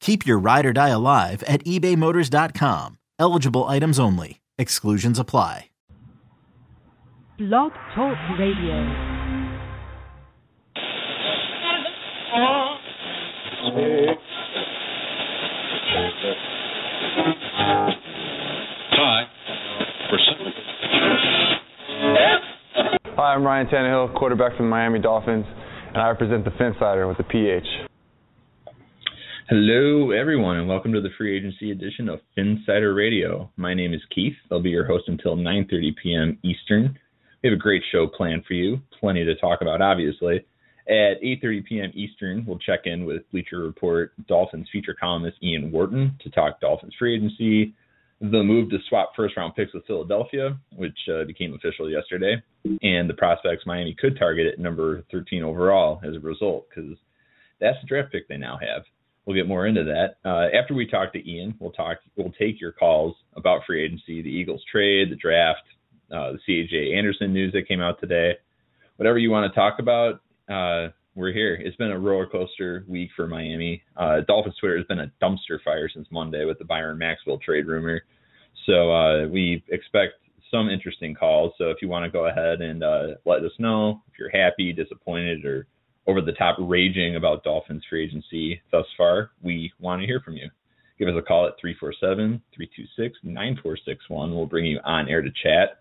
Keep your ride or die alive at ebaymotors.com. Eligible items only. Exclusions apply. Blog Talk Radio. Hi. For. Hi, I'm Ryan Tannehill, quarterback for the Miami Dolphins, and I represent the fence Phinsider with the PH. Hello, everyone, and welcome to the free agency edition of Phinsider Radio. My name is Keith. I'll be your host until 9:30 p.m. Eastern. We have a great show planned for you. Plenty to talk about, obviously. At 8:30 p.m. Eastern, we'll check in with Bleacher Report Dolphins feature columnist Ian Wharton to talk Dolphins free agency, the move to swap first-round picks with Philadelphia, which uh, became official yesterday, and the prospects Miami could target at number 13 overall as a result, because that's the draft pick they now have. We'll get more into that uh, after we talk to Ian. We'll talk. We'll take your calls about free agency, the Eagles trade, the draft, uh, the CJ Anderson news that came out today. Whatever you want to talk about, uh, we're here. It's been a roller coaster week for Miami. Uh, Dolphins Twitter has been a dumpster fire since Monday with the Byron Maxwell trade rumor. So uh, we expect some interesting calls. So if you want to go ahead and uh, let us know if you're happy, disappointed, or over the top raging about Dolphins free agency thus far, we want to hear from you. Give us a call at 347 326 9461. We'll bring you on air to chat.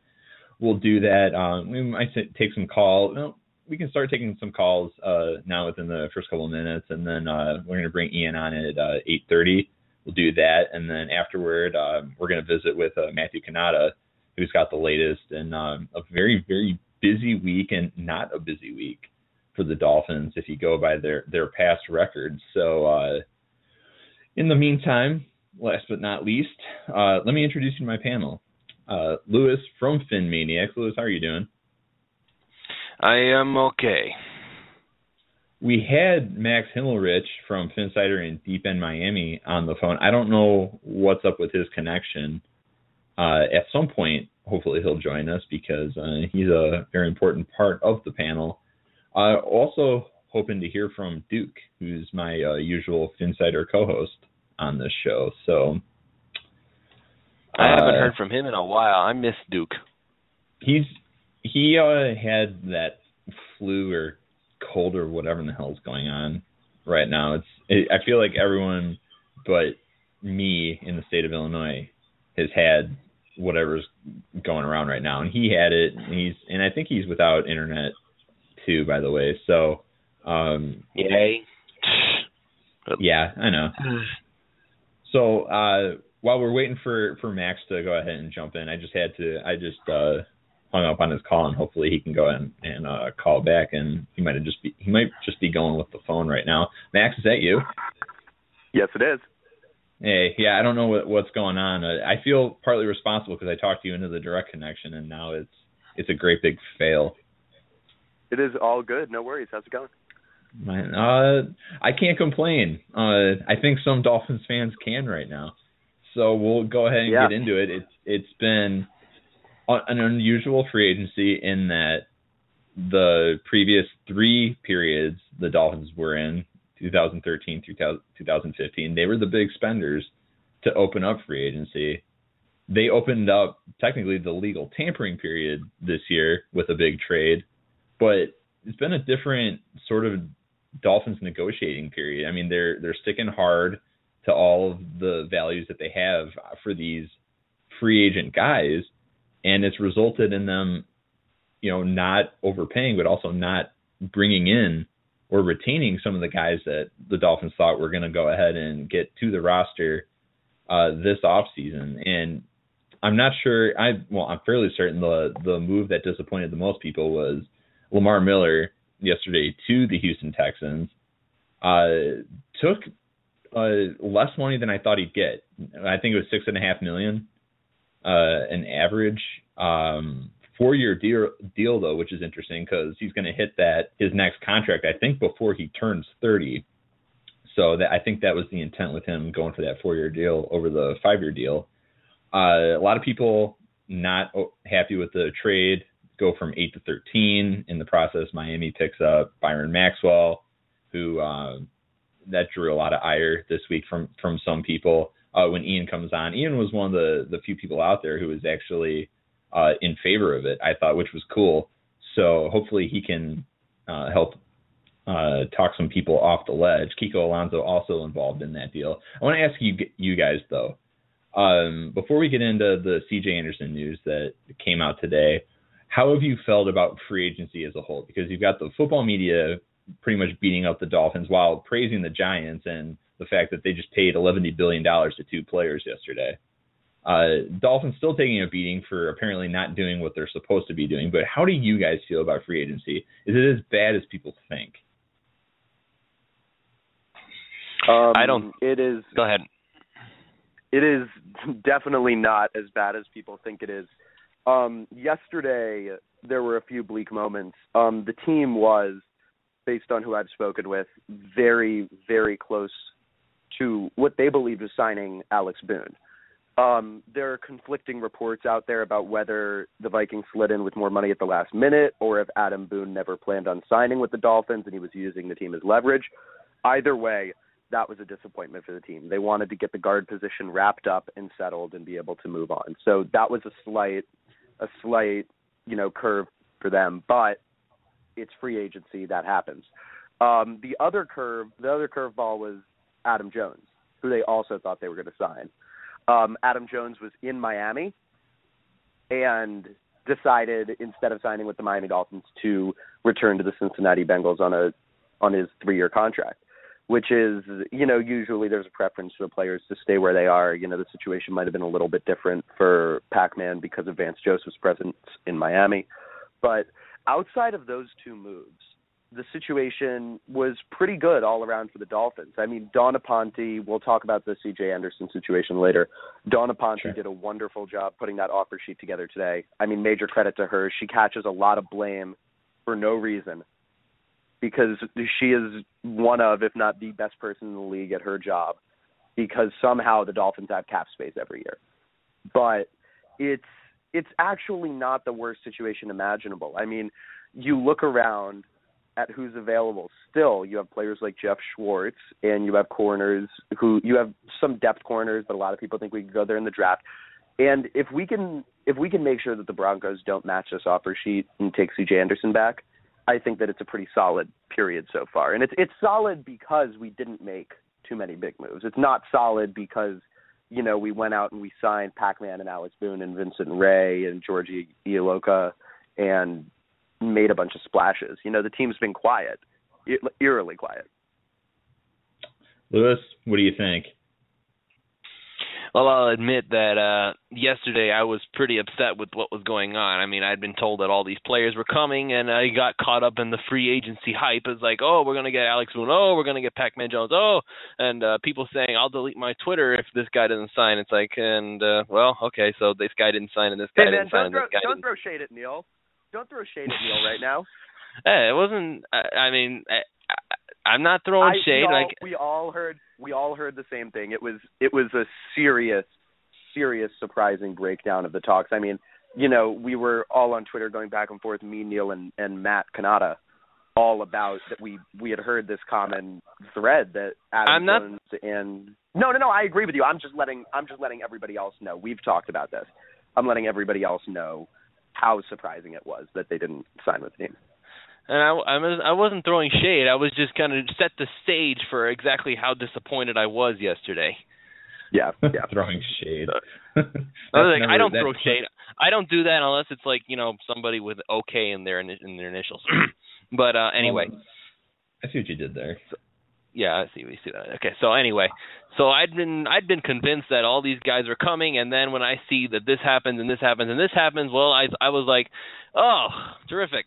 We'll do that. Um, we might take some calls. Well, we can start taking some calls uh, now within the first couple of minutes, and then uh, we're going to bring Ian on at uh, 8:30. We'll do that, and then afterward, um, we're going to visit with uh, Matthew Kanata, who's got the latest and um, a very, very busy week, and not a busy week for the Dolphins if you go by their their past records. So, uh, in the meantime, last but not least, uh, let me introduce you to my panel. Uh, Lewis from Fin Maniacs. Lewis, how are you doing? I am okay. We had Max Himmelrich from Phinsider in Deep End Miami on the phone. I don't know what's up with his connection. Uh, at some point, hopefully he'll join us because uh, he's a very important part of the panel. Uh, also hoping to hear from Duke, who's my uh, usual Phinsider co-host on this show. So I haven't uh, heard from him in a while. I miss Duke. he's he uh, had that flu or cold or whatever in the hell's going on right now. It's it, I feel like everyone but me in the state of Illinois has had whatever's going around right now, and he had it. And he's and I think he's without internet too, by the way. So um, Yay. yeah, I know. So uh, while we're waiting for for Max to go ahead and jump in, I just had to I just uh, hung up on his call, and hopefully he can go in and uh, call back. And he might have just be he might just be going with the phone right now. Max, is that you? Yes, it is. Hey, yeah, I don't know what what's going on. Uh, I feel partly responsible because I talked you into the direct connection, and now it's it's a great big fail. It is all good. No worries. How's it going? Man, uh, I can't complain. Uh, I think some Dolphins fans can right now. So we'll go ahead and Yeah. get into it. It's it's been an unusual free agency in that the previous three periods the Dolphins were in 2013 through 2015 they were the big spenders to open up free agency they opened up technically the legal tampering period this year with a big trade but it's been a different sort of Dolphins negotiating period I mean they're they're sticking hard to all of the values that they have for these free agent guys and it's resulted in them you know not overpaying but also not bringing in or retaining some of the guys that the Dolphins thought were going to go ahead and get to the roster uh, this offseason. And I'm not sure. I well, I'm fairly certain the the move that disappointed the most people was Lamar Miller yesterday to the Houston Texans. Uh, took uh, less money than I thought he'd get. I think it was six and a half million, uh, an average. Um, four year deal, deal though, which is interesting because he's going to hit that his next contract I think before he turns 30. So that I think that was the intent with him going for that four year deal over the five year deal. Uh, a lot of people not happy with the trade. Go from eight to 13 in the process. Miami picks up Byron Maxwell, who uh, that drew a lot of ire this week from from some people. Uh, when Ian comes on, Ian was one of the the few people out there who was actually uh, in favor of it. I thought, which was cool. So hopefully he can uh, help uh, talk some people off the ledge. Kiko Alonso also involved in that deal. I want to ask you you guys though, um, before we get into the C.J. Anderson news that came out today, how have you felt about free agency as a whole? Because you've got the football media pretty much beating up the Dolphins while praising the Giants and the fact that they just paid 11 billion dollars to two players yesterday. Uh, Dolphins still taking a beating for apparently not doing what they're supposed to be doing. But how do you guys feel about free agency? Is it as bad as people think? Um, I don't. It is. Go ahead. It is definitely not as bad as people think it is. Um, yesterday, there were a few bleak moments. Um, the team was, based on who I've spoken with, very, very close to what they believed was signing Alex Boone. Um, there are conflicting reports out there about whether the Vikings slid in with more money at the last minute or if Adam Boone never planned on signing with the Dolphins and he was using the team as leverage. Either way, that was a disappointment for the team. They wanted to get the guard position wrapped up and settled and be able to move on. So that was a slight a slight, you know, curve for them, but it's free agency that happens. Um, the other curve, the other curveball was Adam Jones, who they also thought they were going to sign um, Adam Jones was in Miami and decided instead of signing with the Miami Dolphins to return to the Cincinnati Bengals on a on his three year contract. Which is, you know, usually there's a preference for the players to stay where they are. You know, the situation might have been a little bit different for Pac Man because of Vance Joseph's presence in Miami. But outside of those two moves, the situation was pretty good all around for the Dolphins. I mean, Dawn Aponte, we'll talk about the CJ Anderson situation later. Dawn Aponte sure. did a wonderful job putting that offer sheet together today. I mean, major credit to her. She catches a lot of blame for no reason because she is one of, if not the best person in the league at her job because somehow the Dolphins have cap space every year. But it's it's actually not the worst situation imaginable. I mean, you look around at who's available. Still, you have players like Jeff Schwartz, and you have corners who you have some depth corners, but a lot of people think we could go there in the draft. And if we can if we can make sure that the Broncos don't match this offer sheet and take C.J. Anderson back, I think that it's a pretty solid period so far. And it's it's solid because we didn't make too many big moves. It's not solid because you know we went out and we signed Pac-Man and Alex Boone and Vincent Rey and Georgie Iloka and made a bunch of splashes. You know, the team's been quiet, eerily quiet. Lewis, what do you think? Well, I'll admit that uh yesterday I was pretty upset with what was going on. I mean, I'd been told that all these players were coming, and I got caught up in the free agency hype. It's like, oh, we're gonna get Alex Boone. Oh, we're gonna get Pac-Man Jones. Oh, and uh people saying I'll delete my Twitter if this guy doesn't sign. It's like, and uh well, okay, so this guy didn't sign, and this guy hey, man, didn't sign, and this guy don't didn't. throw shade at Neil. Don't throw shade at Neil right now. Hey, it wasn't. I, I mean, I'm not throwing I, shade. we all, like we all heard, we all heard the same thing. It was, it was a serious, serious, surprising breakdown of the talks. I mean, you know, we were all on Twitter going back and forth, me, Neil, and and Matt Kanata, all about that we we had heard this common thread that Adam I'm not- Jones and no, no, no. I agree with you. I'm just letting I'm just letting everybody else know. We've talked about this. I'm letting everybody else know how surprising it was that they didn't sign with the team. And I, I was I wasn't throwing shade. I was just kind of set the stage for exactly how disappointed I was yesterday. Yeah, yeah. Throwing shade. I was like, I don't throw shade. I don't do that unless it's like you know somebody with OK in their in their initials. but uh anyway, I see what you did there. yeah, I see. We see that. Okay, so anyway, so I'd been I'd been convinced that all these guys were coming, and then when I see that this happens and this happens and this happens, well, I I was like, oh, terrific.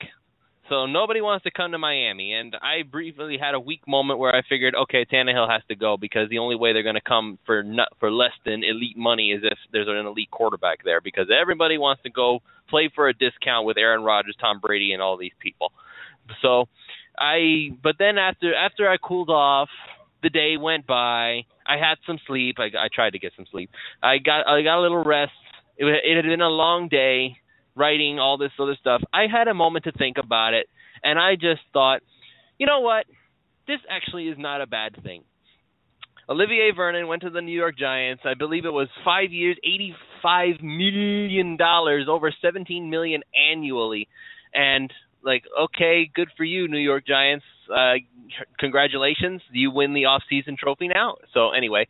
So nobody wants to come to Miami, and I briefly had a weak moment where I figured, okay, Tannehill has to go because the only way they're going to come for not for less than elite money is if there's an elite quarterback there, because everybody wants to go play for a discount with Aaron Rodgers, Tom Brady, and all these people. So I, but then after after I cooled off, the day went by. I had some sleep. I, I tried to get some sleep. I got I got a little rest. It, it had been a long day writing all this other stuff. I had a moment to think about it, and I just thought, you know what? This actually is not a bad thing. Olivier Vernon went to the New York Giants. I believe it was five years, eighty-five million dollars, over seventeen million annually, and like, okay, good for you, New York Giants. Uh, congratulations, you win the off-season trophy now. So anyway,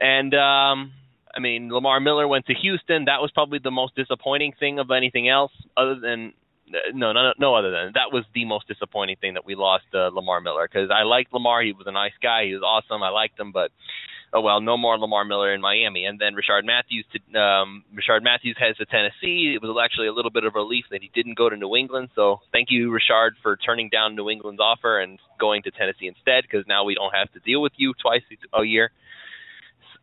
and um, I mean, Lamar Miller went to Houston. That was probably the most disappointing thing of anything else, other than no, no, no other than that was the most disappointing thing that we lost uh, Lamar Miller because I liked Lamar. He was a nice guy. He was awesome. I liked him, but oh well, no more Lamar Miller in Miami. And then Rishard Matthews to um, Rishard Matthews heads to Tennessee. It was actually a little bit of a relief that he didn't go to New England. So thank you, Rishard, for turning down New England's offer and going to Tennessee instead because now we don't have to deal with you twice a year.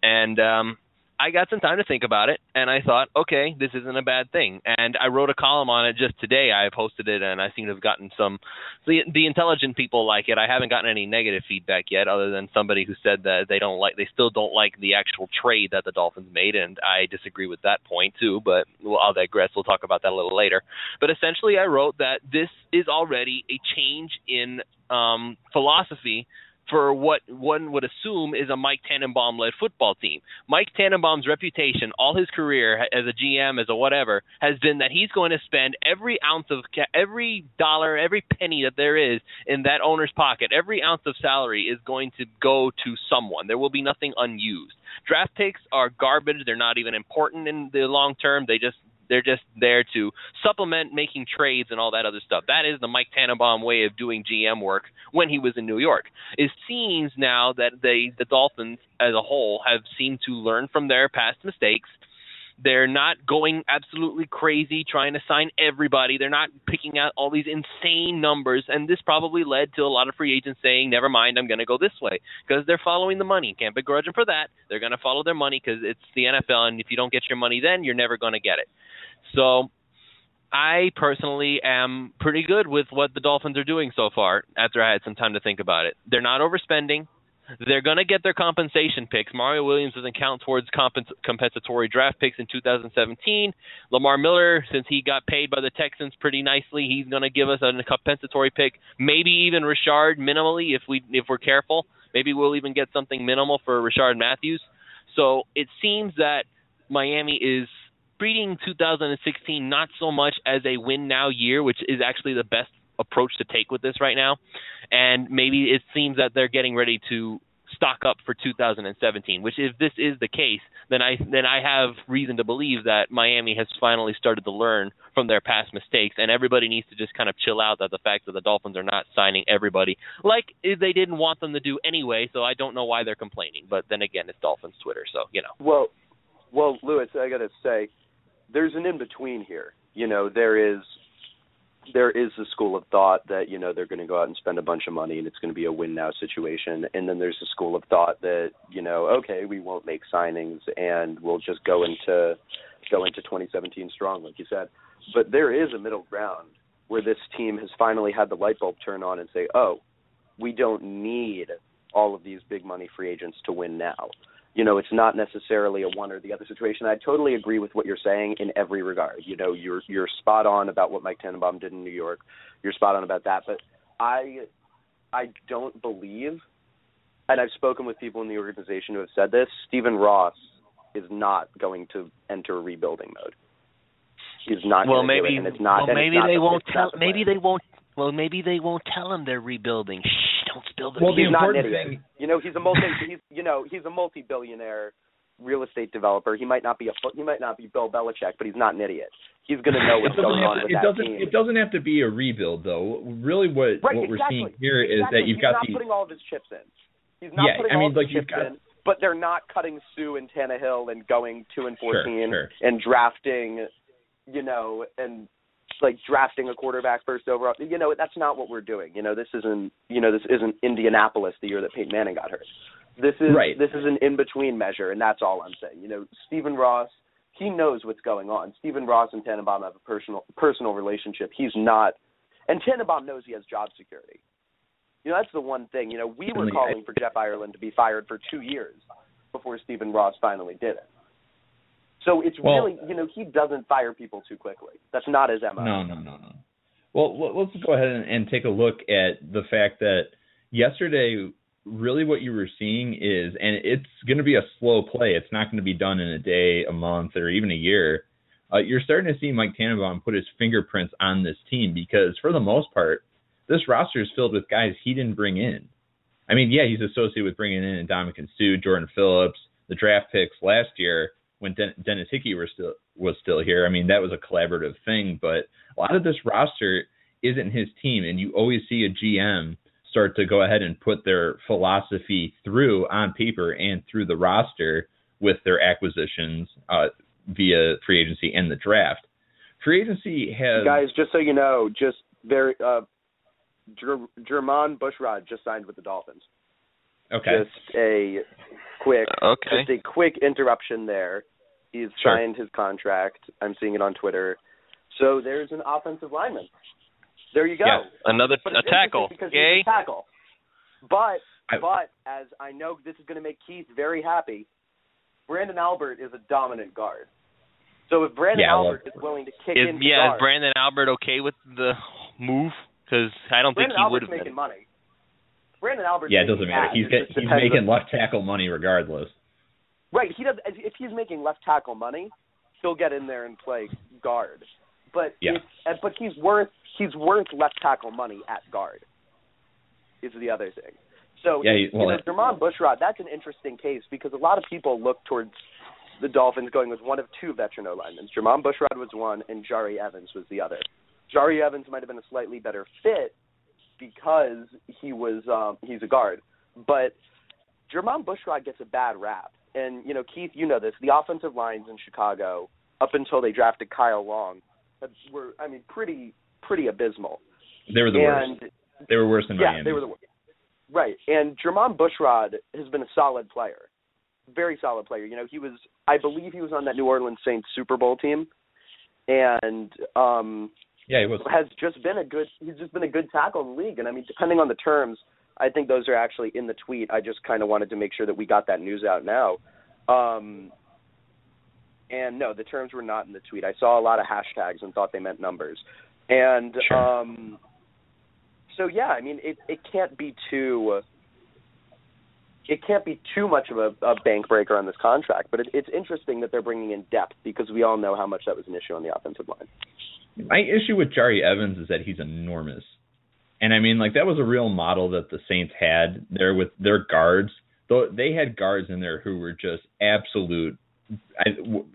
And um, I got some time to think about it, and I thought, okay, this isn't a bad thing. And I wrote a column on it just today. I posted it, and I seem to have gotten some. The the intelligent people like it. I haven't gotten any negative feedback yet, other than somebody who said that they don't like, they still don't like the actual trade that the Dolphins made, and I disagree with that point too. But well, I'll digress. We'll talk about that a little later. But essentially, I wrote that this is already a change in um, philosophy for what one would assume is a Mike Tannenbaum led football team. Mike Tannenbaum's reputation all his career as a GM as a whatever has been that he's going to spend every ounce of every dollar, every penny that there is in that owner's pocket, every ounce of salary is going to go to someone. There will be nothing unused. Draft picks are garbage. They're not even important in the long term. They just they're just there to supplement making trades and all that other stuff. That is the Mike Tannenbaum way of doing GM work when he was in New York. It seems now that they, the Dolphins as a whole, have seemed to learn from their past mistakes. They're not going absolutely crazy trying to sign everybody. They're not picking out all these insane numbers. And this probably led to a lot of free agents saying, never mind, I'm going to go this way because they're following the money. Can't begrudge them for that. They're going to follow their money because it's the NFL. And if you don't get your money then, you're never going to get it. So I personally am pretty good with what the Dolphins are doing so far after I had some time to think about it. They're not overspending. They're going to get their compensation picks. Mario Williams doesn't count towards compens- compensatory draft picks in 2017. Lamar Miller, since he got paid by the Texans pretty nicely, he's going to give us a compensatory pick. Maybe even Rishard minimally if we if we're careful. Maybe we'll even get something minimal for Rishard Matthews. So it seems that Miami is treating 2016 not so much as a win now year, which is actually the best approach to take with this right now. And maybe it seems that they're getting ready to stock up for 2017. Which, if this is the case, then I then I have reason to believe that Miami has finally started to learn from their past mistakes, and everybody needs to just kind of chill out that the fact that the Dolphins are not signing everybody like they didn't want them to do anyway. So I don't know why they're complaining. But then again, it's Dolphins Twitter, so you know. Well, well, Lewis, I got to say, there's an in between here. You know, there is there is a school of thought that you know they're going to go out and spend a bunch of money and it's going to be a win now situation, and then there's a school of thought that you know, okay, we won't make signings and we'll just go into go into 2017 strong, like you said. But there is a middle ground where this team has finally had the light bulb turn on and say, oh, we don't need all of these big money free agents to win now. You know, it's not necessarily a one or the other situation. I totally agree with what you're saying in every regard. You know, you're you're spot on about what Mike Tannenbaum did in New York. You're spot on about that, but I I don't believe and I've spoken with people in the organization who have said this, Stephen Ross is not going to enter rebuilding mode. He's not well, going to maybe, do it, and it's not. well, maybe not they the- won't tell. the Maybe they won't. Well, maybe they won't tell him they're rebuilding. Shh! Don't spill the Well, the he's beans. not an idiot. thing- You know, he's a multi. He's you know he's a multi-billionaire real estate developer. He might not be a fo- he might not be Bill Belichick, but he's not an idiot. He's going to know what's it doesn't, going on to, with it that doesn't team. it doesn't have to be a rebuild though. Really what right, what we're seeing here is exactly. that you've he's got not the putting all of his chips in. He's not Yeah, putting I mean, of like, his you've chips got- in, but they're not cutting Suh and Tannehill and going two and Sure, fourteen sure. and drafting, you know, and like drafting a quarterback first overall. You know, that's not what we're doing. You know, this isn't you know this isn't Indianapolis the year that Peyton Manning got hurt. This is Right. this is an in between measure, and that's all I'm saying. You know, Stephen Ross, he knows what's going on. Stephen Ross and Tannenbaum have a personal personal relationship. He's not, and Tannenbaum knows he has job security. You know, that's the one thing. You know, we were calling for Jeff Ireland to be fired for two years before Stephen Ross finally did it. So it's Well- really, you know, he doesn't fire people too quickly. That's not his MO. No, no, no, no. Well, let- let's go ahead and, and take a look at the fact that yesterday, really what you were seeing is, and it's going to be a slow play. It's not going to be done in a day, a month, or even a year. Uh, you're starting to see Mike Tannenbaum put his fingerprints on this team because, for the most part, this roster is filled with guys he didn't bring in. I mean, yeah, he's associated with bringing in Ndamukong Suh, Jordan Phillips, the draft picks last year when Den- Dennis Hickey was still was still here. I mean, that was a collaborative thing, but a lot of this roster isn't his team, and you always see a GM start to go ahead and put their philosophy through on paper and through the roster with their acquisitions uh, via free agency and the draft. Free agency has Guys, just so you know, just very, uh, Jer- Jermon Bushrod just signed with the Dolphins. okay. Just a quick, Okay. just a quick interruption there. He's Sure. signed his contract. I'm seeing it on Twitter. So there's an offensive lineman. There you go. Yeah. Another But a tackle. because Yay. he's a tackle. But I- but as I know this is going to make Keith very happy, Branden Albert is a dominant guard. So if Branden Yeah, I love Albert is willing to kick Is, into yeah, guard, is Branden Albert okay with the move? Because I don't think Branden he would Albert's have making money. Branden Albert. yeah, it doesn't matter. He's get, he's making left tackle money regardless. Right. He does. If he's making left tackle money, he'll get in there and play guard. But Yeah. it's, but he's worth he's worth left tackle money at guard. Is the other thing. So Yeah, he- well, know, Jermon Bushrod, that's an interesting case because a lot of people look towards the Dolphins going with one of two veteran O linemen. Jermon Bushrod was one, and Jahri Evans was the other. Jahri Evans might have been a slightly better fit because he was um, he's a guard, but Jermon Bushrod gets a bad rap. And you know, Keith, you know this. The offensive lines in Chicago, up until they drafted Kyle Long, were I mean pretty pretty abysmal. They were the and worst. They were worse than yeah, Miami. they were the worst. Right. And Jermon Bushrod has been a solid player. Very solid player. You know, he was I believe he was on that New Orleans Saints Super Bowl team and um yeah, he was. has just been a good he's just been a good tackle in the league. And I mean depending on the terms, I think those are actually in the tweet. I just kind of wanted to make sure that we got that news out now. Um and no, the terms were not in the tweet. I saw a lot of hashtags and thought they meant numbers. And Sure. um so yeah, I mean it it can't be too it can't be too much of a, a bank breaker on this contract, but it, it's interesting that they're bringing in depth because we all know how much that was an issue on the offensive line. My issue with Jahri Evans is that he's enormous. And I mean, like that was a real model that the Saints had there with their guards. Though they had guards in there who were just absolute,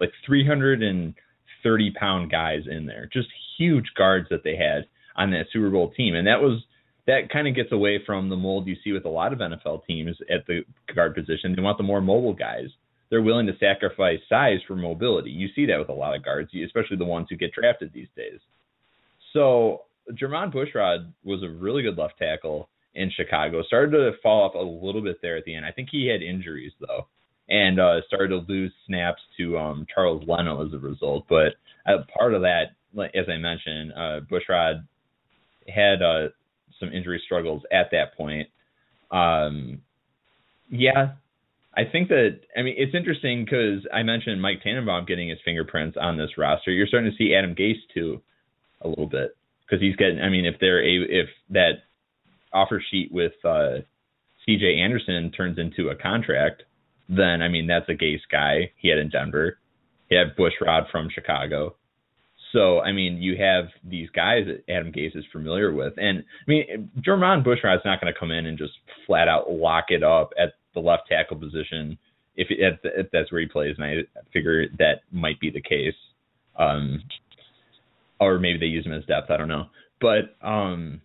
like 330 pound guys in there, just huge guards that they had on that Super Bowl team, and that was that kind of gets away from the mold you see with a lot of NFL teams at the guard position. They want the more mobile guys. They're willing to sacrifice size for mobility. You see that with a lot of guards, especially the ones who get drafted these days. So Jermon Bushrod was a really good left tackle in Chicago. Started to fall off a little bit there at the end. I think he had injuries though, and uh, started to lose snaps to um, Charles Leno as a result. But uh, part of that, as I mentioned, uh, Bushrod had uh, some injury struggles at that point. Um, yeah, I think that I mean it's interesting because I mentioned Mike Tannenbaum getting his fingerprints on this roster. You're starting to see Adam Gase too, a little bit because he's getting. I mean, if they're a if that offer sheet with uh, C.J. Anderson turns into a contract, then I mean that's a Gase guy he had in Denver. He had Bushrod from Chicago. So I mean, you have these guys that Adam Gase is familiar with, and I mean, Jermon Bushrod's not going to come in and just flat out lock it up at the left tackle position if, if, that's where he plays, and I figure that might be the case. Um, or maybe they use him as depth. I don't know, but um,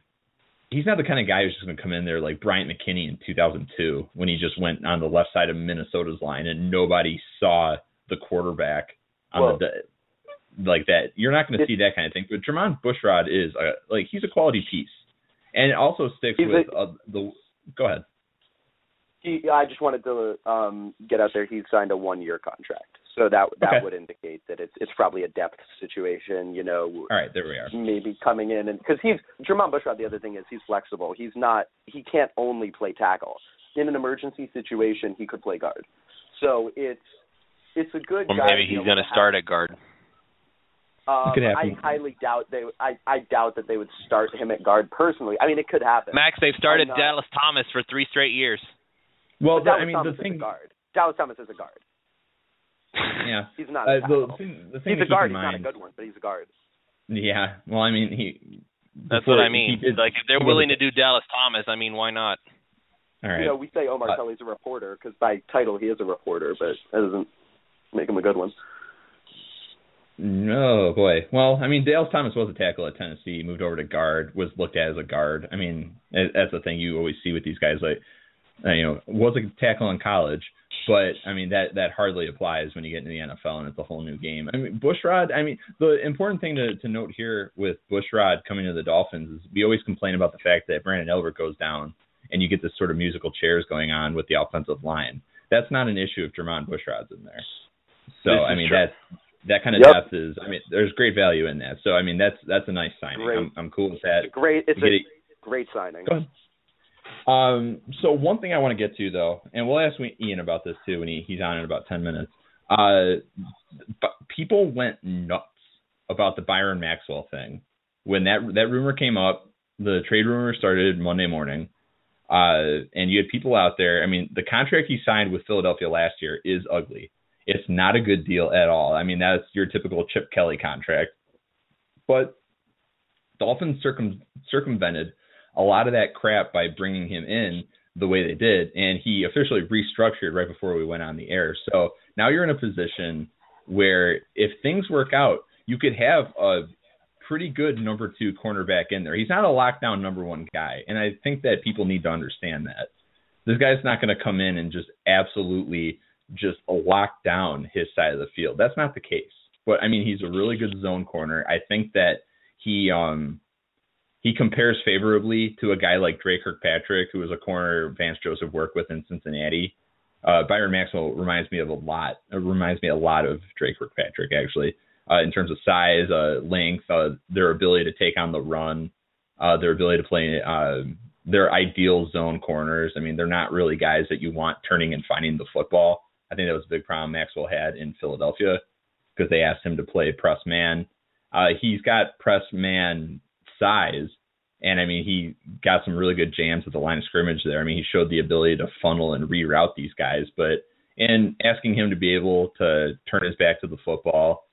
he's not the kind of guy who's just going to come in there like Bryant McKinnie in 2002 when he just went on the left side of Minnesota's line and nobody saw the quarterback on well, the like that. You're not going to see that kind of thing. But Jermon Bushrod is a, like he's a quality piece, and it also sticks with a, uh, the. Go ahead. He, I just wanted to um, get out there. He signed a one-year contract, so that that okay. would indicate that it's it's probably a depth situation. You know. All right, there we are. Maybe coming in and because he's Jermon Bushrod. The other thing is he's flexible. He's not. He can't only play tackle. In an emergency situation, he could play guard. So it's it's a good. Or maybe he's going to start at guard. Um, I highly doubt they. I I doubt that they would start him at guard personally. I mean, it could happen. Max, they've started Dallas Thomas for three straight years. Well, Dallas I mean, Thomas the thing. Guard. Dallas Thomas is a guard. Yeah, he's not. Uh, the thing, the thing he's a guard. He's mind, not a good one, but he's a guard. Yeah. Well, I mean, he. That's what I mean. Like, if they're willing to do Dallas Thomas, I mean, why not? All right. You know, we say Omar uh, Kelly's a reporter because by title he is a reporter, but that doesn't make him a good one. No boy. Well, I mean, Dale Thomas was a tackle at Tennessee. Moved over to guard. Was looked at as a guard. I mean, that's the thing you always see with these guys. Like, uh, you know, was a tackle in college, but I mean that that hardly applies when you get into the NFL and it's a whole new game. I mean, Bushrod. I mean, the important thing to to note here with Bushrod coming to the Dolphins is we always complain about the fact that Branden Albert goes down and you get this sort of musical chairs going on with the offensive line. That's not an issue if Jermon Bushrod's in there. So I mean true. that's that kind of Yep. depth is. I mean, there's great value in that. So I mean that's that's a nice signing. Great. I'm I'm cool with that. Great. It's a it- great signing. Go ahead. Um, so one thing I want to get to though, and we'll ask Ian about this too when he, he's on in about ten minutes. Uh, but people went nuts about the Byron Maxwell thing when that that rumor came up. The trade rumor started Monday morning, uh, and you had people out there. I mean, the contract he signed with Philadelphia last year is ugly. It's not a good deal at all. I mean, that's your typical Chip Kelly contract. But Dolphins circum circumvented a lot of that crap by bringing him in the way they did, and he officially restructured right before we went on the air. So now you're in a position where if things work out, you could have a pretty good number two cornerback in there. He's not a lockdown number one guy, and I think that people need to understand that. This guy's not going to come in and just absolutely just lock down his side of the field. That's not the case. But I mean, he's a really good zone corner. I think that he um he compares favorably to a guy like Drake Kirkpatrick, who was a corner Vance Joseph worked with in Cincinnati. Uh, Byron Maxwell reminds me of a lot. It reminds me a lot of Drake Kirkpatrick actually, uh, in terms of size, uh, length, uh, their ability to take on the run, uh, their ability to play. Uh, their ideal zone corners. I mean, they're not really guys that you want turning and finding the football. I think that was a big problem Maxwell had in Philadelphia because they asked him to play press man. Uh, he's got press man size, and I mean he got some really good jams at the line of scrimmage there. I mean he showed the ability to funnel and reroute these guys, but in asking him to be able to turn his back to the football,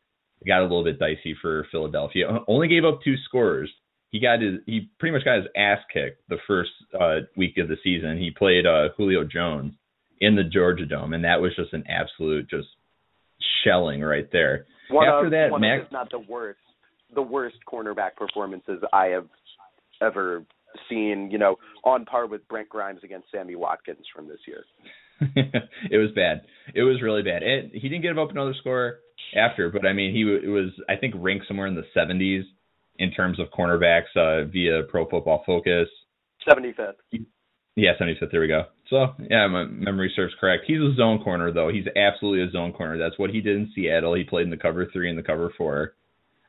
got a little bit dicey for Philadelphia. Only gave up two scores. He got his he pretty much got his ass kicked the first uh, week of the season. He played uh, Julio Jones in the Georgia Dome, and that was just an absolute just shelling right there. One After of, that, Max, not the worst, the worst cornerback performances I have ever seen. You know, on par with Brent Grimes against Sammy Watkins from this year. it was bad. It was really bad. It, he didn't give up another score after, but I mean, he it was I think ranked somewhere in the 70s in terms of cornerbacks uh, via Pro Football Focus. 75th. Yeah, 75th. There we go. So yeah, my memory serves correct. He's a zone corner though. He's absolutely a zone corner. That's what he did in Seattle. He played in the cover three and the cover four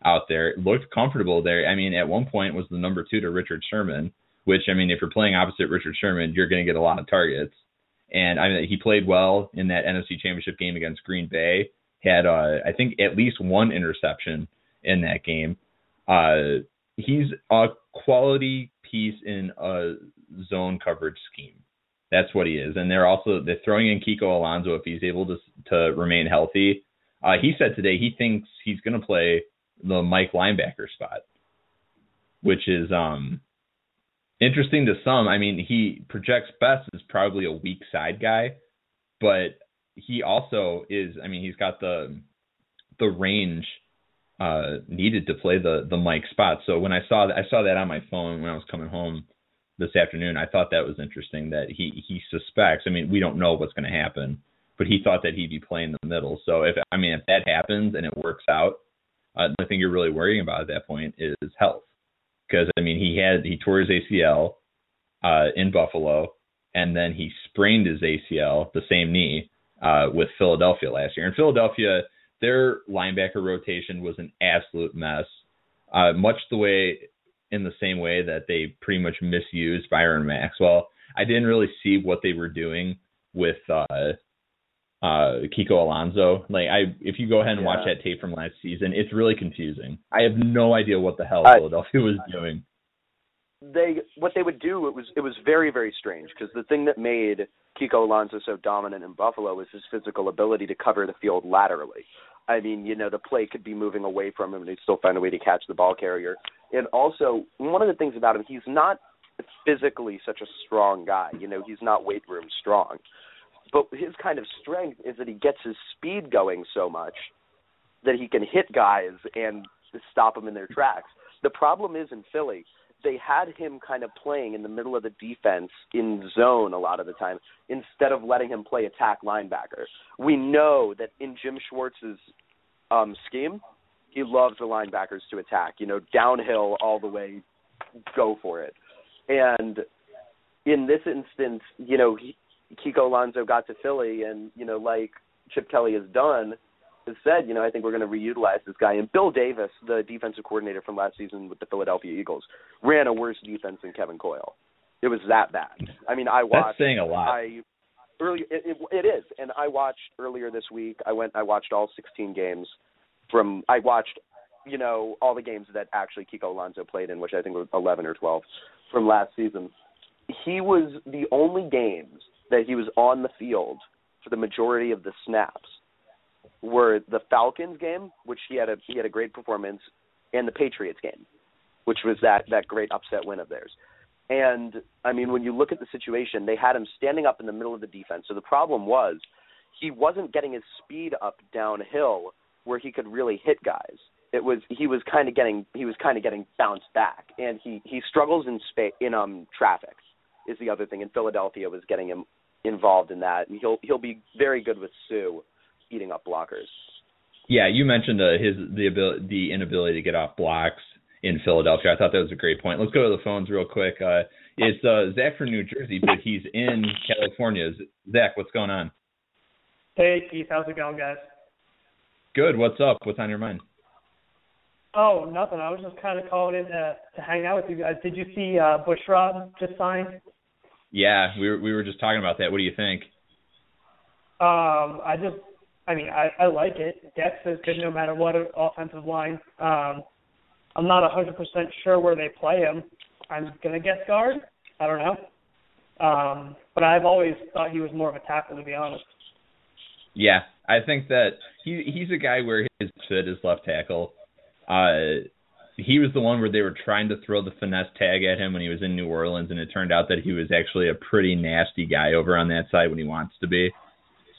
out there. Looked comfortable there. I mean, at one point was the number two to Richard Sherman, which I mean, if you're playing opposite Richard Sherman, you're going to get a lot of targets. and I mean he played well in that NFC Championship game against Green Bay. Had uh, I think at least one interception in that game. Uh, he's a quality piece in a zone coverage scheme. That's what he is, and they're also they're throwing in Kiko Alonso if he's able to to remain healthy. Uh, he said today he thinks he's going to play the Mike linebacker spot, which is um interesting to some. I mean, he projects best as probably a weak side guy, but he also is. I mean, he's got the the range uh, needed to play the the Mike spot. So when I saw that, I saw that on my phone when I was coming home this afternoon. I thought that was interesting that he he suspects. I mean, we don't know what's going to happen, but he thought that he'd be playing the middle. So if I mean if that happens and it works out, uh, the thing you're really worrying about at that point is health because I mean he had he tore his ACL uh, in Buffalo, and then he sprained his ACL, the same knee, uh, with Philadelphia last year. In Philadelphia, their linebacker rotation was an absolute mess, uh, much the way in the same way that they pretty much misused Byron Maxwell. I didn't really see what they were doing with uh, uh, Kiko Alonso. Like I, if you go ahead and Yeah. watch that tape from last season, it's really confusing. I have no idea what the hell I- Philadelphia was doing. they what they would do it was it was very very strange because the thing that made Kiko Alonso so dominant in Buffalo was his physical ability to cover the field laterally. I mean, you know, the play could be moving away from him and he'd still find a way to catch the ball carrier. And also, one of the things about him, he's not physically such a strong guy. You know, he's not weight room strong. But his kind of strength is that he gets his speed going so much that he can hit guys and stop them in their tracks. The problem is in Philly, they had him kind of playing in the middle of the defense in zone a lot of the time instead of letting him play attack linebacker. We know that in Jim Schwartz's um scheme, he loves the linebackers to attack, you know, downhill all the way, go for it. And in this instance, you know, he, Kiko Alonso got to Philly and, you know, like Chip Kelly has done, has said, you know, I think we're going to reutilize this guy. And Bill Davis, the defensive coordinator from last season with the Philadelphia Eagles, ran a worse defense than Kevin Coyle. It was that bad. I mean, I watched. That's saying a lot. I early it, it, it is, and I watched earlier this week. I went. I watched all 16 games from. I watched, you know, all the games that actually Kiko Alonso played in, which I think was 11 or 12 from last season. He was the only games that he was on the field for the majority of the snaps were the Falcons game, which he had a he had a great performance, and the Patriots game, which was that that great upset win of theirs. And I mean, when you look at the situation, they had him standing up in the middle of the defense. So the problem was he wasn't getting his speed up downhill where he could really hit guys. It was he was kind of getting he was kind of getting bounced back, and he he struggles in spa- in um traffic is the other thing. And Philadelphia was getting him involved in that, and he'll he'll be very good with Suh eating up blockers. Yeah, you mentioned uh, his the ability, the inability to get off blocks in Philadelphia. I thought that was a great point. Let's go to the phones real quick. Uh, it's uh, Zach from New Jersey, but he's in California. Zach, what's going on? Hey Keith, how's it going, guys? Good. What's up? What's on your mind? Oh, nothing. I was just kind of calling in to, to hang out with you guys. Did you see uh, Bushrod just signed? Yeah, we were we were just talking about that. What do you think? Um, I just, I mean, I, I like it. Depth is good no matter what offensive line. Um, I'm not 100% sure where they play him. I'm gonna guess guard. I don't know. Um, but I've always thought he was more of a tackle, to be honest. Yeah, I think that he he's a guy where his fit is left tackle. Uh, he was the one where they were trying to throw the finesse tag at him when he was in New Orleans, and it turned out that he was actually a pretty nasty guy over on that side when he wants to be.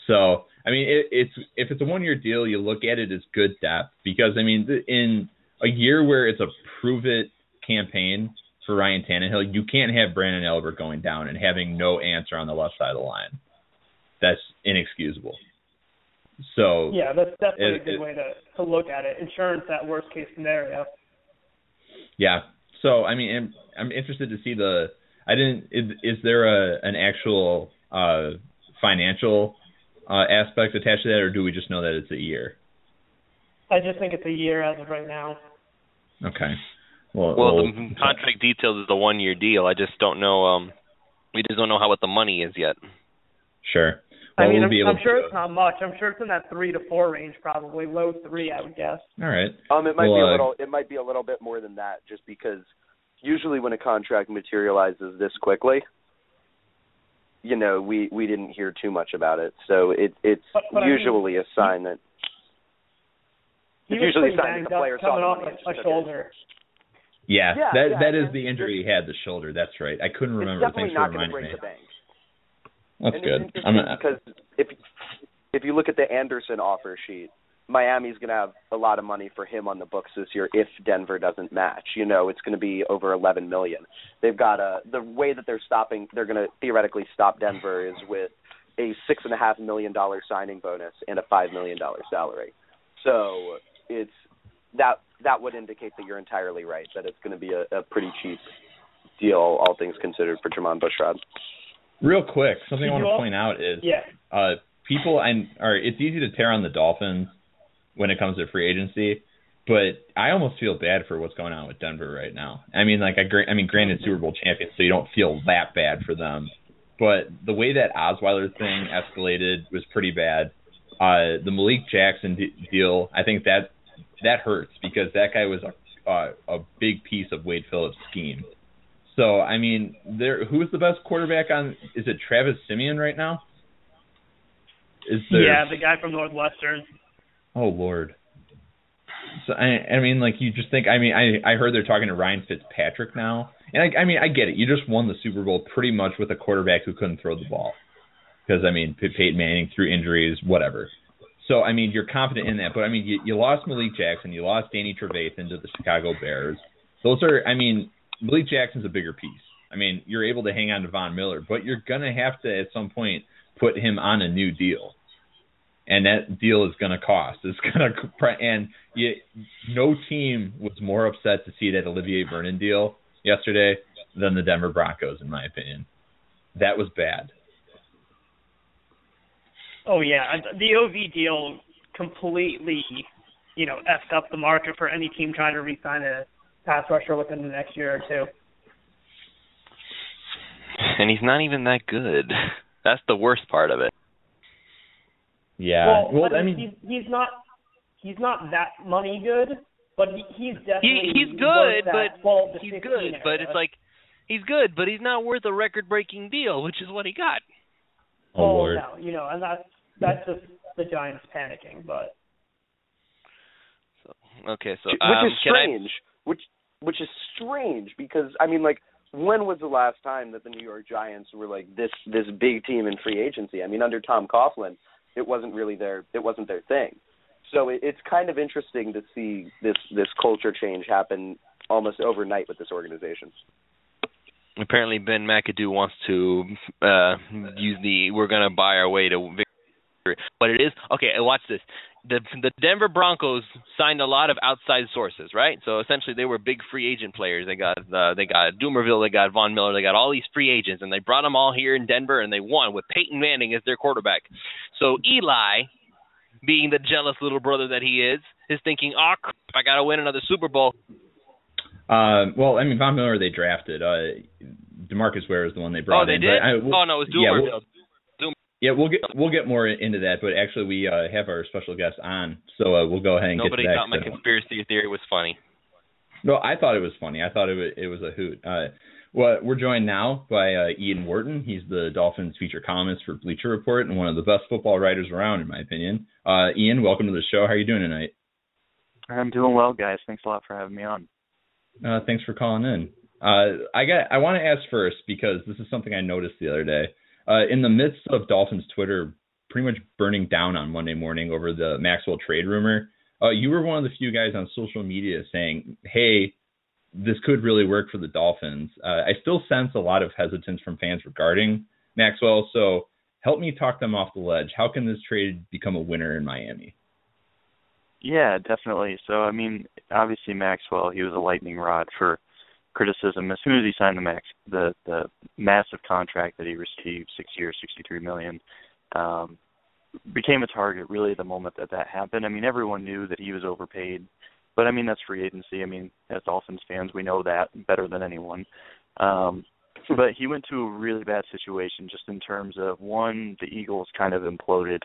So, I mean, it, it's if it's a one-year deal, you look at it as good depth because I mean, in a year where it's a prove it campaign for Ryan Tannehill, you can't have Branden Albert going down and having no answer on the left side of the line. That's inexcusable. So Yeah, that's definitely It- a good it- way to to look at it. Insurance that worst case scenario. Yeah. So I mean, I'm, I'm interested to see the. I didn't. Is, is there a an actual uh, financial uh, aspect attached to that, or do we just know that it's a year? I just think it's a year as of right now. Okay. Well, Well, we'll- the contract details is a one-year deal. I just don't know. Um, we just don't know how what the money is yet. Sure. I Well, mean, we'll I'm, be able I'm sure to, it's not much. I'm sure it's in that three to four range, probably low three, I would guess. All right. Um, it might Well, be a uh, little. It might be a little bit more than that, just because usually when a contract materializes this quickly, you know, we we didn't hear too much about it. So it it's But- but I mean, usually a sign that It's usually a sign that the player up saw coming the off a, just a it. shoulder. Yeah, Yeah, that yeah, that is the injury he had, the shoulder. That's right. I couldn't it's remember. definitely Thanks for not going to reminding break me. the bank. That's and good. I'm not, because if if you look at the Anderson offer sheet, Miami's going to have a lot of money for him on the books this year if Denver doesn't match. You know, it's going to be over 11 million. They've got a the way that they're stopping. They're going to theoretically stop Denver is with a six and a half million dollar signing bonus and a five million dollar salary. So it's that that would indicate that you're entirely right that it's going to be a, a pretty cheap deal, all things considered, for Jermon Bushrod. Real quick, something I want to point out is Yeah. uh, people and or it's easy to tear on the Dolphins when it comes to free agency, but I almost feel bad for what's going on with Denver right now. I mean, like I, I mean, granted Super Bowl champions, so you don't feel that bad for them, but the way that Osweiler thing escalated was pretty bad. Uh, the Malik Jackson d- deal, I think that that hurts because that guy was a uh, a big piece of Wade Phillips' scheme. So I mean, there who's the best quarterback on? Is it Travis Siemian right now? Is there? Yeah, the guy from Northwestern. Oh Lord. So I, I mean, like you just think. I mean, I I heard they're talking to Ryan Fitzpatrick now, and I, I mean, I get it. You just won the Super Bowl pretty much with a quarterback who couldn't throw the ball, because I mean, Pey- Peyton Manning through injuries, whatever. So I mean, you're confident in that, but I mean, you, you lost Malik Jackson, you lost Danny Trevathan to the Chicago Bears. Those are, I mean, Malik Jackson's a bigger piece. I mean, you're able to hang on to Von Miller, but you're gonna have to at some point put him on a new deal and that deal is to cost. It's to and you, no team was more upset to see that Olivier Vernon deal yesterday than the Denver Broncos, in my opinion. That was bad. Oh yeah, the OV deal completely, you know, effed up the market for any team trying to re-sign a pass rusher within the next year or two. And he's not even that good. That's the worst part of it. Yeah. well, Well, I mean, he's, he's not he's not that money good, but he, he's He definitely he's worth good, that but 12 he's 16 good, but it's like he's good, but he's not worth a record-breaking deal, which is what he got. oh well, Lord. no, you know, and that's that's just the Giants panicking, but Okay, so which um, is can I strange. Which which is strange because I mean, like, when was the last time that the New York Giants were like this this big team in free agency? I mean, under Tom Coughlin, it wasn't really their it wasn't their thing. So it, it's kind of interesting to see this this culture change happen almost overnight with this organization. apparently Ben McAdoo wants to uh use the we're gonna buy our way to victory. But it is okay. Watch this. The the Denver Broncos signed a lot of outside sources, right? So essentially, they were big free agent players. They got uh, they got Dumervil, they got Von Miller, they got all these free agents, and they brought them all here in Denver, and they won with Peyton Manning as their quarterback. So Eli, being the jealous little brother that he is, is thinking, "Oh crap, I got to win another Super Bowl." Uh, well, I mean, Von Miller they drafted. Uh, Demarcus Ware is the one they brought oh, they in. did. I, we'll- oh no, it was yeah, Dumervil. we'll- Yeah, we'll get we'll get more into that, but actually we uh, have our special guest on, so uh, we'll go ahead and Nobody get to that. thought my So- conspiracy theory was funny. No, I thought it was funny. I thought it was, it was a hoot. Uh, well, we're joined now by uh, Ian Wharton. He's the Dolphins feature columnist for Bleacher Report and one of the best football writers around, in my opinion. Uh, Ian, welcome to the show. How are you doing tonight? I'm doing well, guys. Thanks a lot for having me on. Uh, thanks for calling in. Uh, I got. I want to ask first because this is something I noticed the other day. Uh, in the midst of Dolphins Twitter pretty much burning down on Monday morning over the Maxwell trade rumor, uh, you were one of the few guys on social media saying, "Hey, this could really work for the Dolphins." Uh, I still sense a lot of hesitance from fans regarding Maxwell. So help me talk them off the ledge. How can this trade become a winner in Miami? Yeah, definitely. So, I mean, obviously Maxwell, he was a lightning rod for criticism as soon as he signed the max the the massive contract that he received, six years, sixty three million. Um, became a target really the moment that that happened. I mean, everyone knew that he was overpaid, but I mean that's free agency. I mean, as Dolphins fans, we know that better than anyone. Um, but he went to a really bad situation just in terms of one, the Eagles kind of imploded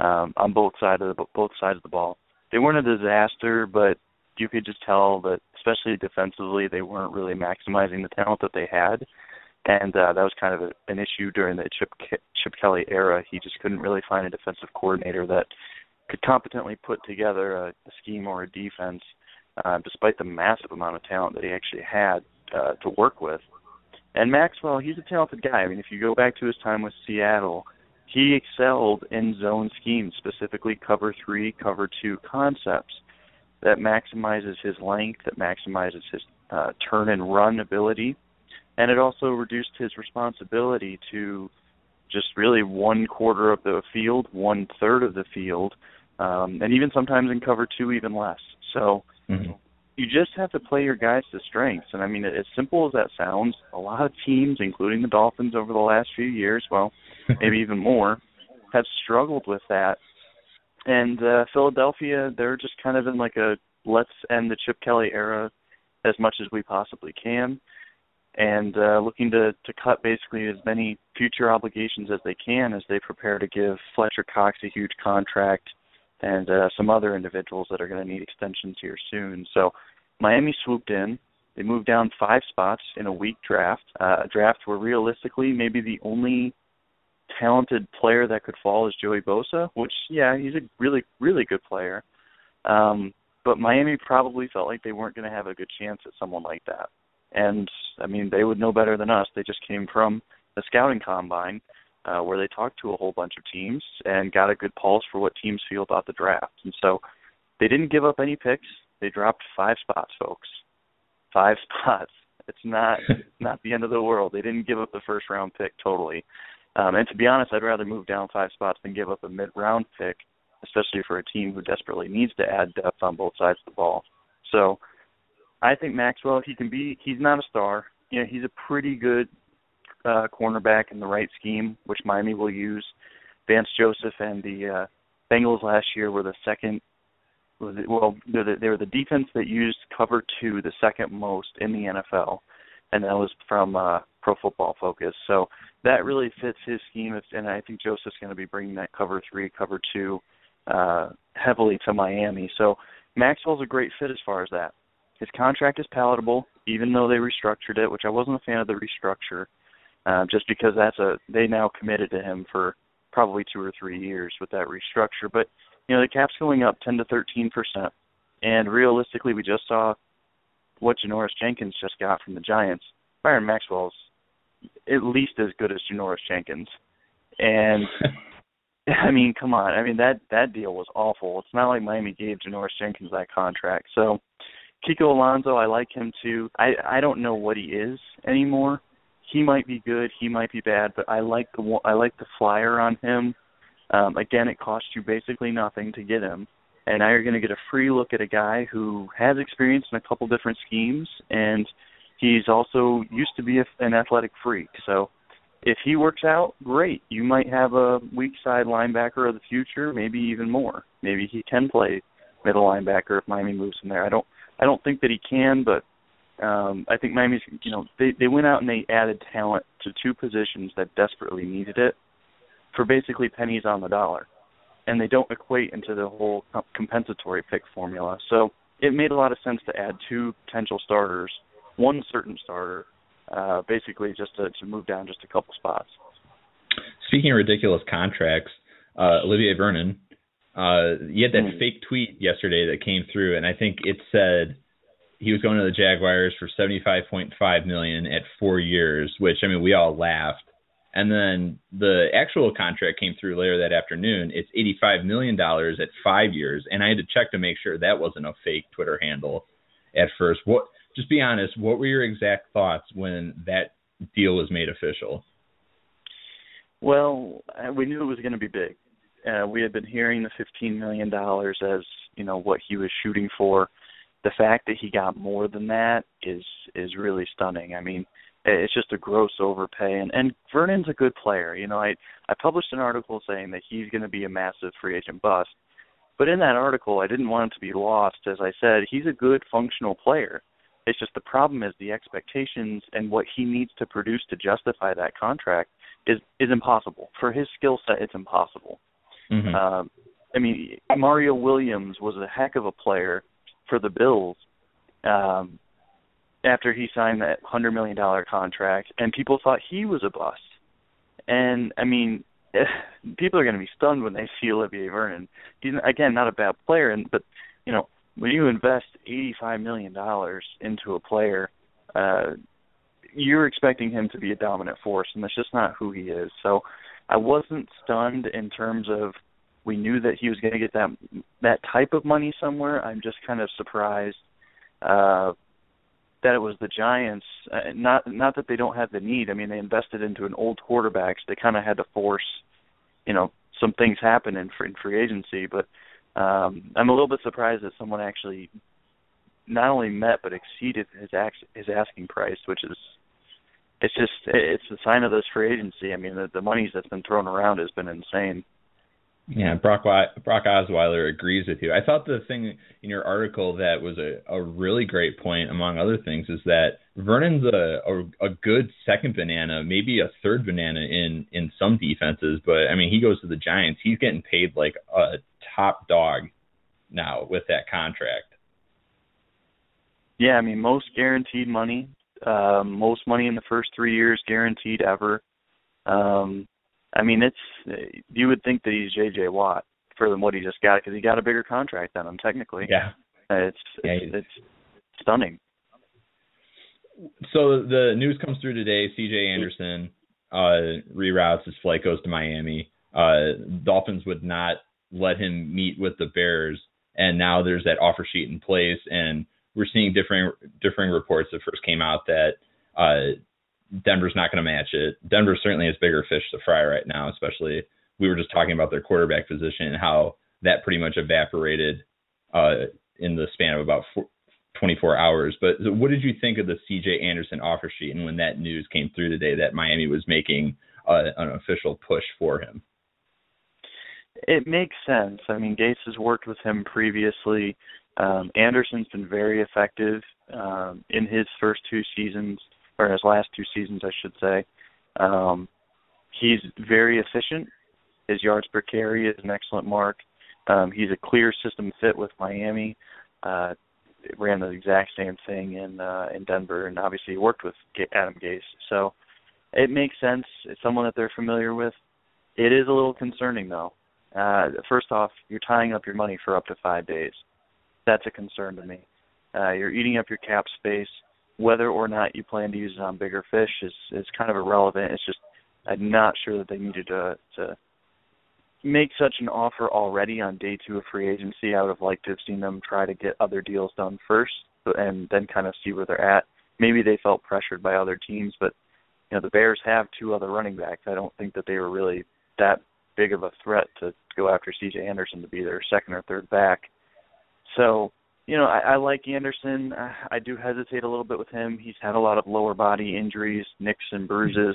um, on both sides of the both sides of the ball. They weren't a disaster, but you could just tell that, especially defensively, they weren't really maximizing the talent that they had, and uh, that was kind of a, an issue during the Chip Chip Kelly era. He just couldn't really find a defensive coordinator that could competently put together a, a scheme or a defense, uh, despite the massive amount of talent that he actually had uh, to work with. And Maxwell, he's a talented guy. I mean, if you go back to his time with Seattle, he excelled in zone schemes, specifically cover three, cover two concepts that maximizes his length, that maximizes his uh, turn and run ability, and it also reduced his responsibility to just really one quarter of the field, one third of the field, um, and even sometimes in cover two, even less. So mm-hmm. you just have to play your guys to strengths. And I mean, as simple as that sounds, a lot of teams, including the Dolphins over the last few years, well, maybe even more, have struggled with that. And uh, Philadelphia, they're just kind of in like a let's end the Chip Kelly era as much as we possibly can, and uh, looking to to cut basically as many future obligations as they can as they prepare to give Fletcher Cox a huge contract and uh, some other individuals that are going to need extensions here soon. So Miami swooped in. They moved down five spots in a weak draft, uh, a draft where realistically maybe the only talented player that could fall is Joey Bosa, which yeah, he's a really really good player. Um, but Miami probably felt like they weren't going to have a good chance at someone like that. And I mean, they would know better than us. They just came from the scouting combine uh, where they talked to a whole bunch of teams and got a good pulse for what teams feel about the draft. And so they didn't give up any picks. They dropped five spots, folks. Five spots. It's not not the end of the world. They didn't give up the first round pick totally. Um, and to be honest, I'd rather move down five spots than give up a mid round pick, especially for a team who desperately needs to add depth on both sides of the ball. So I think Maxwell, he can be he's not a star. You know, he's a pretty good uh, cornerback in the right scheme, which Miami will use. Vance Joseph and the uh, Bengals last year were the second. Well, they were the defense that used cover two the second most in the NFL, and that was from uh, Pro Football Focus. So that really fits his scheme, and I think Joseph's going to be bringing that cover three, cover two uh, heavily to Miami. So Maxwell's a great fit as far as that. His contract is palatable, even though they restructured it, which I wasn't a fan of the restructure uh, just because that's a they now committed to him for probably two or three years with that restructure. But you know the cap's going up 10 to 13 percent, and realistically, we just saw what Janoris Jenkins just got from the Giants. Byron Maxwell's at least as good as Janoris Jenkins, and I mean, come on. I mean that that deal was awful. It's not like Miami gave Janoris Jenkins that contract. So Kiko Alonso, I like him too. I I don't know what he is anymore he might be good, he might be bad, but I like the I like the flyer on him. Um, again, it costs you basically nothing to get him, and now you're going to get a free look at a guy who has experience in a couple different schemes, and he's also used to be a, an athletic freak. So if he works out, great. You might have a weak side linebacker of the future, maybe even more. Maybe he can play middle linebacker if Miami moves him there. I don't I don't think that he can, but um, I think Miami's, you know, they they went out and they added talent to two positions that desperately needed it for basically pennies on the dollar, and they don't equate into the whole compensatory pick formula. So it made a lot of sense to add two potential starters, one certain starter, uh, basically just to, to move down just a couple spots. Speaking of ridiculous contracts, uh, Olivier Vernon, uh, you had that mm. fake tweet yesterday that came through, and I think it said he was going to the Jaguars for 75.5 million at 4 years, which I mean we all laughed. And then the actual contract came through later that afternoon. It's 85 million dollars at 5 years, and I had to check to make sure that wasn't a fake Twitter handle at first. What just be honest, what were your exact thoughts when that deal was made official? Well, uh, we knew it was going to be big. Uh, we had been hearing the 15 million dollars as, you know, what he was shooting for the fact that he got more than that is is really stunning. I mean, it's just a gross overpay and and Vernon's a good player. You know, I I published an article saying that he's going to be a massive free agent bust. But in that article, I didn't want him to be lost as I said, he's a good functional player. It's just the problem is the expectations and what he needs to produce to justify that contract is is impossible for his skill set. It's impossible. Mm-hmm. Um, I mean, Mario Williams was a heck of a player for the Bills um, after he signed that hundred million dollar contract, and people thought he was a bust. And I mean, people are going to be stunned when they see Olivier Vernon. He's again not a bad player, and but you know when you invest eighty five million dollars into a player, uh, you're expecting him to be a dominant force, and that's just not who he is. So I wasn't stunned in terms of we knew that he was going to get that that type of money somewhere. I'm just kind of surprised uh, that it was the Giants. Uh, not not that they don't have the need. I mean, they invested into an old quarterback, so they kind of had to force, you know, some things happen in, in free agency. But um, I'm a little bit surprised that someone actually not only met but exceeded his ax- his asking price, which is it's just it's a sign of this free agency. I mean, the, the money that's been thrown around has been insane. Yeah, Brock Brock Osweiler agrees with you. I thought the thing in your article that was a, a really great point, among other things, is that Vernon's a, a a good second banana, maybe a third banana in in some defenses, but I mean he goes to the Giants, he's getting paid like a top dog now with that contract. Yeah, I mean most guaranteed money, um, most money in the first three years guaranteed ever. Um, I mean, it's you would think that he's J.J. Watt for what he just got because he got a bigger contract than him technically. Yeah, it's yeah, it's, it's stunning. So the news comes through today. C.J. Anderson uh, reroutes his flight goes to Miami. Uh, Dolphins would not let him meet with the Bears, and now there's that offer sheet in place, and we're seeing differing differing reports that first came out that uh, Denver's not going to match it. Denver certainly has bigger fish to fry right now, especially we were just talking about their quarterback position and how that pretty much evaporated uh, in the span of about four, 24 hours. But what did you think of the CJ Anderson offer sheet and when that news came through today that Miami was making uh, an official push for him? It makes sense. I mean, Gase has worked with him previously. Um, Anderson's been very effective um, in his first two seasons or his last two seasons, I should say. Um, he's very efficient. His yards per carry is an excellent mark. Um, he's a clear system fit with Miami. Uh, ran the exact same thing in uh, in Denver, and obviously worked with Adam Gase. So it makes sense. It's someone that they're familiar with. It is a little concerning though. Uh, first off, you're tying up your money for up to five days. That's a concern to me. Uh, you're eating up your cap space whether or not you plan to use it on bigger fish is is kind of irrelevant. It's just I'm not sure that they needed to to make such an offer already on day two of free agency. I would have liked to have seen them try to get other deals done first and then kind of see where they're at. Maybe they felt pressured by other teams, but you know the Bears have two other running backs. I don't think that they were really that big of a threat to go after C.J. Anderson to be their second or third back. So you know, I, I like Anderson. I do hesitate a little bit with him. He's had a lot of lower body injuries, nicks and bruises.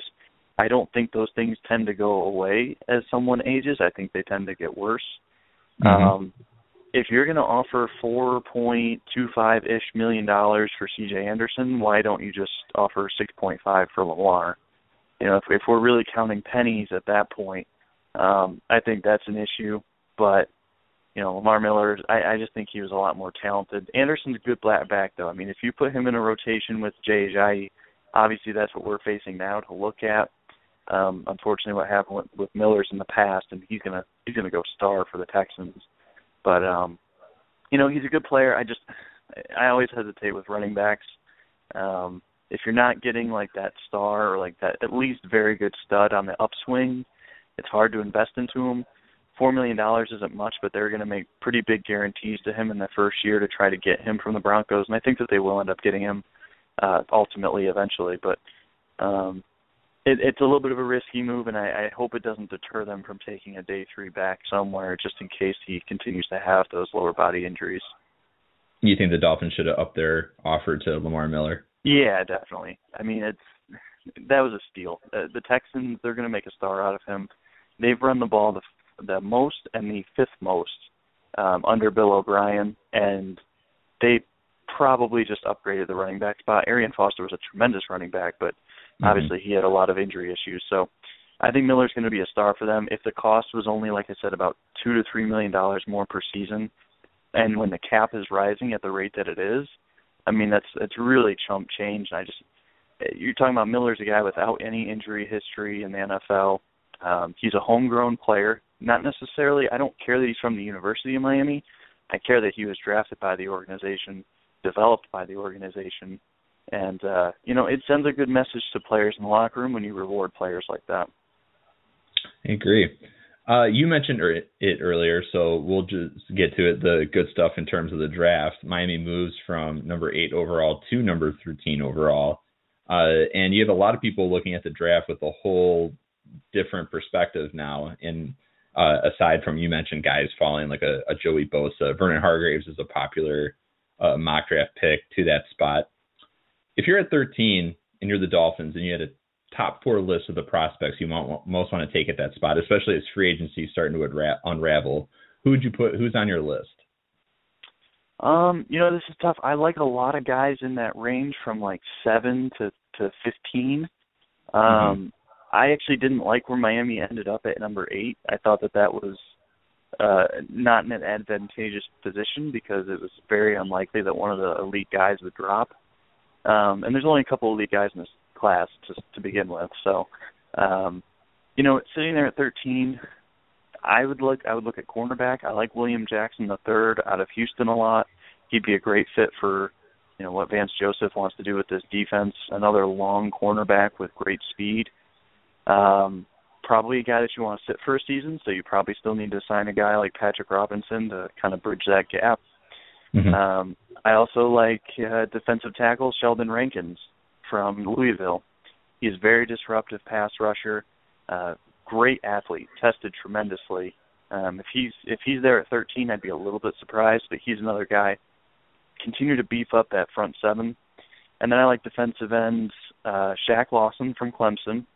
I don't think those things tend to go away as someone ages. I think they tend to get worse. Mm-hmm. Um, if you're going to offer four point two five ish million dollars for C.J. Anderson, why don't you just offer six point five for Lamar? You know, if, if we're really counting pennies at that point, um, I think that's an issue. But you know, Lamar Miller, I, I just think he was a lot more talented. Anderson's a good black back though. I mean, if you put him in a rotation with Jay Ajayi, obviously that's what we're facing now to look at. Um, unfortunately, what happened with, with Miller's in the past, and he's gonna he's gonna go star for the Texans. But um, you know, he's a good player. I just I always hesitate with running backs. Um, if you're not getting like that star or like that at least very good stud on the upswing, it's hard to invest into him four million dollars isn't much, but they're going to make pretty big guarantees to him in the first year to try to get him from the Broncos, and I think that they will end up getting him uh, ultimately, eventually. But um, it, it's a little bit of a risky move, and I, I hope it doesn't deter them from taking a day three back somewhere, just in case he continues to have those lower body injuries. You think the Dolphins should have upped their offer to Lamar Miller? Yeah, definitely. I mean, it's that was a steal. Uh, the Texans, they're going to make a star out of him. They've run the ball the the most and the fifth most um, under Bill O'Brien, and they probably just upgraded the running back spot. Arian Foster was a tremendous running back, but mm-hmm. obviously he had a lot of injury issues. So I think Miller's going to be a star for them. If the cost was only, like I said, about two to three million dollars more per season, and when the cap is rising at the rate that it is, I mean that's that's really chump change. And I just you're talking about Miller's a guy without any injury history in the NFL. Um, he's a homegrown player. Not necessarily. I don't care that he's from the University of Miami. I care that he was drafted by the organization, developed by the organization, and uh, you know it sends a good message to players in the locker room when you reward players like that. I agree. Uh, you mentioned it earlier, so we'll just get to it. The good stuff in terms of the draft. Miami moves from number eight overall to number 13 overall. Uh, and you have a lot of people looking at the draft with a whole different perspective now. And uh, aside from you mentioned guys falling like a, a Joey Bosa, Vernon Hargreaves is a popular uh, mock draft pick to that spot. If you're at 13 and you're the Dolphins and you had a top four list of the prospects you want, most want to take at that spot, especially as free agency starting to unra- unravel. Who would you put? Who's on your list? Um, you know, this is tough. I like a lot of guys in that range from like seven to to fifteen. Um, mm-hmm. I actually didn't like where Miami ended up at number eight. I thought that that was uh, not in an advantageous position because it was very unlikely that one of the elite guys would drop. Um, and there's only a couple elite guys in this class to to begin with. So, um, you know, sitting there at 13, I would look I would look at cornerback. I like William Jackson the third out of Houston a lot. He'd be a great fit for you know what Vance Joseph wants to do with this defense. Another long cornerback with great speed. Um, probably a guy that you want to sit for a season, so you probably still need to sign a guy like Patrick Robinson to kind of bridge that gap. Mm-hmm. Um, I also like uh, defensive tackle Sheldon Rankins from Louisville. He's a very disruptive pass rusher, uh, great athlete, tested tremendously. Um, if he's if he's there at 13, I'd be a little bit surprised, but he's another guy. Continue to beef up that front seven, and then I like defensive ends uh, Shaq Lawson from Clemson.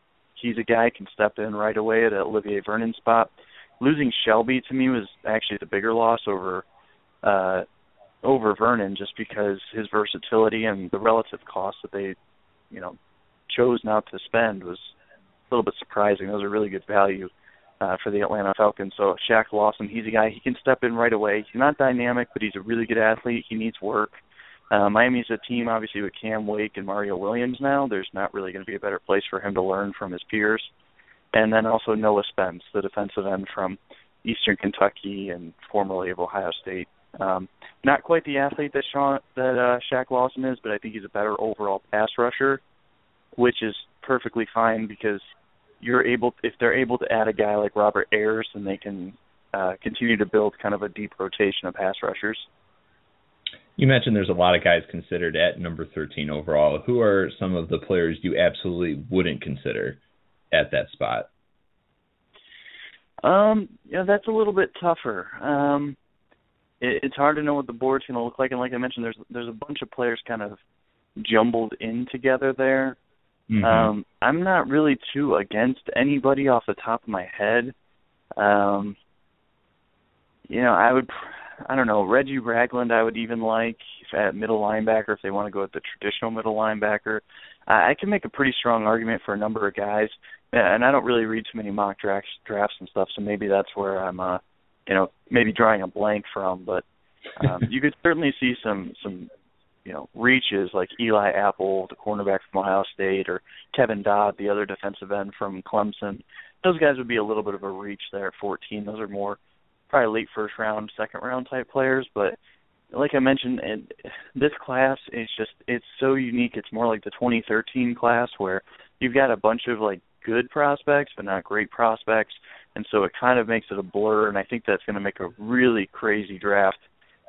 He's a guy can step in right away at Olivier Vernon's spot. Losing Shelby to me was actually the bigger loss over uh, over Vernon, just because his versatility and the relative cost that they you know chose not to spend was a little bit surprising. Those are really good value uh, for the Atlanta Falcons. So Shaq Lawson, he's a guy he can step in right away. He's not dynamic, but he's a really good athlete. He needs work. Miami's a team, obviously, with Cam Wake and Mario Williams now. There's not really going to be a better place for him to learn from his peers. And then also Noah Spence, the defensive end from Eastern Kentucky and formerly of Ohio State. Um, not quite the athlete that Sean that uh, Shaq Lawson is, but I think he's a better overall pass rusher, which is perfectly fine because you're able if they're able to add a guy like Robert Ayers, then they can uh, continue to build kind of a deep rotation of pass rushers. You mentioned there's a lot of guys considered at number 13 overall. Who are some of the players you absolutely wouldn't consider at that spot? Um, yeah, that's a little bit tougher. Um, it, it's hard to know what the board's going to look like. And like I mentioned, there's there's a bunch of players kind of jumbled in together there. Mm-hmm. Um, I'm not really too against anybody off the top of my head. Um, you know, I would, I don't know, Reggie Ragland. I would even like at middle linebacker if they want to go with the traditional middle linebacker. I, I can make a pretty strong argument for a number of guys, and I don't really read too many mock drafts, drafts and stuff, so maybe that's where I'm uh, you know maybe drawing a blank from, but um, you could certainly see some some you know reaches like Eli Apple, the cornerback from Ohio State, or Kevin Dodd, the other defensive end from Clemson. Those guys would be a little bit of a reach there at 14. Those are more probably late first round, second round type players, but like I mentioned, and this class is just it's so unique. It's more like the 2013 class where you've got a bunch of like good prospects but not great prospects and so it kind of makes it a blur. And I think that's going to make a really crazy draft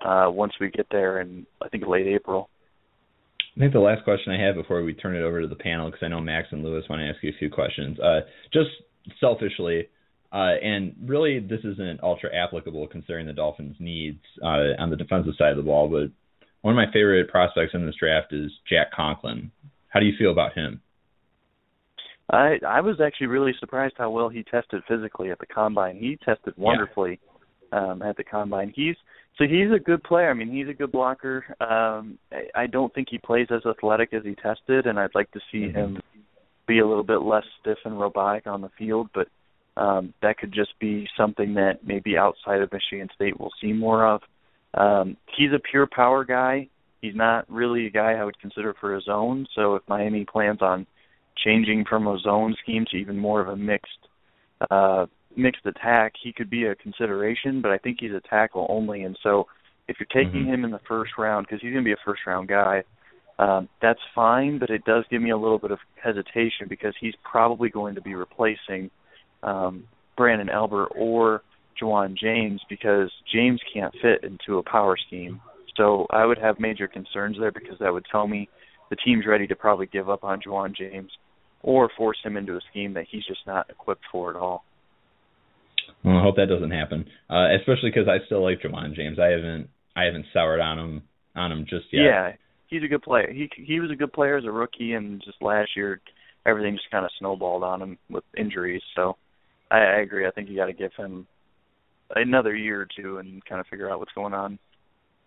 uh, once we get there in I think late April. I think the last question I have before we turn it over to the panel, because I know Max and Lewis want to ask you a few questions. Uh, just selfishly, uh, and really this isn't ultra applicable considering the Dolphins' needs uh, on the defensive side of the ball, but one of my favorite prospects in this draft is Jack Conklin. How do you feel about him? I I was actually really surprised how well he tested physically at the combine. He tested wonderfully yeah. um, at the combine. He's so he's a good player. I mean, he's a good blocker. Um, I, I don't think he plays as athletic as he tested, and I'd like to see mm-hmm. him be a little bit less stiff and robotic on the field. But um, that could just be something that maybe outside of Michigan State we'll see more of. Um, he's a pure power guy. He's not really a guy I would consider for a zone. So if Miami plans on changing from a zone scheme to even more of a mixed uh, mixed attack, he could be a consideration. But I think he's a tackle only, and so if you're taking mm-hmm. him in the first round because he's going to be a first round guy, um, that's fine. But it does give me a little bit of hesitation because he's probably going to be replacing um, Branden Albert or Ja'Wuan James because James can't fit into a power scheme. So I would have major concerns there because that would tell me the team's ready to probably give up on Ja'Wuan James or force him into a scheme that he's just not equipped for at all. Well, I hope that doesn't happen, uh, especially because I still like Ja'Wuan James. I haven't I haven't soured on him on him just yet. Yeah, he's a good player. He he was a good player as a rookie, and just last year everything just kind of snowballed on him with injuries. So I, I agree. I think you got to give him another year or two and kind of figure out what's going on.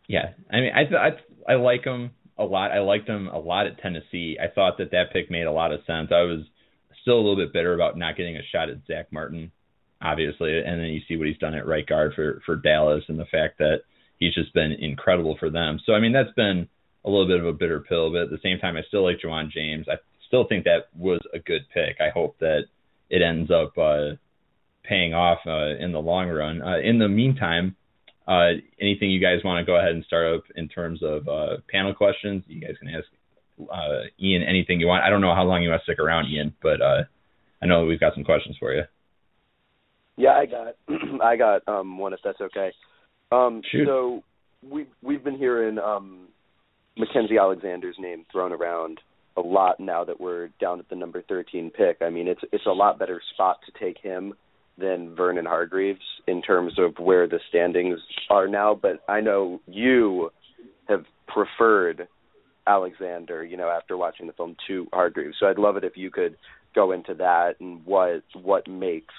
Yeah, I mean, I I I like him a lot. I liked him a lot at Tennessee. I thought that that pick made a lot of sense. I was still a little bit bitter about not getting a shot at Zach Martin, obviously, and then you see what he's done at right guard for for Dallas and the fact that he's just been incredible for them. So I mean, that's been a little bit of a bitter pill, but at the same time, I still like Ja'Wuan James. I still think that was a good pick. I hope that it ends up uh, paying off uh, in the long run. Uh, in the meantime, uh, anything you guys want to go ahead and start up in terms of uh, panel questions, you guys can ask uh, Ian anything you want. I don't know how long you want to stick around, Ian, but uh, I know we've got some questions for you. Yeah, I got I got um, one if that's okay. Um, Shoot. So we we've been hearing um, Mackensie Alexander's name thrown around a lot now that we're down at the number 13 pick. I mean, it's it's a lot better spot to take him than Vernon Hargreaves in terms of where the standings are now, but I know you have preferred Alexander, you know, after watching the film to Hargreaves. So I'd love it if you could go into that and what what makes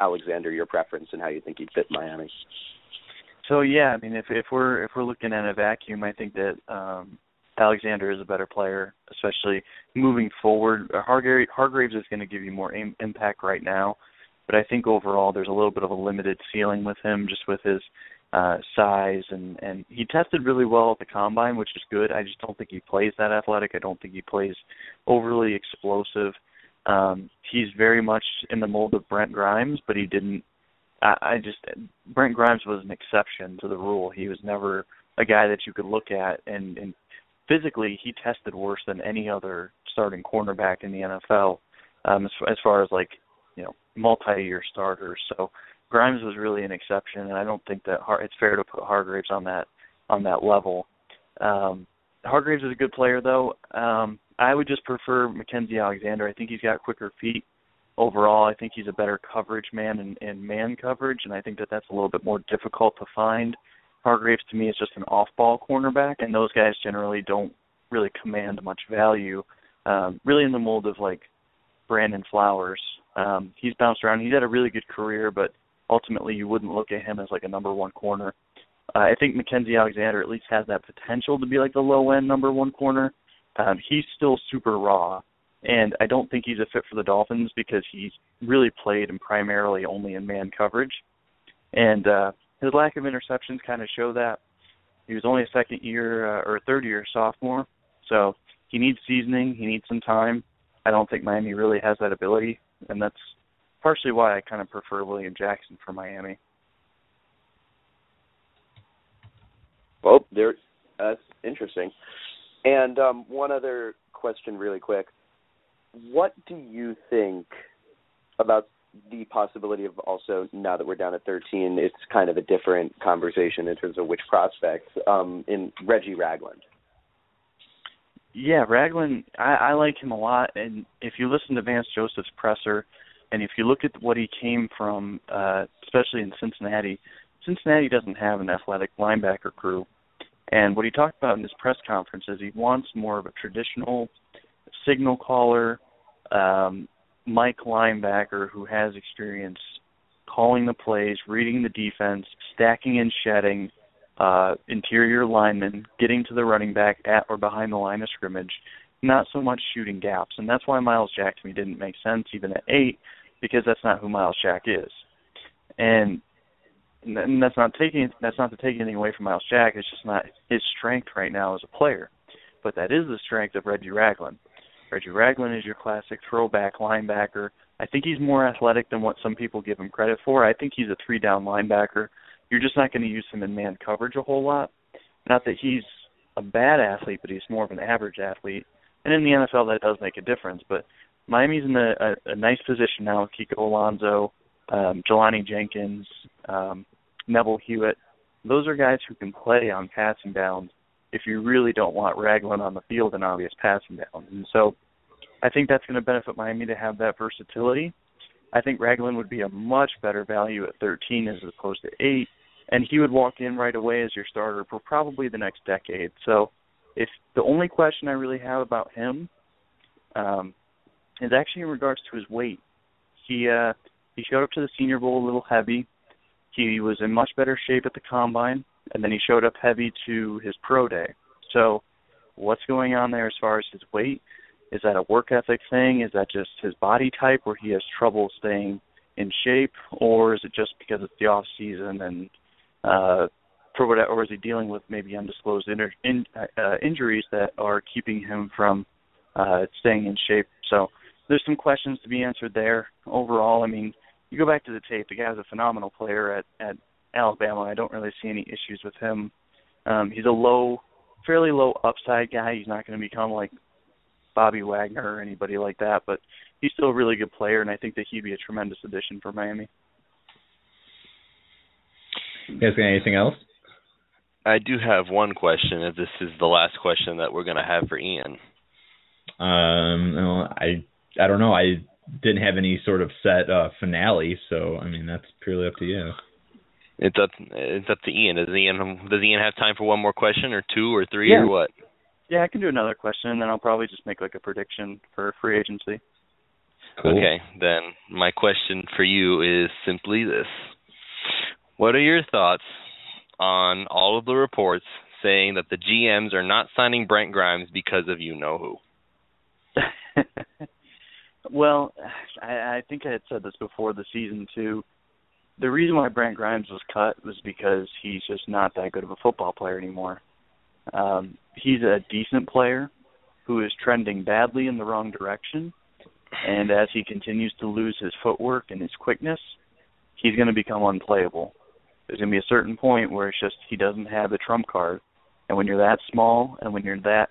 Alexander your preference and how you think he'd fit Miami. So yeah, I mean if if we're if we're looking at a vacuum, I think that um Alexander is a better player, especially moving forward. Hargreaves, is going to give you more Im- impact right now, but I think overall there's a little bit of a limited ceiling with him, just with his uh, size and and he tested really well at the combine, which is good. I just don't think he plays that athletic. I don't think he plays overly explosive. Um, he's very much in the mold of Brent Grimes, but he didn't. I, I just Brent Grimes was an exception to the rule. He was never a guy that you could look at and and physically he tested worse than any other starting cornerback in the NFL um as, as far as like you know multi-year starters. So Grimes was really an exception, and I don't think that Har- it's fair to put Hargreaves on that on that level. Um, Hargreaves is a good player, though. Um, I would just prefer Mackensie Alexander. I think he's got quicker feet. Overall, I think he's a better coverage man in, in man coverage, and I think that that's a little bit more difficult to find. Hargreaves to me is just an off-ball cornerback, and those guys generally don't really command much value. Um, really in the mold of like Brandon Flowers, um, he's bounced around. He's had a really good career, but ultimately you wouldn't look at him as like a number one corner. Uh, I think Mackensie Alexander at least has that potential to be like the low end number one corner. Um, he's still super raw, and I don't think he's a fit for the Dolphins because he's really played and primarily only in man coverage, and uh, his lack of interceptions kind of show that. He was only a second year uh, or third year sophomore, so he needs seasoning. He needs some time. I don't think Miami really has that ability and that's partially why I kind of prefer William Jackson for Miami. Well, there, that's interesting. And um, one other question, really quick: What do you think about the possibility of also now that we're down at 13, it's kind of a different conversation in terms of which prospects um, in Reggie Ragland. Yeah, Ragland, I, I like him a lot. And if you listen to Vance Joseph's presser, and if you look at what he came from, uh, especially in Cincinnati, Cincinnati doesn't have an athletic linebacker crew. And what he talked about in his press conference is he wants more of a traditional signal caller, um, Mike linebacker who has experience calling the plays, reading the defense, stacking and shedding, uh, interior linemen getting to the running back at or behind the line of scrimmage, not so much shooting gaps. And that's why Myles Jack to me didn't make sense even at eight, because that's not who Myles Jack is. And and that's not taking that's not to take anything away from Myles Jack. It's just not his strength right now as a player. But that is the strength of Reggie Ragland. Reggie Ragland is your classic throwback linebacker. I think he's more athletic than what some people give him credit for. I think he's a three down linebacker. You're just not going to use him in man coverage a whole lot. Not that he's a bad athlete, but he's more of an average athlete. And in the NFL, that does make a difference. But Miami's in a, a, a nice position now with Kiko Alonso, um, Jelani Jenkins, um, Neville Hewitt. Those are guys who can play on passing downs if you really don't want Ragland on the field in obvious passing downs. And so I think that's going to benefit Miami to have that versatility. I think Ragland would be a much better value at 13 as opposed to 8, and he would walk in right away as your starter for probably the next decade. So if the only question I really have about him um, is actually in regards to his weight. He uh, he showed up to the Senior Bowl a little heavy. He was in much better shape at the combine, and then he showed up heavy to his pro day. So, what's going on there as far as his weight? Is that a work ethic thing? Is that just his body type where he has trouble staying in shape, or is it just because it's the off season and uh, for whatever, or is he dealing with maybe undisclosed inter, in, uh, injuries that are keeping him from uh, staying in shape? So there's some questions to be answered there. Overall, I mean, you go back to the tape. The guy's a phenomenal player at at Alabama. I don't really see any issues with him. Um, he's a low, fairly low upside guy. He's not going to become like Bobby Wagner or anybody like that, but he's still a really good player, and I think that he'd be a tremendous addition for Miami. You guys got anything else? I do have one question. If this is the last question that we're going to have for Ian. Um, well, I I don't know. I didn't have any sort of set uh, finale, so I mean that's purely up to you. It's up it's up to Ian. Does Ian does Ian have time for one more question or two or three yeah. or what? Yeah, I can do another question, and then I'll probably just make like a prediction for free agency. Cool. Okay, then my question for you is simply this: What are your thoughts on all of the reports saying that the GMs are not signing Brent Grimes because of you know who? well, I, I think I had said this before the season too. The reason why Brent Grimes was cut was because he's just not that good of a football player anymore. Um, he's a decent player who is trending badly in the wrong direction, and as he continues to lose his footwork and his quickness, he's going to become unplayable. There's going to be a certain point where it's just he doesn't have the trump card, and when you're that small and when you're that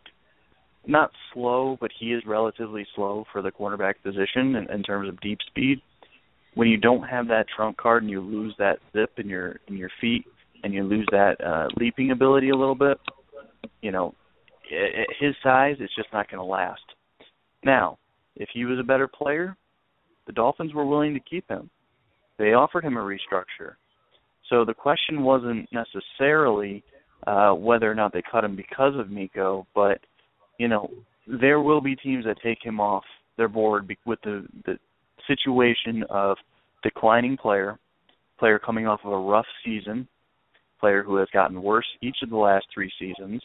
not slow, but he is relatively slow for the cornerback position in, in terms of deep speed. When you don't have that trump card and you lose that zip in your in your feet and you lose that uh, leaping ability a little bit, you know, his size is just not going to last. Now, if he was a better player, the Dolphins were willing to keep him. They offered him a restructure. So the question wasn't necessarily uh, whether or not they cut him because of Miko, but you know there will be teams that take him off their board with the the situation of declining player, player coming off of a rough season, player who has gotten worse each of the last three seasons,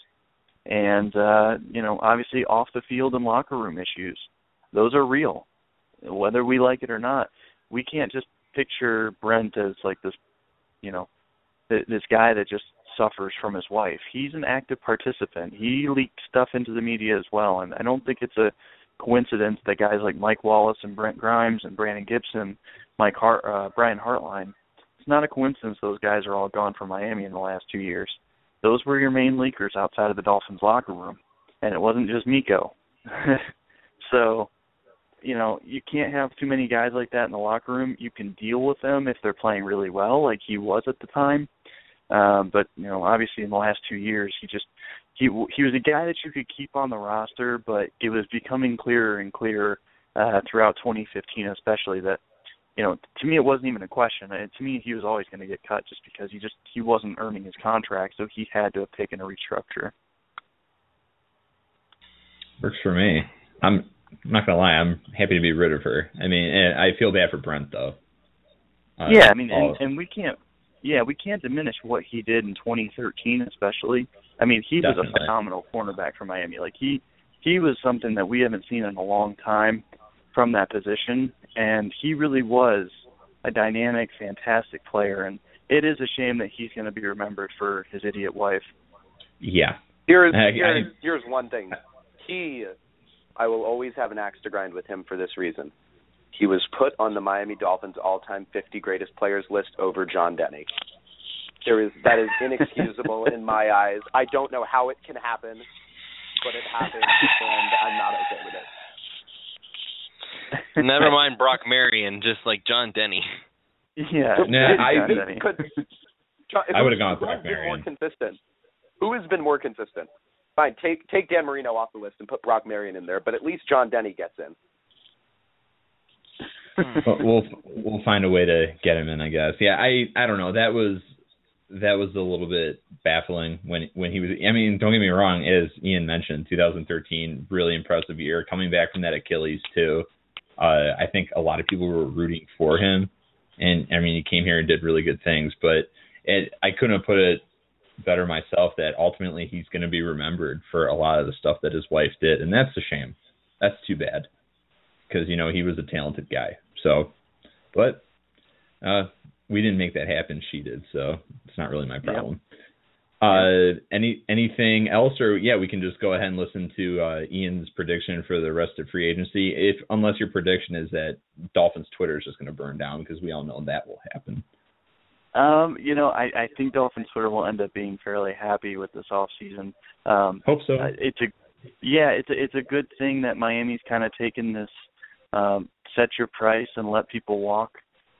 and uh, you know obviously off the field and locker room issues. Those are real, whether we like it or not. We can't just picture Brent as like this, you know, this guy that just suffers from his wife. He's an active participant. He leaked stuff into the media as well, and I don't think it's a coincidence that guys like Mike Wallace and Brent Grimes and Brandon Gibson, Mike Hart, uh, Brian Hartline. Not a coincidence those guys are all gone from Miami in the last two years. Those were your main leakers outside of the Dolphins locker room, and it wasn't just Miko. so, you know, you can't have too many guys like that in the locker room. You can deal with them if they're playing really well, like he was at the time um, but you know, obviously in the last two years, he just he he was a guy that you could keep on the roster, but it was becoming clearer and clearer uh, throughout 2015, especially that you know to me it wasn't even a question. To me, he was always going to get cut just because he just he wasn't earning his contract, so he had to have taken a restructure. Works for me. I'm not gonna lie, I'm happy to be rid of her. I mean, and I feel bad for Brent though. Uh, yeah, I mean, and, and we can't yeah, we can't diminish what he did in 2013, especially. I mean, he Definitely. was a phenomenal cornerback for Miami. Like he he was something that we haven't seen in a long time from that position, and he really was a dynamic, fantastic player. And it is a shame that he's going to be remembered for his idiot wife. Yeah. Here's here's, here's one thing. He, I will always have an axe to grind with him for this reason. He was put on the Miami Dolphins all-time 50 greatest players list over John Denny. There is that is inexcusable in my eyes. I don't know how it can happen, but it happened, and I'm not okay with it. Never mind Brock Marion, just like John Denney. Yeah, Nah, I- Could, I would've gone who Brock has more Marion. consistent? Who has been more consistent? Fine, take take Dan Marino off the list and put Brock Marion in there, but at least John Denney gets in. Hmm. We'll we'll find a way to get him in, I guess. Yeah, I I don't know. That was that was a little bit baffling when when he was. I mean, don't get me wrong. As Ian mentioned, 2013, really impressive year. Coming back from that Achilles too. Uh, I think a lot of people were rooting for him, and I mean, he came here and did really good things. But it, I couldn't have put it better myself that ultimately he's going to be remembered for a lot of the stuff that his wife did, and that's a shame. That's too bad because you know he was a talented guy. So, but uh, we didn't make that happen. She did, so it's not really my problem. Uh, any anything else, or yeah, we can just go ahead and listen to uh, Ian's prediction for the rest of free agency. If unless your prediction is that Dolphins Twitter is just going to burn down, because we all know that will happen. Um, you know, I, I think Dolphins Twitter will end up being fairly happy with this off season. Um, Hope so. uh, it's a yeah, it's a, it's a good thing that Miami's kind of taken this um, set your price and let people walk.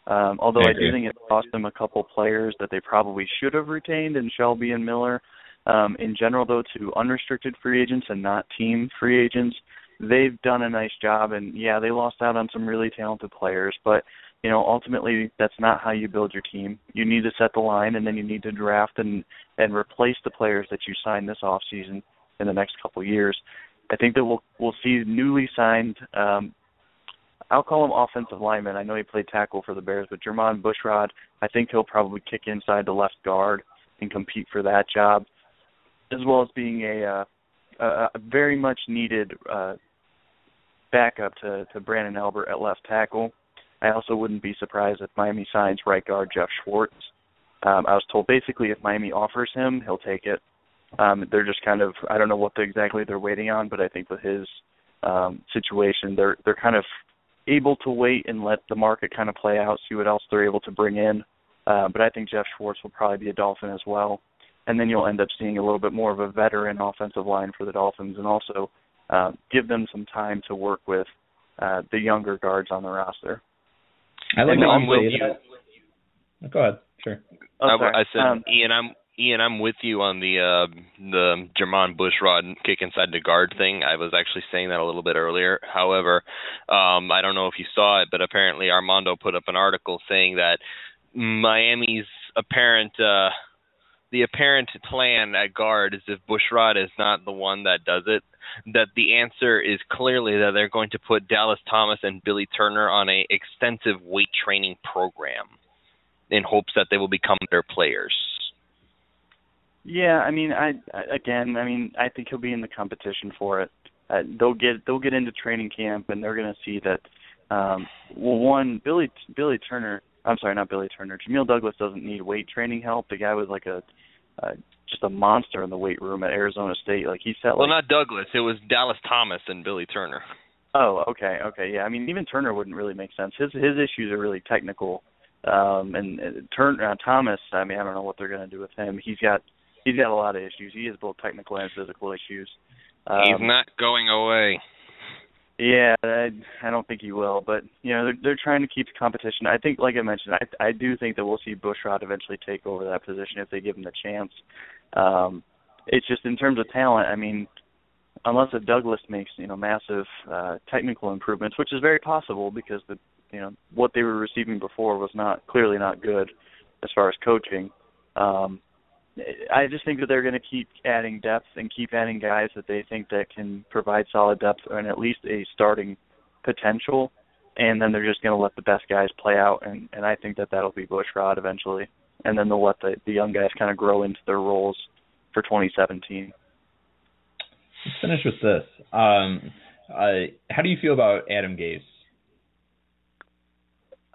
Um, although I I, do think it cost them a couple players that they probably should have retained in Shelby and Miller. Um, in general, though, to unrestricted free agents and not team free agents, they've done a nice job. And yeah, they lost out on some really talented players, but you know, ultimately that's not how you build your team. You need to set the line and then you need to draft and and replace the players that you sign this off season in the next couple years. I think that we'll we'll see newly signed um I'll call him offensive lineman. I know he played tackle for the Bears, but Jermon Bushrod, I think he'll probably kick inside the left guard and compete for that job, as well as being a uh, a, a very much needed uh, backup to to Branden Albert at left tackle. I also wouldn't be surprised if Miami signs right guard Geoff Schwartz. Um, I was told basically if Miami offers him, he'll take it. Um, they're just kind of I don't know what exactly they're waiting on, but I think with his um, situation, they're they're kind of able to wait and let the market kind of play out, see what else they're able to bring in. Uh, but I think Geoff Schwartz will probably be a Dolphin as well, and then you'll end up seeing a little bit more of a veteran offensive line for the Dolphins, and also uh, give them some time to work with uh, the younger guards on the roster. I like And how I'm you with you. Go ahead. Sure. Oh, I, sorry. I said, Um, Ian, I'm Ian, I'm with you on the uh the Jermon Bushrod kick inside the guard thing. I was actually saying that a little bit earlier. However, um I don't know if you saw it, but apparently Armando put up an article saying that Miami's apparent uh the apparent plan at guard is if Bushrod is not the one that does it, that the answer is clearly that they're going to put Dallas Thomas and Billy Turner on a extensive weight training program in hopes that they will become their players. Yeah, I mean, I I- again, I mean, I think he'll be in the competition for it. Uh, they'll get they'll get into training camp and they're going to see that. Um, well, one Billy Billy Turner, I'm sorry, not Billy Turner. Jamil Douglas doesn't need weight training help. The guy was like a uh, just a monster in the weight room at Arizona State. Like he set Well, not Douglas. It was Dallas Thomas and Billy Turner. Oh, okay, okay, yeah. I mean, even Turner wouldn't really make sense. His his issues are really technical. Um, and uh, Turn uh, Thomas, I mean, I don't know what they're going to do with him. He's got he's got a lot of issues. He has both technical and physical issues. Um, He's not going away. Yeah, I, I don't think he will, but you know they're they're trying to keep the competition. I think, like I mentioned, I I do think that we'll see Bushrod eventually take over that position if they give him the chance. Um, it's just in terms of talent. I mean, unless a Douglas makes you know massive uh, technical improvements, which is very possible because the you know what they were receiving before was not clearly not good as far as coaching. Um, I just think that they're going to keep adding depth and keep adding guys that they think that can provide solid depth and at least a starting potential, and then they're just going to let the best guys play out, and and I think that that'll be Bushrod eventually. and then they'll let the the young guys kind of grow into their roles for 2017. Let's finish with this. Um, uh, how do you feel about Adam Gase?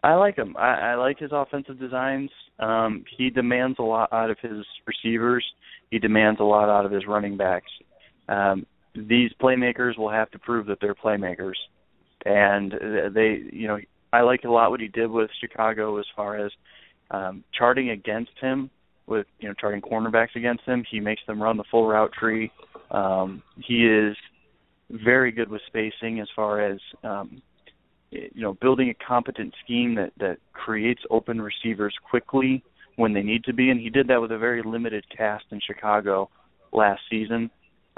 I like him. I, I like his offensive designs. Um, he demands a lot out of his receivers. He demands a lot out of his running backs. Um, these playmakers will have to prove that they're playmakers, and they, you know, I like a lot what he did with Chicago as far as um, charting against him with you know charting cornerbacks against him. He makes them run the full route tree. Um, he is very good with spacing as far as um, you know building a competent scheme that that creates open receivers quickly when they need to be, and he did that with a very limited cast in Chicago last season.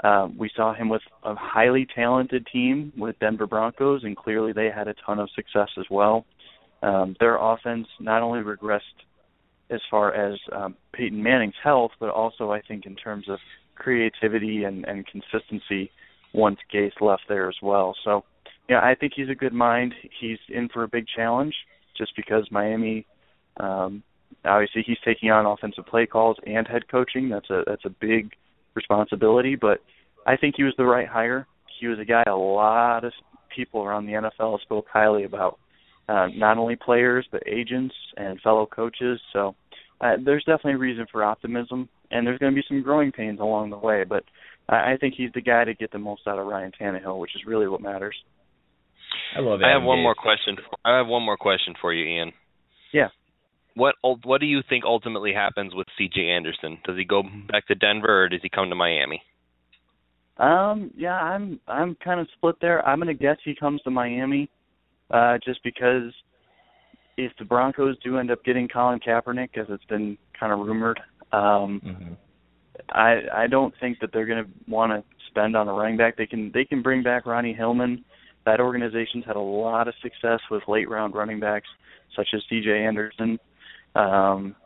Um, we saw him with a highly talented team with Denver Broncos, and clearly they had a ton of success as well. Um, their offense not only regressed as far as um, Peyton Manning's health, but also I think in terms of creativity and, and consistency once Gase left there as well. So, yeah, I think he's a good mind. He's in for a big challenge just because Miami, um, obviously, he's taking on offensive play calls and head coaching. That's a that's a big responsibility, but I think he was the right hire. He was a guy a lot of people around the NFL spoke highly about, uh, not only players but agents and fellow coaches. So uh, there's definitely reason for optimism, and there's going to be some growing pains along the way. But I, I think he's the guy to get the most out of Ryan Tannehill, which is really what matters. I love. I have one Gase. more question. I have one more question for you, Ian. Yeah. What what do you think ultimately happens with C.J. Anderson? Does he go back to Denver or does he come to Miami? Um, yeah, I'm I'm kind of split there. I'm gonna guess he comes to Miami, uh, just because if the Broncos do end up getting Colin Kaepernick, as it's been kind of rumored, um, mm-hmm. I I don't think that they're gonna want to spend on a running back. They can they can bring back Ronnie Hillman. That organization's had a lot of success with late round running backs such as C.J. Anderson, um,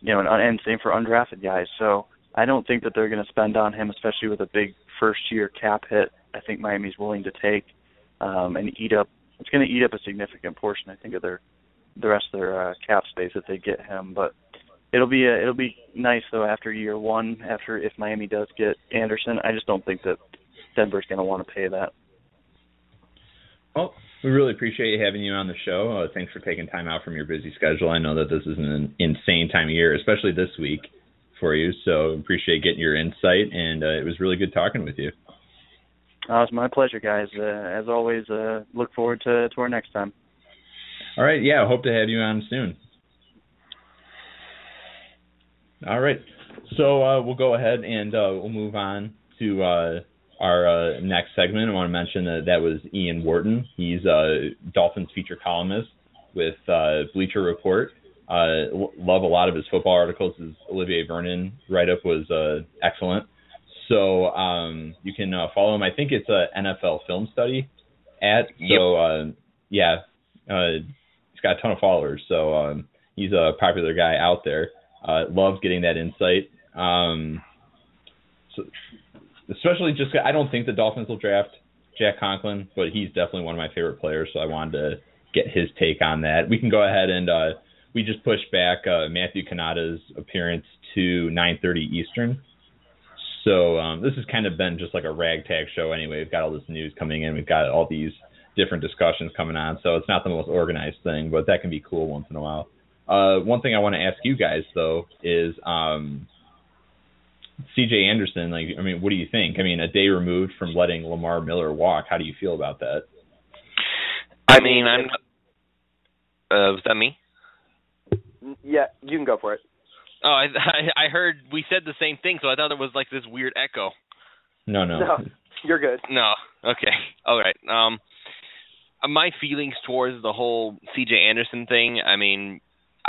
you know, and, and same for undrafted guys. So I don't think that they're going to spend on him, especially with a big first year cap hit. I think Miami's willing to take um, and eat up. It's going to eat up a significant portion, I think, of their the rest of their uh, cap space if they get him. But it'll be a, it'll be nice though after year one. After if Miami does get Anderson, I just don't think that Denver's going to want to pay that. Well, we really appreciate having you on the show. Uh, thanks for taking time out from your busy schedule. I know that this is an insane time of year, especially this week for you. So appreciate getting your insight, and uh, it was really good talking with you. Uh, it's my pleasure, guys. Uh, as always, uh, look forward to, to our next time. All right. Yeah, hope to have you on soon. All right. So uh, we'll go ahead and uh, we'll move on to uh, our uh, next segment. I want to mention that that was Ian Wharton. He's a Dolphins feature columnist with uh, Bleacher Report. Uh, love a lot of his football articles. His Olivier Vernon write up was uh, excellent. So um, you can uh, follow him. I think it's a NFL film study at. So uh, yeah, uh, he's got a ton of followers. So um, he's a popular guy out there. Uh, love getting that insight. Um, so especially just I don't think the Dolphins will draft Jack Conklin, but he's definitely one of my favorite players. So I wanted to get his take on that. We can go ahead and uh, we just pushed back uh, Matthew Canada's appearance to 9:30 Eastern. So um, this has kind of been just like a ragtag show anyway. We've got all this news coming in. We've got all these different discussions coming on. So it's not the most organized thing, but that can be cool once in a while. Uh, one thing I want to ask you guys though is um, C.J. Anderson. Like, I mean, what do you think? I mean, a day removed from letting Lamar Miller walk, how do you feel about that? I mean, I'm. Uh, was that me? Yeah, you can go for it. Oh, I I heard we said the same thing, so I thought it was like this weird echo. No, no. No, you're good. No. Okay. All right. Um, my feelings towards the whole C.J. Anderson thing. I mean,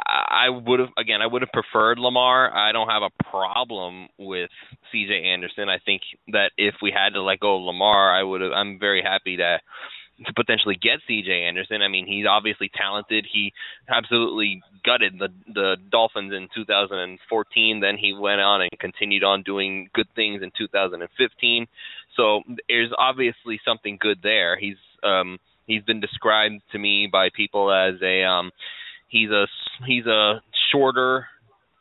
I would have again. I would have preferred Lamar. I don't have a problem with C.J. Anderson. I think that if we had to let go of Lamar, I would have. I'm very happy to to potentially get C.J. Anderson. I mean, he's obviously talented. He absolutely gutted the the Dolphins in 2014. Then he went on and continued on doing good things in 2015. So there's obviously something good there. He's um he's been described to me by people as a um he's a he's a shorter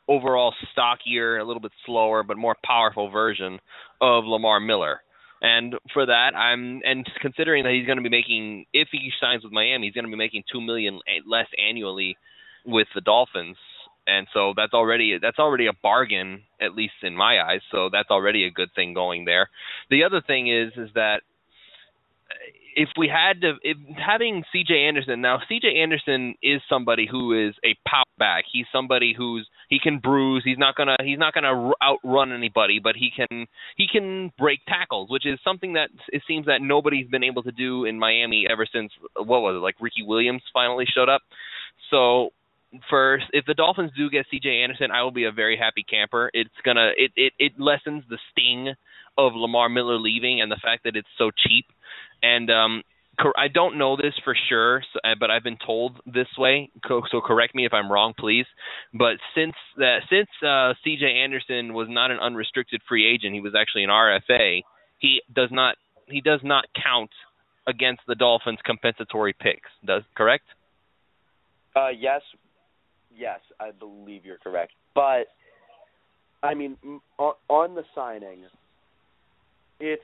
overall stockier, a little bit slower, but more powerful version of Lamar Miller. And for that, I'm and considering that he's going to be making, if he signs with Miami, he's going to be making two million less annually with the Dolphins, and so that's already that's already a bargain, at least in my eyes. So that's already a good thing going there. The other thing is is that if we had to if having CJ Anderson now CJ Anderson is somebody who is a power back. He's somebody who's he can bruise. He's not gonna he's not gonna outrun anybody, but he can he can break tackles, which is something that it seems that nobody's been able to do in Miami ever since what was it like Ricky Williams finally showed up. So first if the Dolphins do get CJ Anderson, I will be a very happy camper. It's gonna it it, it lessens the sting of Lamar Miller leaving and the fact that it's so cheap and um, I don't know this for sure, uh, but I've been told this way. So correct me if I'm wrong, please. But since that, since uh, C.J. Anderson was not an unrestricted free agent, he was actually an RFA. He does not he does not count against the Dolphins' compensatory picks. Does correct? Uh, yes, yes, I believe you're correct. But I mean, on the signing, it's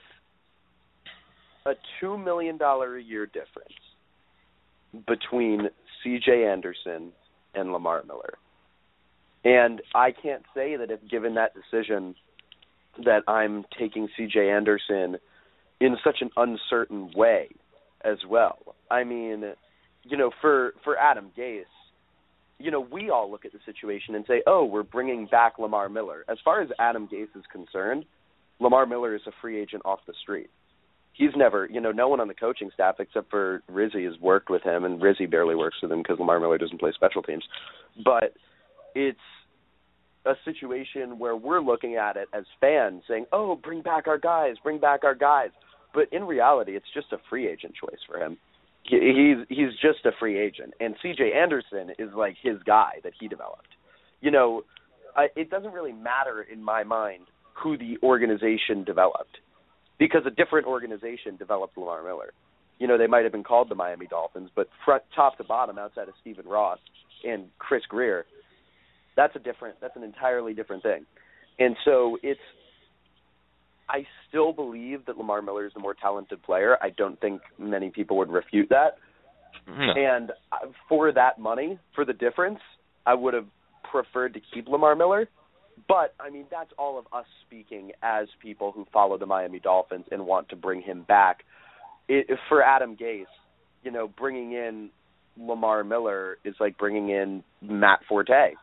a two million dollar a year difference between C.J. Anderson and Lamar Miller, and I can't say that if given that decision that I'm taking C.J. Anderson in such an uncertain way as well. I mean, you know, for for Adam Gase, you know, we all look at the situation and say, "Oh, we're bringing back Lamar Miller." As far as Adam Gase is concerned, Lamar Miller is a free agent off the street he's never, you know, no one on the coaching staff except for Rizzi has worked with him, and Rizzi barely works with him because Lamar Miller doesn't play special teams. But it's a situation where we're looking at it as fans, saying, "Oh, bring back our guys, bring back our guys." But in reality, it's just a free agent choice for him. He, he's he's just a free agent, and C.J. Anderson is like his guy that he developed. You know, I, it doesn't really matter in my mind who the organization developed because a different organization developed Lamar Miller. You know, they might have been called the Miami Dolphins, but front top to bottom, outside of Stephen Ross and Chris Grier, that's a different, that's an entirely different thing. And so it's, I still believe that Lamar Miller is the more talented player. I don't think many people would refute that. No. And uh, for that money, for the difference, I would have preferred to keep Lamar Miller but I mean, that's all of us speaking as people who follow the Miami Dolphins and want to bring him back. It, for Adam Gase, you know, bringing in Lamar Miller is like bringing in Matt Forte.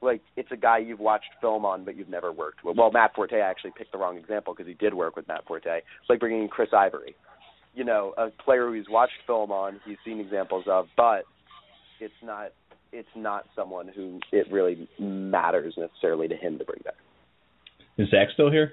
Like it's a guy you've watched film on, but you've never worked with. Well, Matt Forte I actually picked the wrong example because he did work with Matt Forte. It's like bringing in Chris Ivory. You know, a player who he's watched film on, he's seen examples of, but it's not it's not someone who it really matters necessarily to him to bring back. Is Zach still here?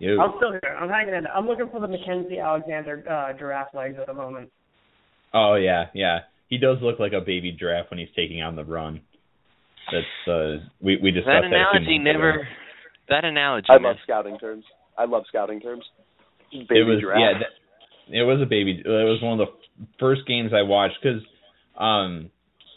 Yo. I'm still here. I'm hanging in. I'm looking for the Mackensie Alexander uh, giraffe legs at the moment. Oh yeah, yeah. He does look like a baby giraffe when he's taking on the run. That's uh, we we discussed that analogy that never. Ago. That analogy. I man. love scouting terms. I love scouting terms. Baby it was giraffe. yeah. That, it was a baby. It was one of the first games I watched because um,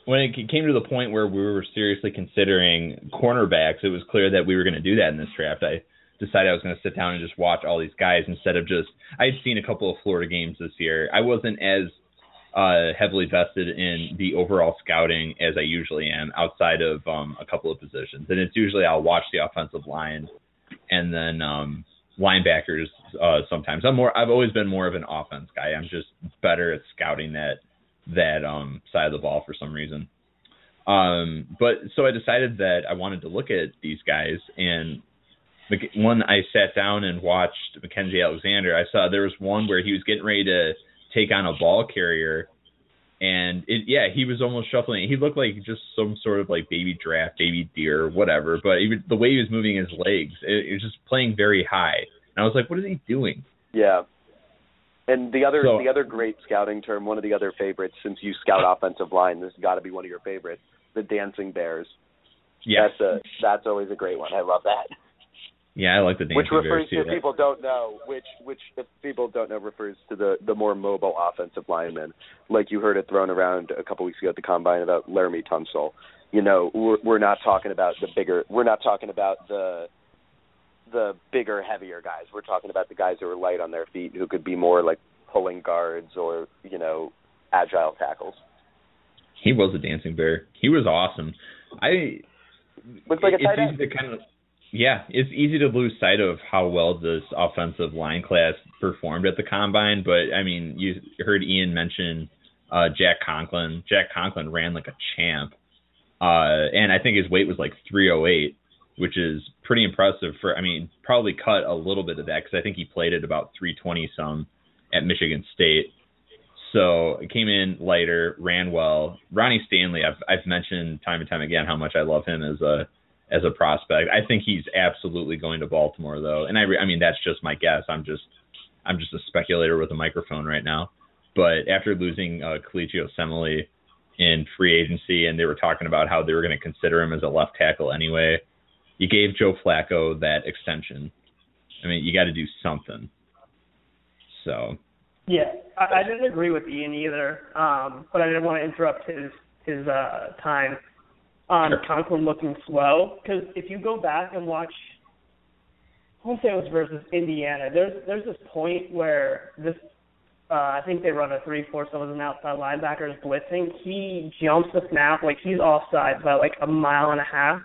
when it came to the point where we were seriously considering cornerbacks, it was clear that we were going to do that in this draft. I decided I was going to sit down and just watch all these guys instead of just. I had seen a couple of Florida games this year. I wasn't as uh, heavily vested in the overall scouting as I usually am outside of um, a couple of positions, and it's usually I'll watch the offensive line and then um, linebackers uh, sometimes. I'm more. I've always been more of an offense guy. I'm just better at scouting that that um, side of the ball for some reason. Um, but so I decided that I wanted to look at these guys and when I sat down and watched Mackensie Alexander, I saw there was one where he was getting ready to take on a ball carrier, and it, yeah, he was almost shuffling. He looked like just some sort of like baby draft, baby deer, whatever. But even the way he was moving his legs, it, it was just playing very high. And I was like, what is he doing? Yeah. And the other So- the other great scouting term, one of the other favorites, since you scout offensive line, this has got to be one of your favorites, the dancing bears. Yes. That's a that's always a great one. I love that. Yeah, I like the dancing which refers to people don't know, which which if people don't know refers to the the more mobile offensive linemen, like you heard it thrown around a couple weeks ago at the combine about Laremy Tunsil. You know, we're, we're not talking about the bigger. We're not talking about the the bigger, heavier guys. We're talking about the guys who are light on their feet, who could be more like pulling guards or you know, agile tackles. He was a dancing bear. He was awesome. I Looks like a tight end. kind of yeah, it's easy to lose sight of how well this offensive line class performed at the combine. But I mean, you heard Ian mention uh, Jack Conklin. Jack Conklin ran like a champ, uh, and I think his weight was like 308, which is pretty impressive for. I mean, probably cut a little bit of that because I think he played at about 320 some at Michigan State. So it came in lighter, ran well. Ronnie Stanley, I've I've mentioned time and time again how much I love him as a as a prospect. I think he's absolutely going to Baltimore though, and I I mean that's just my guess. I'm just I'm just a speculator with a microphone right now. But after losing uh, Kelechi Osemele in free agency, and they were talking about how they were going to consider him as a left tackle anyway, you gave Joe Flacco that extension. I mean, you got to do something. So Yeah, I, I didn't agree with Ian either, um, but I didn't want to interrupt his his uh, time on Sure. Conklin looking slow. Because if you go back and watch, I won't say it was versus Indiana. There's there's this point where this, uh, I think they run a three four, so it was an outside linebacker is blitzing. He jumps the snap like he's offside by like a mile and a half.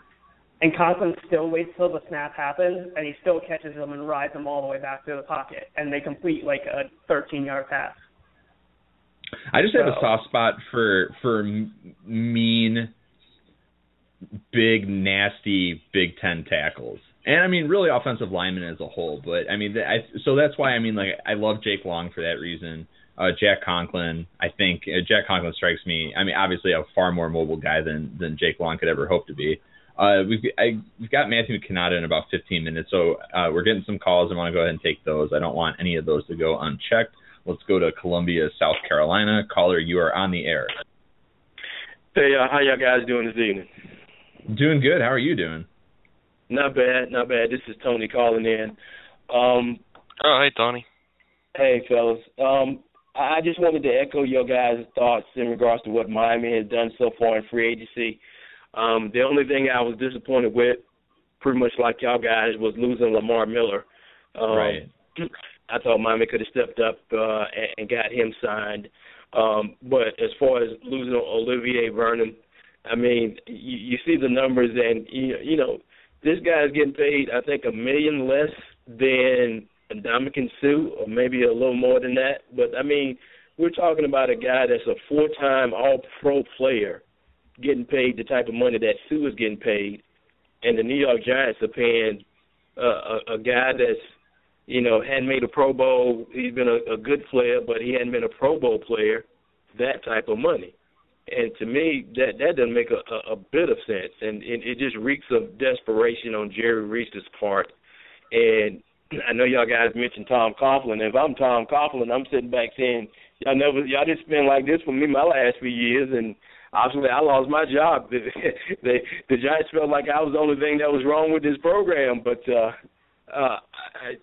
And Conklin still waits till the snap happens, and he still catches them and rides them all the way back to the pocket, and they complete like a 13-yard pass. I just have a soft spot for for mean, big, nasty Big Ten tackles, and I mean really offensive linemen as a whole. But I mean, I, so that's why I mean like I love Jake Long for that reason. Uh, Jack Conklin, I think uh, Jack Conklin strikes me. I mean, obviously a far more mobile guy than than Jake Long could ever hope to be. Uh, we've I, we've got Matthew Canada in about 15 minutes, so uh, we're getting some calls. I want to go ahead and take those. I don't want any of those to go unchecked. Let's go to Columbia, South Carolina. Caller, you are on the air. Hey, uh, how y'all guys doing this evening? Doing good. How are you doing? Not bad, not bad. This is Tony calling in. Um, Oh, hey, Tony. hey, fellas. Um, I I just wanted to echo your guys' thoughts in regards to what Miami has done so far in free agency. Um, the only thing I was disappointed with, pretty much like y'all guys, was losing Lamar Miller. Um, Right. I thought Miami could have stepped up uh, and, and got him signed. Um, but as far as losing Olivier Vernon, I mean, you, you see the numbers, and you, you know, this guy's getting paid, I think, a million less than Ndamukong Suh, or maybe a little more than that. But I mean, we're talking about a guy that's a four-time All-Pro player, getting paid the type of money that Suh is getting paid, and the New York Giants are paying uh, a, a guy that's you know, hadn't made a Pro Bowl. He's been a, a good player, but he hadn't been a Pro Bowl player. That type of money, and to me, that that doesn't make a, a, bit of sense, and it, it just reeks of desperation on Jerry Reese's part. And I know y'all guys mentioned Tom Coughlin. If I'm Tom Coughlin, I'm sitting back saying, y'all never, y'all didn't spend like this for me my last few years, and obviously I lost my job. the, the Giants felt like I was the only thing that was wrong with this program, but. uh uh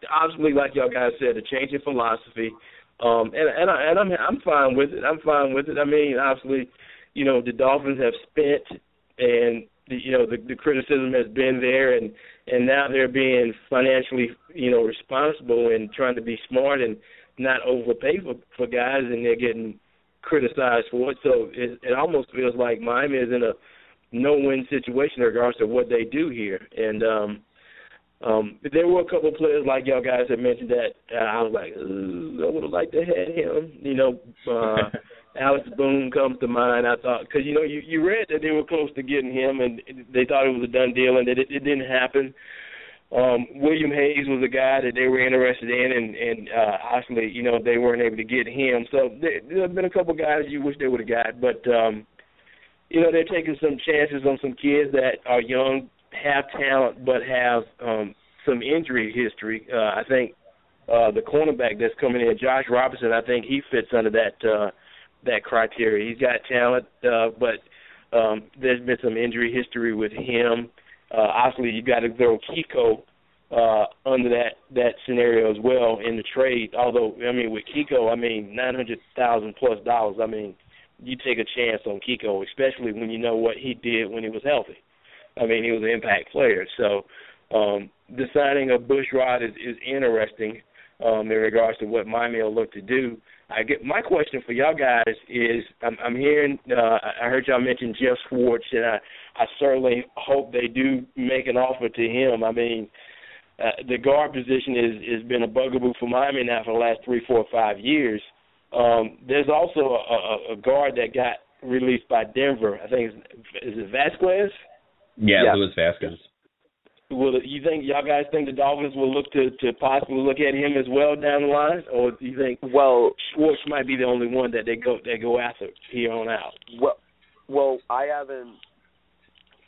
obviously like y'all guys said, a change in philosophy. Um and and I and I'm I'm fine with it. I'm fine with it. I mean, obviously, you know, the Dolphins have spent and the you know, the the criticism has been there and and now they're being financially, you know, responsible and trying to be smart and not overpay for for guys and they're getting criticized for it. So it it almost feels like Miami is in a no-win situation in regards to what they do here. And um um, there were a couple of players like y'all guys had mentioned that uh, I was like, I would have liked to have him. You know, uh, Alex Boone comes to mind. I thought because you know you you read that they were close to getting him and they thought it was a done deal and that it, it didn't happen. Um, William Hayes was a guy that they were interested in, and and uh, obviously, you know, they weren't able to get him. So there, there have been a couple guys you wish they would have got, but um, you know, they're taking some chances on some kids that are young, have talent, but have um, some injury history. Uh, I think uh, the cornerback that's coming in, Josh Robinson, I think he fits under that uh, that criteria. He's got talent, uh, but um, there's been some injury history with him. Uh, obviously, you got to throw Kiko uh, under that that scenario as well in the trade. Although, I mean, with Kiko, I mean, nine hundred thousand plus dollars. I mean, you take a chance on Kiko, especially when you know what he did when he was healthy. I mean, he was an impact player. So, um, the signing of Bushrod is, is interesting um, in regards to what Miami will look to do. I get my question for y'all guys is I'm, I'm hearing uh, I heard y'all mention Geoff Schwartz and I I certainly hope they do make an offer to him. I mean, uh, the guard position is has been a bugaboo for Miami now for the last three, four, five years. Um, there's also a, a, a guard that got released by Denver. I think it's, is it Vasquez? Yeah, yeah. Louis Vasquez will you think y'all guys think the Dolphins will look to to possibly look at him as well down the line, or do you think well Schwartz might be the only one that they go they go after here on out? Well, well, I haven't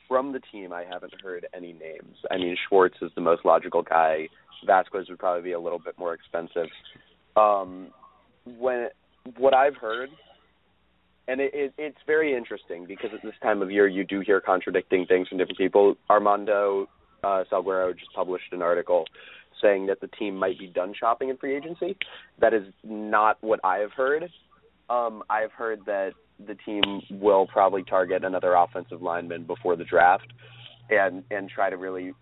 from the team. I haven't heard any names. I mean, Schwartz is the most logical guy. Vasquez would probably be a little bit more expensive. Um, when what I've heard and it, it, it's very interesting because at this time of year you do hear contradicting things from different people. Armando uh, Salguero just published an article saying that the team might be done shopping in free agency. That is not what I have heard. Um, I've heard that the team will probably target another offensive lineman before the draft, and and try to really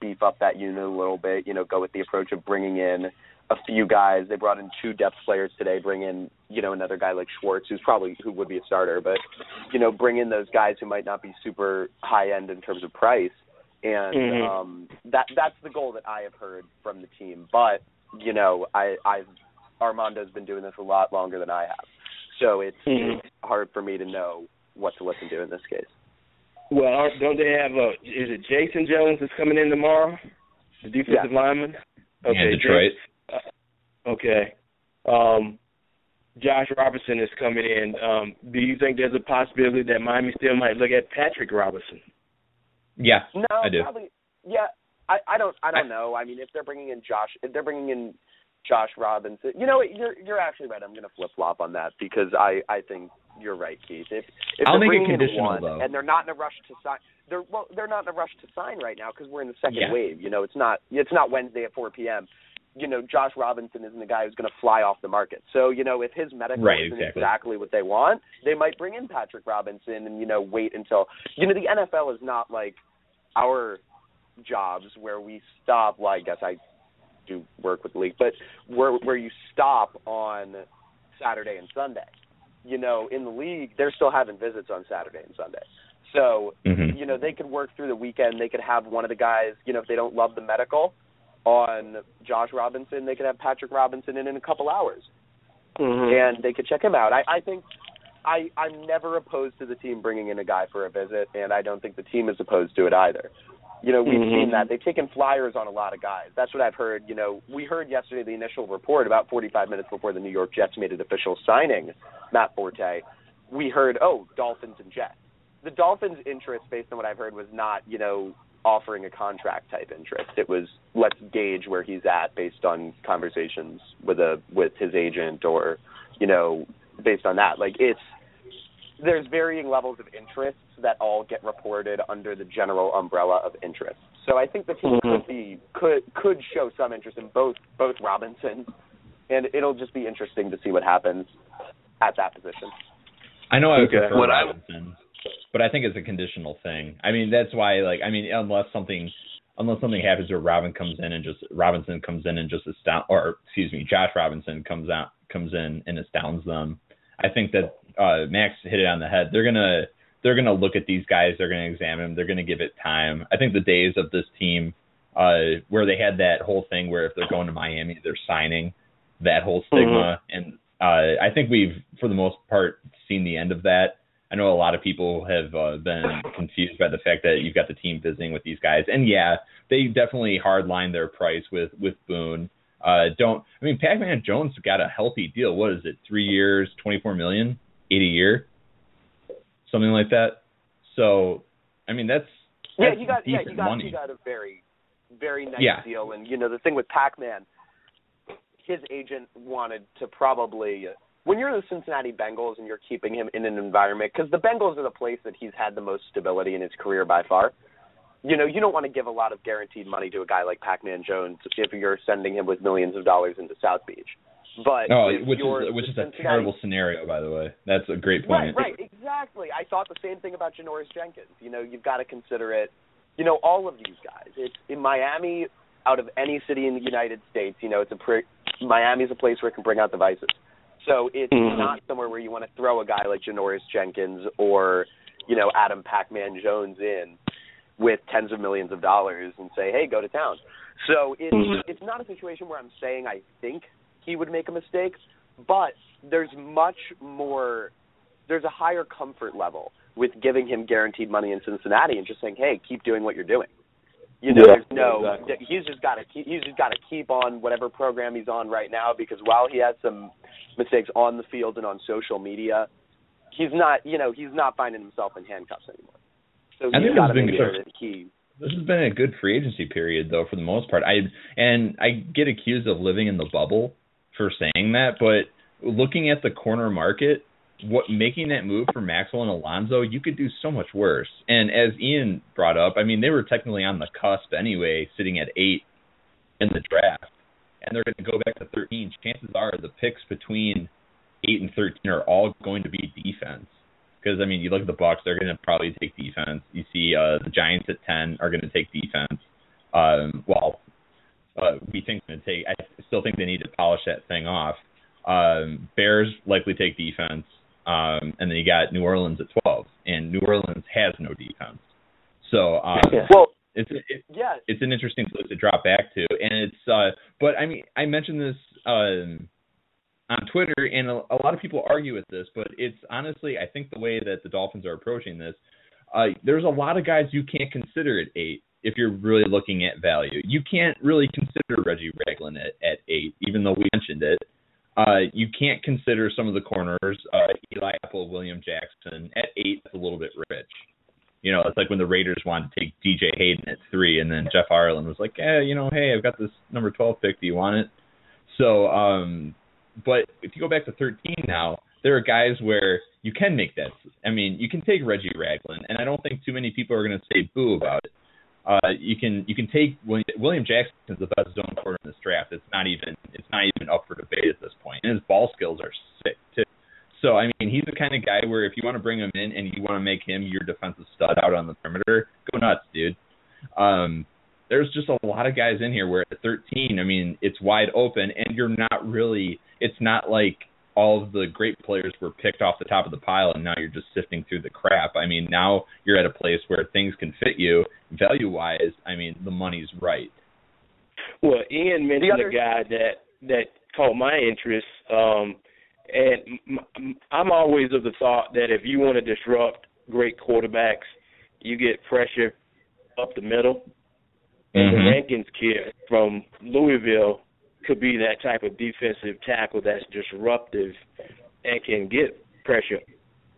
beef up that unit a little bit. You know, go with the approach of bringing in a few guys. They brought in two depth players today. Bring in you know another guy like Schwartz, who's probably who would be a starter, but you know bring in those guys who might not be super high end in terms of price and mm-hmm. um, that that's the goal that I have heard from the team. But you know, I I've Armando's been doing this a lot longer than I have, so it's, mm-hmm. it's hard for me to know what to listen to in this case. Well, don't they have a? Is it Jason Jones that's coming in tomorrow? The defensive yeah. lineman. Okay, yeah, Detroit. Uh, okay. Um, Josh Robinson is coming in. Um, do you think there's a possibility that Miami still might look at Patrick Robinson? Yeah, no, I do. Probably, yeah, I, I don't. I don't I, know. I mean, if they're bringing in Josh, if they're bringing in Josh Robinson, you know, you're you're actually right. I'm going to flip flop on that because I I think you're right, Keith. If if I'll they're make it conditional one though, and they're not in a rush to sign, they're well, they're not in a rush to sign right now because we're in the second yeah. wave. You know, it's not it's not Wednesday at 4 p.m. You know, Josh Robinson isn't the guy who's going to fly off the market. So, you know, if his medical right, isn't exactly. exactly what they want, they might bring in Patrick Robinson and you know wait until you know the NFL is not like our jobs where we stop. Well, I guess I do work with the league, but where where you stop on Saturday and Sunday. You know, in the league, they're still having visits on Saturday and Sunday. So, mm-hmm. you know, they could work through the weekend. They could have one of the guys, you know, if they don't love the medical on Josh Robinson, they could have Patrick Robinson in in a couple hours. Mm-hmm. And they could check him out. I, I think I, I'm never opposed to the team bringing in a guy for a visit, and I don't think the team is opposed to it either. You know, we've mm-hmm. seen that. They've taken flyers on a lot of guys. That's what I've heard. You know, we heard yesterday the initial report about 45 minutes before the New York Jets made an official signing, Matt Forte. We heard, oh, Dolphins and Jets. The Dolphins' interest, based on what I've heard, was not, you know, offering a contract type interest. It was let's gauge where he's at based on conversations with a with his agent or, you know, based on that. Like it's there's varying levels of interests that all get reported under the general umbrella of interest. So I think the team mm-hmm. could be could could show some interest in both both Robinson, and it'll just be interesting to see what happens at that position. I know I would Okay. prefer What I- Robinson, but I think it's a conditional thing. I mean, that's why, like, I mean, unless something, unless something happens where Robin comes in and just Robinson comes in and just astound, or excuse me, Josh Robinson comes out comes in and astounds them. I think that uh Max hit it on the head. They're gonna they're gonna look at these guys. They're gonna examine them. They're gonna give it time. I think the days of this team, uh, where they had that whole thing where if they're going to Miami, they're signing that whole stigma, and uh, I think we've for the most part seen the end of that. I know a lot of people have uh, been confused by the fact that you've got the team visiting with these guys, and yeah, they definitely hardline their price with with Boone. Uh, don't I mean Pac-Man Jones got a healthy deal. What is it? Three years, twenty-four million, eight a year, something like that. So, I mean that's, yeah, that's you got yeah, you got money. you got a very very nice Yeah. deal, and you know the thing with Pac-Man, his agent wanted to probably when you're the Cincinnati Bengals and you're keeping him in an environment because the Bengals are the place that he's had the most stability in his career by far. You know, you don't want to give a lot of guaranteed money to a guy like Pac-Man Jones if you're sending him with millions of dollars into South Beach. But Oh, which is which is a terrible scenario, by the way. That's a great Right, point. right, exactly. I thought the same thing about Janoris Jenkins. You know, you've got to consider it. You know, all of these guys. It's in Miami. Out of any city in the United States, you know, it's a pre- Miami's a place where it can bring out the vices. So it's Mhm. not somewhere where you want to throw a guy like Janoris Jenkins or you know Adam Pac-Man Jones in with tens of millions of dollars and say, hey, go to town. So it's Mhm. it's not a situation where I'm saying I think he would make a mistake, but there's much more there's a higher comfort level with giving him guaranteed money in Cincinnati and just saying, "Hey, keep doing what you're doing." You know, Yeah, there's no exactly. he's just got to he's just got to keep on whatever program he's on right now because while he has some mistakes on the field and on social media, he's not, you know, he's not finding himself in handcuffs anymore. So I he's got to make sure that he This has been a good free agency period though for the most part. I and I get accused of living in the bubble for saying that, but looking at the corner market, what making that move for Maxwell and Alonso, you could do so much worse. And as Ian brought up, I mean they were technically on the cusp anyway, sitting at eight in the draft, and they're going to go back to thirteen. Chances are the picks between eight and thirteen are all going to be defense. Because I mean, you look at the Bucks; they're going to probably take defense. You see uh, the Giants at ten are going to take defense. Um, well, uh, we think going to take. I still think they need to polish that thing off. Um, Bears likely take defense, um, and then you got New Orleans at twelve, and New Orleans has no defense. So um, well, it's it, yeah, it's an interesting place to drop back to, and it's. Uh, but I mean, I mentioned this um, on Twitter, and a, a lot of people argue with this, but it's honestly, I think the way that the Dolphins are approaching this, uh, there's a lot of guys you can't consider at eight if you're really looking at value. You can't really consider Reggie Ragland at, at eight, even though we mentioned it. Uh, you can't consider some of the corners, uh, Eli Apple, William Jackson at eight. That's a little bit rich. You know, it's like when the Raiders wanted to take DJ Hayden at three, and then Jeff Ireland was like, "Eh, you know, hey, I've got this number twelve pick. Do you want it?" So, um, but if you go back to thirteen now, there are guys where you can make that. I mean, you can take Reggie Ragland, and I don't think too many people are going to say boo about it. Uh, you can you can take William, William Jackson is the best zone quarter in this draft. It's not even it's not even up for debate at this point. point, and his ball skills are sick too. So I mean, he's the kind of guy where if you want to bring him in and you want to make him your defensive stud out on the perimeter, go nuts, dude. Um, there's just a lot of guys in here where at 13, I mean, it's wide open, and you're not really. It's not like all of the great players were picked off the top of the pile, and now you're just sifting through the crap. I mean, now you're at a place where things can fit you value wise. I mean, the money's right. Well, Ian mentioned other- a guy that that caught my interest, um, and m- m- I'm always of the thought that if you want to disrupt great quarterbacks, you get pressure up the middle. And Mhm. the Rankins kid from Louisville could be that type of defensive tackle that's disruptive and can get pressure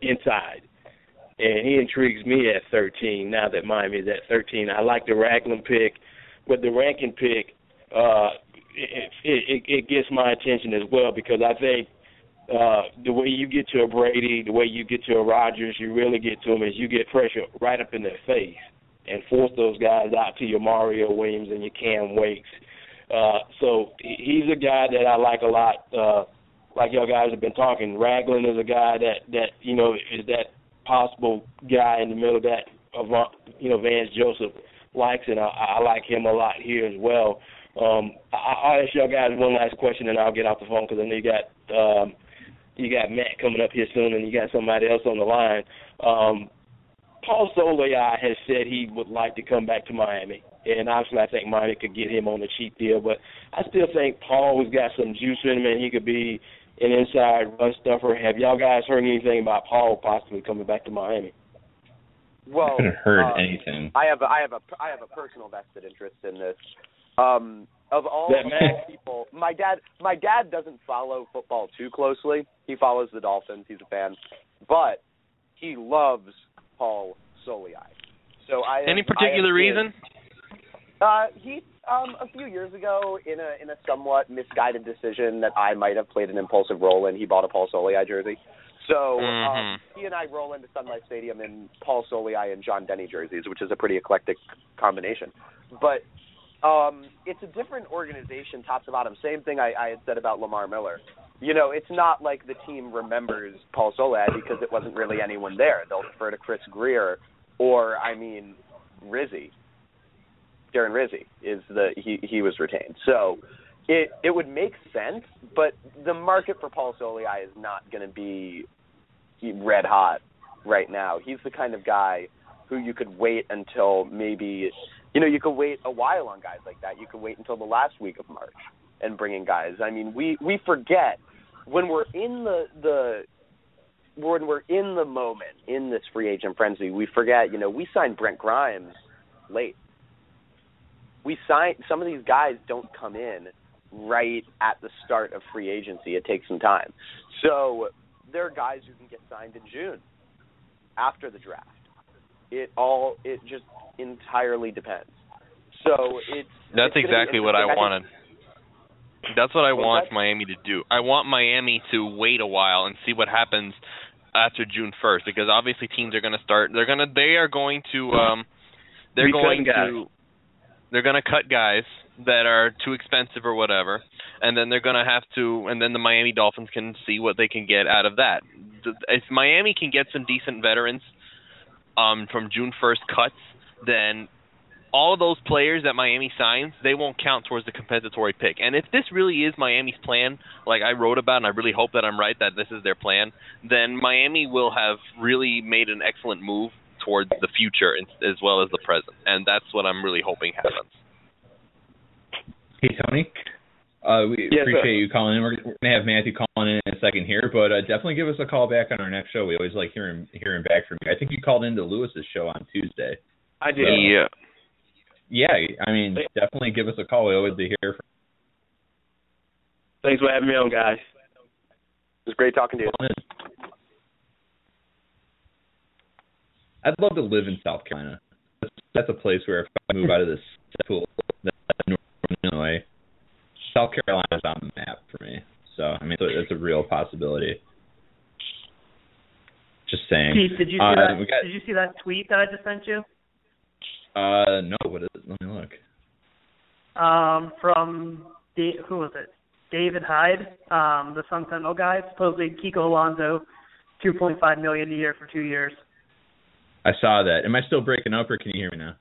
inside. And he intrigues me at 13. Now that Miami's at 13, I like the Ragland pick, but the Rankin pick, uh, it, it, it, it gets my attention as well because I think uh, the way you get to a Brady, the way you get to a Rodgers, you really get to them is you get pressure right up in their face and force those guys out to your Mario Williams and your Cam Wakes. Uh, so he's a guy that I like a lot. Uh, like y'all guys have been talking, Ragland is a guy that that you know is that possible guy in the middle that you know Vance Joseph likes, and I, I like him a lot here as well. Um, I, I'll ask y'all guys one last question, and I'll get off the phone because I know you got um, you got Matt coming up here soon, and you got somebody else on the line. Um, Paul Soliai has said he would like to come back to Miami, and obviously I think Miami could get him on a cheap deal. But I still think Paul has got some juice in him, and he could be an inside run stuffer. Have y'all guys heard anything about Paul possibly coming back to Miami? Well, I haven't heard uh, anything. I have a, I have a I have a personal vested interest in this. Um, of all of all people, my dad my dad doesn't follow football too closely. He follows the Dolphins. He's a fan, but he loves Paul Soliai. So I Any have- I particular have reason? Uh, he um a few years ago in a in a somewhat misguided decision that I might have played an impulsive role in, he bought a Paul Soliai jersey. So um, Mhm. he and I roll into Sun Life Stadium in Paul Soliai and John Denney jerseys, which is a pretty eclectic combination. But um, it's a different organization, top to bottom. Same thing I, I had said about Lamar Miller. You know, it's not like the team remembers Paul Soliai because it wasn't really anyone there. They'll refer to Chris Grier or, I mean, Rizzi. Darren Rizzi is the he he was retained. So it it would make sense, but the market for Paul Soliai is not going to be red hot right now. He's the kind of guy who you could wait until maybe you know you could wait a while on guys like that. You could wait until the last week of March and bring in guys. I mean, we we forget when we're in the the when we're in the moment in this free agent frenzy, we forget. You know, we signed Brent Grimes late. We sign some of these guys don't come in right at the start of free agency. It takes some time. So there are guys who can get signed in June after the draft. It all it just entirely depends. So it's That's it's exactly what I interesting. wanted. That's what I What's want? Miami to do. I want Miami to wait a while and see what happens after June 1st because obviously teams are going to start they're going to they are going to um they're Be going guys. to they're going to cut guys that are too expensive or whatever and then they're going to have to and then the Miami Dolphins can see what they can get out of that. If Miami can get some decent veterans um from June 1st cuts, then all those players that Miami signs, they won't count towards the compensatory pick. And if this really is Miami's plan, like I wrote about, and I really hope that I'm right that this is their plan, then Miami will have really made an excellent move towards the future as- as well as the present. And that's what I'm really hoping happens. Hey Tony, uh, we Yes, appreciate sir. you calling in. We're gonna have Matthew calling in in a second here, but uh, definitely give us a call back on our next show. We always like hearing hearing back from you. I think you called into Lewis's show on Tuesday. I did. Yeah. Yeah, I mean, definitely give us a call. We always like to hear from Thanks for having me on, guys. It was great talking to you. you. I'd love to live in South Carolina. That's, that's a place where if I move out of this pool, Northern Illinois, South Carolina's on the map for me. So I mean, so it's a real possibility. Just saying. Keith, did you see Uh, that? got- Did you see that tweet that I just sent you? Uh, no. What is it? Let me look. Um, from da- who was it? David Hyde, um, the Sun Sentinel guy. Supposedly Kiko Alonso, two point five million a year for two years. I saw that. Am I still breaking up, or can you hear me now?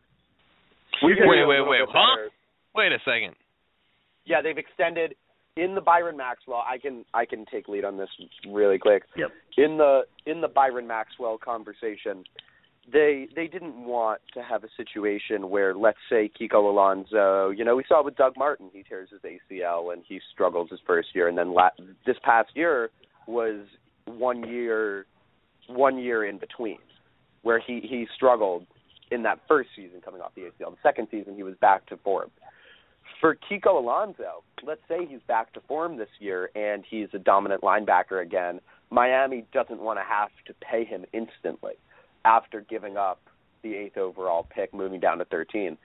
We can Wait, a wait, wait, huh? Wait a second. Yeah, they've extended in the Byron Maxwell. I can I can take lead on this really quick. Yep. In the in the Byron Maxwell conversation, they they didn't want to have a situation where let's say Kiko Alonso, you know, we saw with Doug Martin, he tears his ACL and he struggles his first year, and then la- this past year was one year one year in between where he he struggled in that first season coming off the ACL. The second season he was back to form. For Kiko Alonso, let's say he's back to form this year and he's a dominant linebacker again. Miami doesn't want to have to pay him instantly after giving up the eighth overall pick, moving down to 13.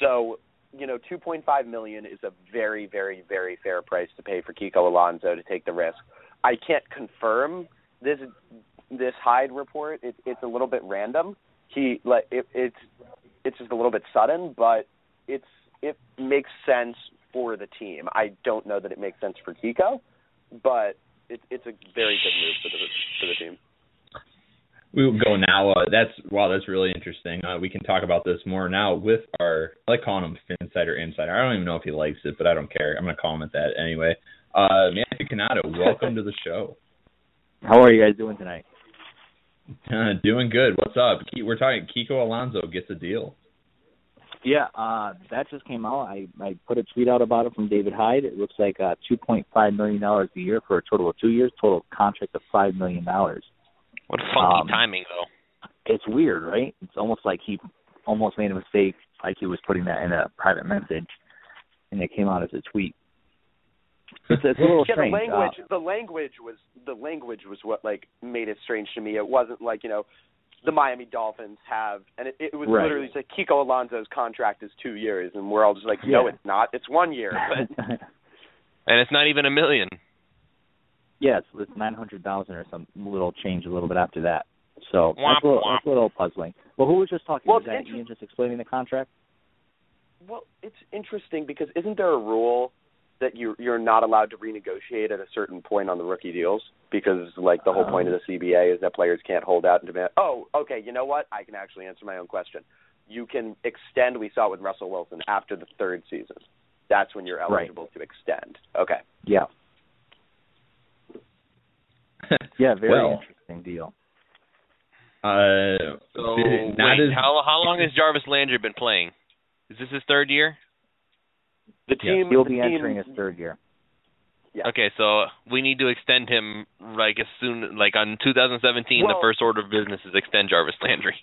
So, you know, 2.5 million is a very, very, very fair price to pay for Kiko Alonso to take the risk. I can't confirm this this Hyde report. It, it's a little bit random. He like it, it's it's just a little bit sudden, but it's it makes sense for the team. I don't know that it makes sense for Kiko, but it, it's a very good move for the for the team. We will go now. Uh, that's wow, that's really interesting. Uh, we can talk about this more now with our. I like calling him Finsider Insider. I don't even know if he likes it, but I don't care. I'm gonna call him at that anyway. Uh, Matthew Canado, welcome to the show. How are you guys doing tonight? Uh, doing good. What's up? We're talking. Kiko Alonso gets a deal. Yeah, uh, that just came out. I, I put a tweet out about it from David Hyde. It looks like uh, $2.5 million a year for a total of two years, total contract of $5 million. What funky Um, timing, though. It's weird, right? It's almost like he almost made a mistake, like he was putting that in a private message, and it came out as a tweet. It's, it's a little yeah, strange. the Uh, language the language was the language was what like made it strange to me. It wasn't like, you know, the Miami Dolphins have and it, it was Right. literally like Kiko Alonso's contract is two years and we're all just like, No, Yeah. it's not. It's one year. But And it's not even a million. yeah, it's, it's nine hundred thousand or some little change a little bit after that. So Womp, that's a, little, womp. that's a little puzzling. Well, who was just talking? Well, was that inter- Ian just explaining the contract? well, it's interesting because isn't there a rule that you you're not allowed to renegotiate at a certain point on the rookie deals because like the whole point of the CBA is that players can't hold out and demand. Oh, okay, you know what? I can actually answer my own question. You can extend. We saw it with Russell Wilson after the third season. That's when you're Right. eligible to extend. Okay. Yeah. Yeah, very Well. interesting deal. Uh, So not wait, as how how long has Jarvis Landry been playing? Is this his third year? The Yeah. team. He'll the be team, entering his third year. Yeah. Okay, so we need to extend him like as soon like on 2017. the first order of business is extend Jarvis Landry.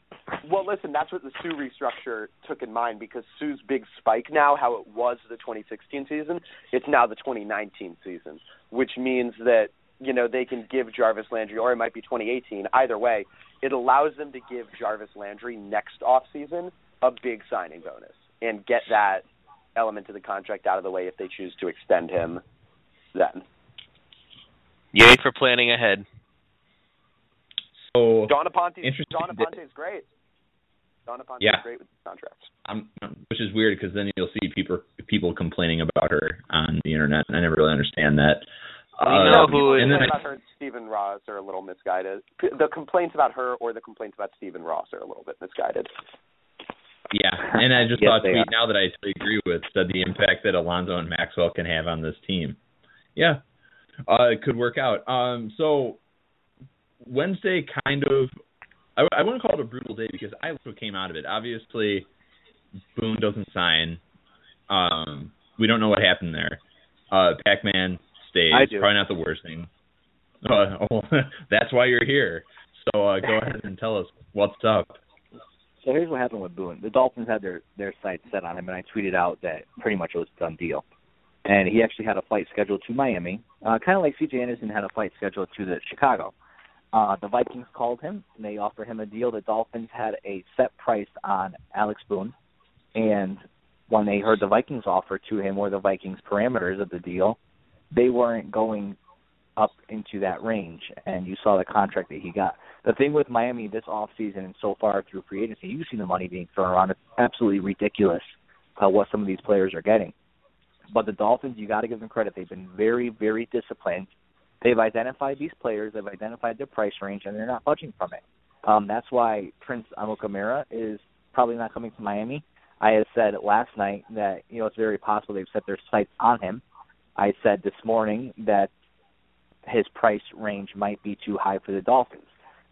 Well, listen, that's what the Suh restructure took in mind because Suh's big spike now, how it was the 2016 season, it's now the 2019 season, which means that you know they can give Jarvis Landry, or it might be 2018. Either way, it allows them to give Jarvis Landry next off season a big signing bonus and get that element of the contract out of the way if they choose to extend him. Then Yay for planning ahead. so Dawn Aponte, Interesting Dawn Aponte is great. Dawn Aponte Yeah. is great with the contracts. I'm, which is weird because then you'll see people people complaining about her on the internet, and I never really understand that. We Uh, know who- and then complaints I- about her and Stephen Ross are a little misguided. The complaints about her or the complaints about Stephen Ross are a little bit misguided. Yeah, and I just Yes, saw a tweet now that I totally agree with said the impact that Alonso and Maxwell can have on this team. Yeah, uh, it could work out. Um, so Wednesday kind of, I, I wouldn't call it a brutal day because I also came out of it. Obviously, Boone doesn't sign. Um, we don't know what happened there. Uh, Pac-Man stays. I do. Probably not the worst thing. Uh, well, that's why you're here. So uh, go ahead and tell us what's up. So here's what happened with Boone. The Dolphins had their their sights set on him, and I tweeted out that pretty much it was a done deal. And he actually had a flight scheduled to Miami, uh, kind of like C.J. Anderson had a flight scheduled to the Chicago. Uh, the Vikings called him, and they offered him a deal. The Dolphins had a set price on Alex Boone, and when they heard the Vikings offer to him or the Vikings parameters of the deal, they weren't going up into that range. And you saw the contract that he got. The thing with Miami this off season and so far through free agency, you've seen the money being thrown around. It's absolutely ridiculous uh, what some of these players are getting. But the Dolphins, you got to give them credit. They've been very, very disciplined. They've identified these players. They've identified their price range, and they're not budging from it. Um, that's why Prince Amukamara is probably not coming to Miami. I had said last night that you know it's very possible they've set their sights on him. I said this morning that his price range might be too high for the Dolphins.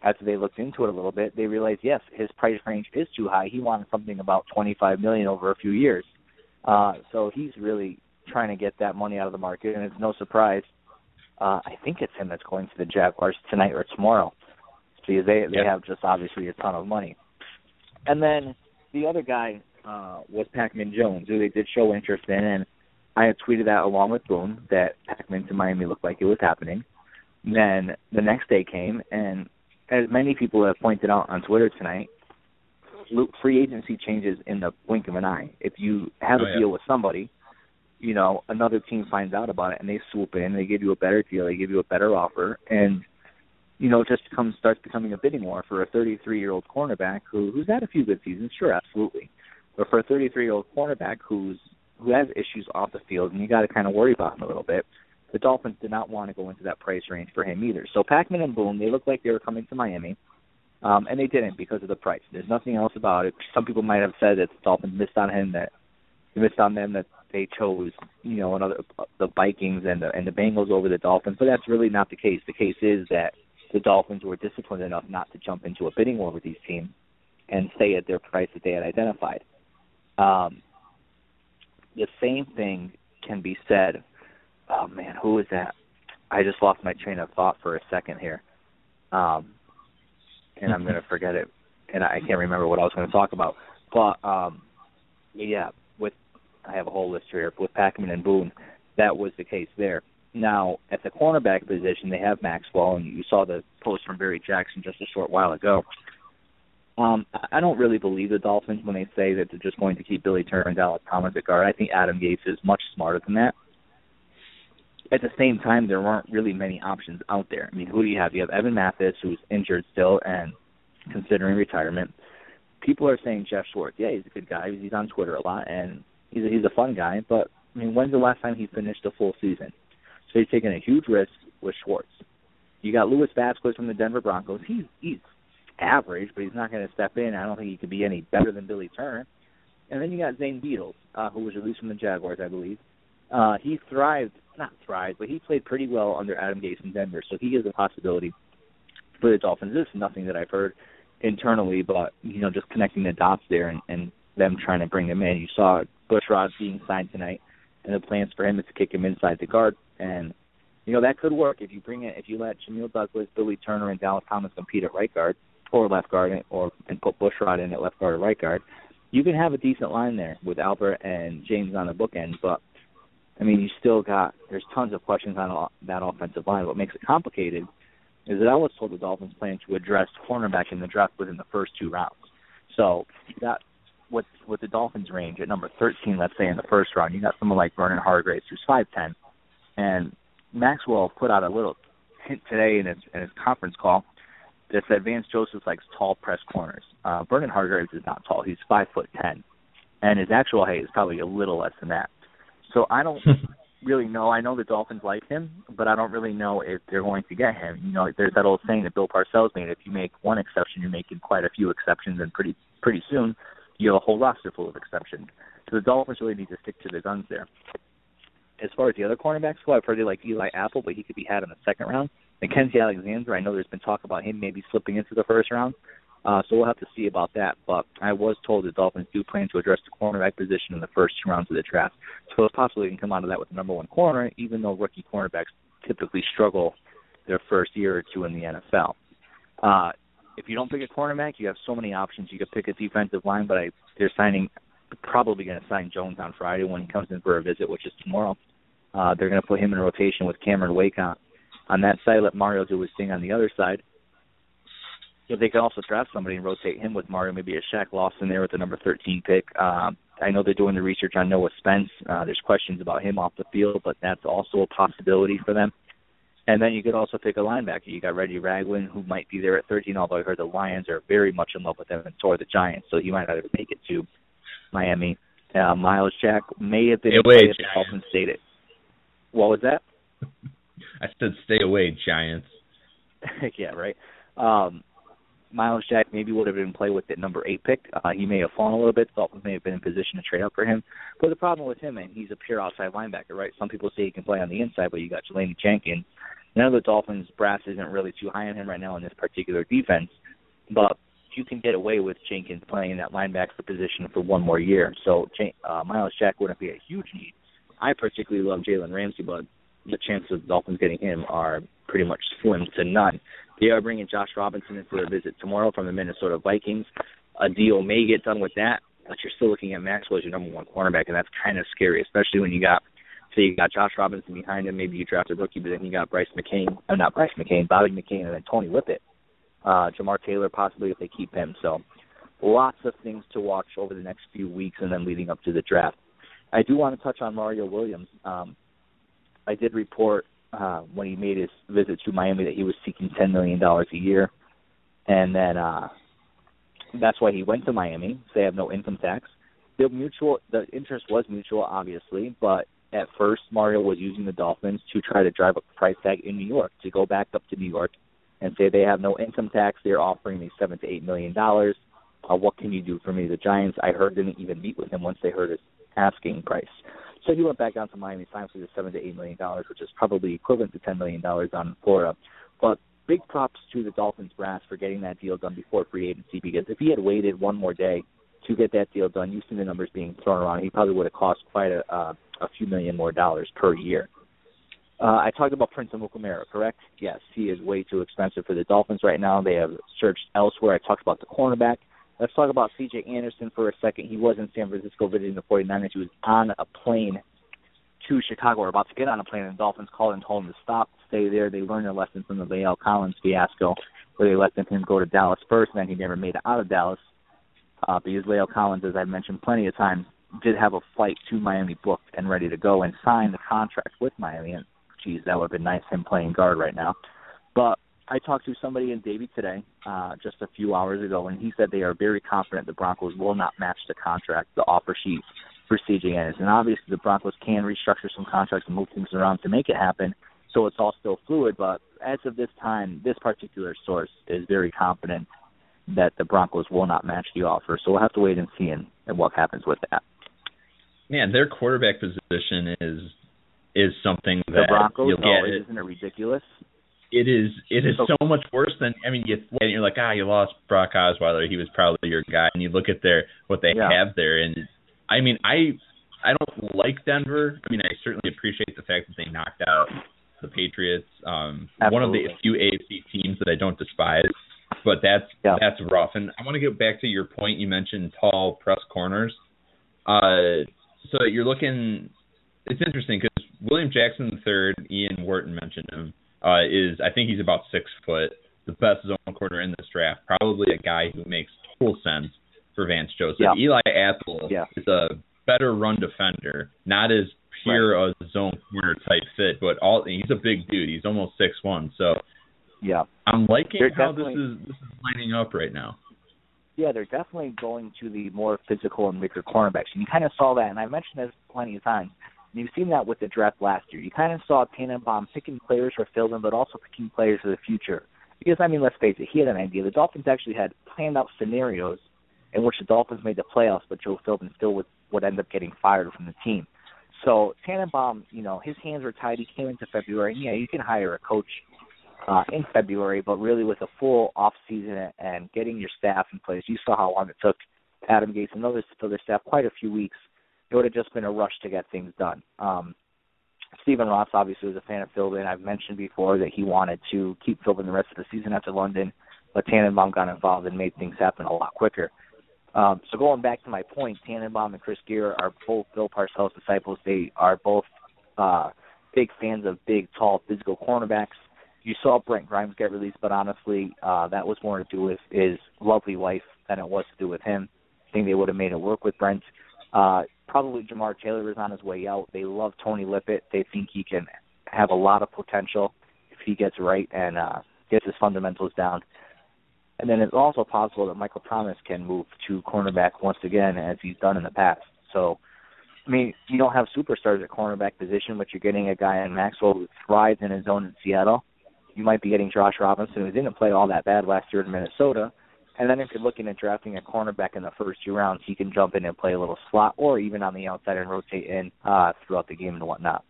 After they looked into it a little bit, they realized yes, his price range is too high. He wanted something about twenty five million over a few years. Uh, so he's really trying to get that money out of the market, and it's no surprise. Uh, I think it's him that's going to the Jaguars tonight or tomorrow, because they they have just obviously a ton of money. And then the other guy uh, was Pac-Man Jones, who they did show interest in, and I had tweeted that along with Boone that Pac-Man to Miami looked like it was happening. Then the next day came, and as many people have pointed out on Twitter tonight, free agency changes in the blink of an eye. If you have Oh, a yeah. deal with somebody, you know, another team finds out about it and they swoop in, they give you a better deal, they give you a better offer, and you know, it just becomes starts becoming a bidding war for a 33 year old cornerback who who's had a few good seasons, sure, absolutely, but for a 33 year old cornerback who's who has issues off the field, and you got to kind of worry about him a little bit. The Dolphins did not want to go into that price range for him either. So Pac-Man and Boone, they looked like they were coming to Miami, um, and they didn't because of the price. There's nothing else about it. Some people might have said that the Dolphins missed on him, that they missed on them, that they chose, you know, another the Vikings and the and the Bengals over the Dolphins, but that's really not the case. The case is that the Dolphins were disciplined enough not to jump into a bidding war with these teams and stay at their price that they had identified. Um, the same thing can be said. Oh man, who is that? I just lost my train of thought for a second here, um, and I'm going to forget it, and I can't remember what I was going to talk about. But um, yeah, with I have a whole list here with Pacman and Boone. That was the case there. Now at the cornerback position, they have Maxwell, and you saw the post from Barry Jackson just a short while ago. Um, I don't really believe the Dolphins when they say that they're just going to keep Billy Turner and Dallas Thomas at guard. I think Adam Gase is much smarter than that. At the same time, there weren't really many options out there. I mean, who do you have? You have Evan Mathis, who's injured still and considering retirement. People are saying Geoff Schwartz. Yeah, he's a good guy. He's on Twitter a lot, and he's a, he's a fun guy. But I mean, when's the last time he finished a full season? So he's taking a huge risk with Schwartz. You got Louis Vasquez from the Denver Broncos. He's he's average, but he's not going to step in. I don't think he could be any better than Billy Turner. And then you got Zane Beadles, uh, who was released from the Jaguars, I believe. Uh, he thrived, not thrived, but he played pretty well under Adam Gase in Denver, so he is a possibility for the Dolphins. This is nothing that I've heard internally, but you know, just connecting the dots there and, and them trying to bring him in. You saw Bushrod being signed tonight, and the plans for him is to kick him inside the guard, and you know that could work if you bring it if you let Jamil Douglas, Billy Turner, and Dallas Thomas compete at right guard or left guard, or and put Bushrod in at left guard or right guard. You can have a decent line there with Albert and James on the bookend, but I mean, you still got there's tons of questions on that offensive line. What makes it complicated is that I was told the Dolphins plan to address cornerback in the draft within the first two rounds. So got with with the Dolphins range at number 13, let's say in the first round, you got someone like Vernon Hargreaves who's 5'10, and Maxwell put out a little hint today in his in his conference call that said Vance Joseph likes tall press corners. Uh, Vernon Hargreaves is not tall; he's five foot ten, and his actual height is probably a little less than that. So I don't really know. I know the Dolphins like him, but I don't really know if they're going to get him. You know, there's that old saying that Bill Parcells made: if you make one exception, you're making quite a few exceptions, and pretty pretty soon you have a whole roster full of exceptions. So the Dolphins really need to stick to their guns there. As far as the other cornerbacks go, I've heard they like Eli Apple, but he could be had in the second round. Mackensie Alexander, I know there's been talk about him maybe slipping into the first round. Uh, so we'll have to see about that. But I was told the Dolphins do plan to address the cornerback position in the first two rounds of the draft. So it's possible they can come out of that with the number one corner, even though rookie cornerbacks typically struggle their first year or two in the NFL. Uh, if you don't pick a cornerback, you have so many options. You could pick a defensive line, but I, they're signing, probably going to sign Jones on Friday when he comes in for a visit, which is tomorrow. Uh, they're going to put him in rotation with Cameron Wake on, on that side. Let Mario do his thing on the other side. If they could also draft somebody and rotate him with Mario, maybe a Shaq Lawson there with the number 13 pick. Um, I know they're doing the research on Noah Spence. Uh, there's questions about him off the field, but that's also a possibility for them. And then you could also pick a linebacker. You got Reggie Ragland, who might be there at 13, although I heard the Lions are very much in love with him, and so are the Giants, so he might not even make it to Miami. Uh, Myles Jack may have been Stay away, if the Dolphins stayed it. What was that? I said stay away, Giants. yeah, right. Um, Myles Jack maybe would have been play with that number eight pick. Uh, he may have fallen a little bit. Dolphins may have been in position to trade up for him. But the problem with him, and he's a pure outside linebacker, right? Some people say he can play on the inside, but you got Jelani Jenkins. None of the Dolphins' brass isn't really too high on him right now in this particular defense. But you can get away with Jenkins playing in that linebacker position for one more year. So uh, Myles Jack wouldn't be a huge need. I particularly love Jalen Ramsey, but the chances of the Dolphins getting him are pretty much slim to none. They are bringing Josh Robinson in for a visit tomorrow from the Minnesota Vikings. A deal may get done with that, but you're still looking at Maxwell as your number one cornerback, and that's kind of scary, especially when you got so you got Josh Robinson behind him. Maybe you draft a rookie, but then you got Bryce McCain, uh, not Bryce McCain, Bobby McCain, and then Tony Whippet, uh, Jamar Taylor possibly if they keep him. So lots of things to watch over the next few weeks, and then leading up to the draft. I do want to touch on Mario Williams. Um, I did report uh, when he made his visit to Miami that he was seeking ten million dollars a year, and then uh, that's why he went to Miami. So they have no income tax. The mutual, the interest was mutual, obviously, but at first Mario was using the Dolphins to try to drive up the price tag in New York to go back up to New York and say they have no income tax. They're offering me seven to eight million dollars. Uh, what can you do for me? The Giants, I heard, didn't even meet with him once they heard his asking price. So he went back down to Miami, signed for the seven to eight million dollars, which is probably equivalent to ten million dollars in Florida. But big props to the Dolphins brass for getting that deal done before free agency because if he had waited one more day to get that deal done. You've seen the numbers being thrown around. He probably would have cost quite a uh, a few million more dollars per year. Uh, I talked about Prince Amukamara, correct? Yes, he is way too expensive for the Dolphins right now. They have searched elsewhere. I talked about the cornerback. Let's talk about C.J. Anderson for a second. He was in San Francisco visiting the 49ers. He was on a plane to Chicago. We're about to get on a plane, and the Dolphins called and told him to stop, stay there. They learned their lesson from the La'el Collins fiasco, where they let him go to Dallas first, and then he never made it out of Dallas. Uh, because La'el Collins, as I've mentioned plenty of times, did have a flight to Miami booked and ready to go and signed the contract with Miami. And geez, that would have been nice him playing guard right now. But I talked to somebody in Davie today, uh, just a few hours ago, and he said they are very confident the Broncos will not match the contract, the offer sheet for CJ Anderson. And obviously, the Broncos can restructure some contracts and move things around to make it happen, so it's all still fluid. But as of this time, this particular source is very confident that the Broncos will not match the offer. So we'll have to wait and see and, and what happens with that. Man, their quarterback position is is something that the Broncos, you'll get. isn't it ridiculous? It is. It is so much worse than. I mean, you and you're like, ah, you lost Brock Osweiler. He was probably your guy, and you look at their what they Yeah. have there, and I mean, I I don't like Denver. I mean, I certainly appreciate the fact that they knocked out the Patriots. Um, one of the few AFC teams that I don't despise, but that's that's rough. And I want to get back to your point. You mentioned tall press corners. Uh, so you're looking. It's interesting because William Jackson III, Ian Wharton mentioned him, uh, is I think he's about six foot, the best zone corner in this draft. Probably a guy who makes total sense for Vance Joseph. Yeah. Eli Apple Yeah. is a better run defender, not as pure a zone corner type fit, but all he's a big dude. He's almost six one. So Yeah. I'm liking They're how this is this is lining up right now. Yeah, they're definitely going to the more physical and bigger cornerbacks. And you kind of saw that, and I mentioned this plenty of times. And you've seen that with the draft last year. You kind of saw Tannenbaum picking players for Philbin, but also picking players for the future. Because, I mean, let's face it, he had an idea. The Dolphins actually had planned out scenarios in which the Dolphins made the playoffs, but Joe Philbin still would, would end up getting fired from the team. So Tannenbaum, you know, his hands were tied. He came into February. And, yeah, you can hire a coach uh, in February, but really with a full off season and getting your staff in place. You saw how long it took Adam Gase and others for their staff quite a few weeks. It would have just been a rush to get things done. Um, Stephen Ross obviously was a fan of Philbin. I've mentioned before that he wanted to keep Philbin the rest of the season after London, but Tannenbaum got involved and made things happen a lot quicker. Um, so going back to my point, Tannenbaum and Chris Grier are both Bill Parcells disciples. They are both uh, big fans of big, tall, physical cornerbacks. You saw Brent Grimes get released, but honestly, uh, that was more to do with his lovely wife than it was to do with him. I think they would have made it work with Brent. Uh, probably Jamar Taylor is on his way out. They love Tony Lippett. They think he can have a lot of potential if he gets right and uh, gets his fundamentals down. And then it's also possible that Michael Thomas can move to cornerback once again, as he's done in the past. So, I mean, you don't have superstars at cornerback position, but you're getting a guy in Maxwell who thrives in his zone in Seattle. You might be getting Josh Robinson, who didn't play all that bad last year in Minnesota. And then if you're looking at drafting a cornerback in the first two rounds, he can jump in and play a little slot or even on the outside and rotate in uh, throughout the game and whatnot.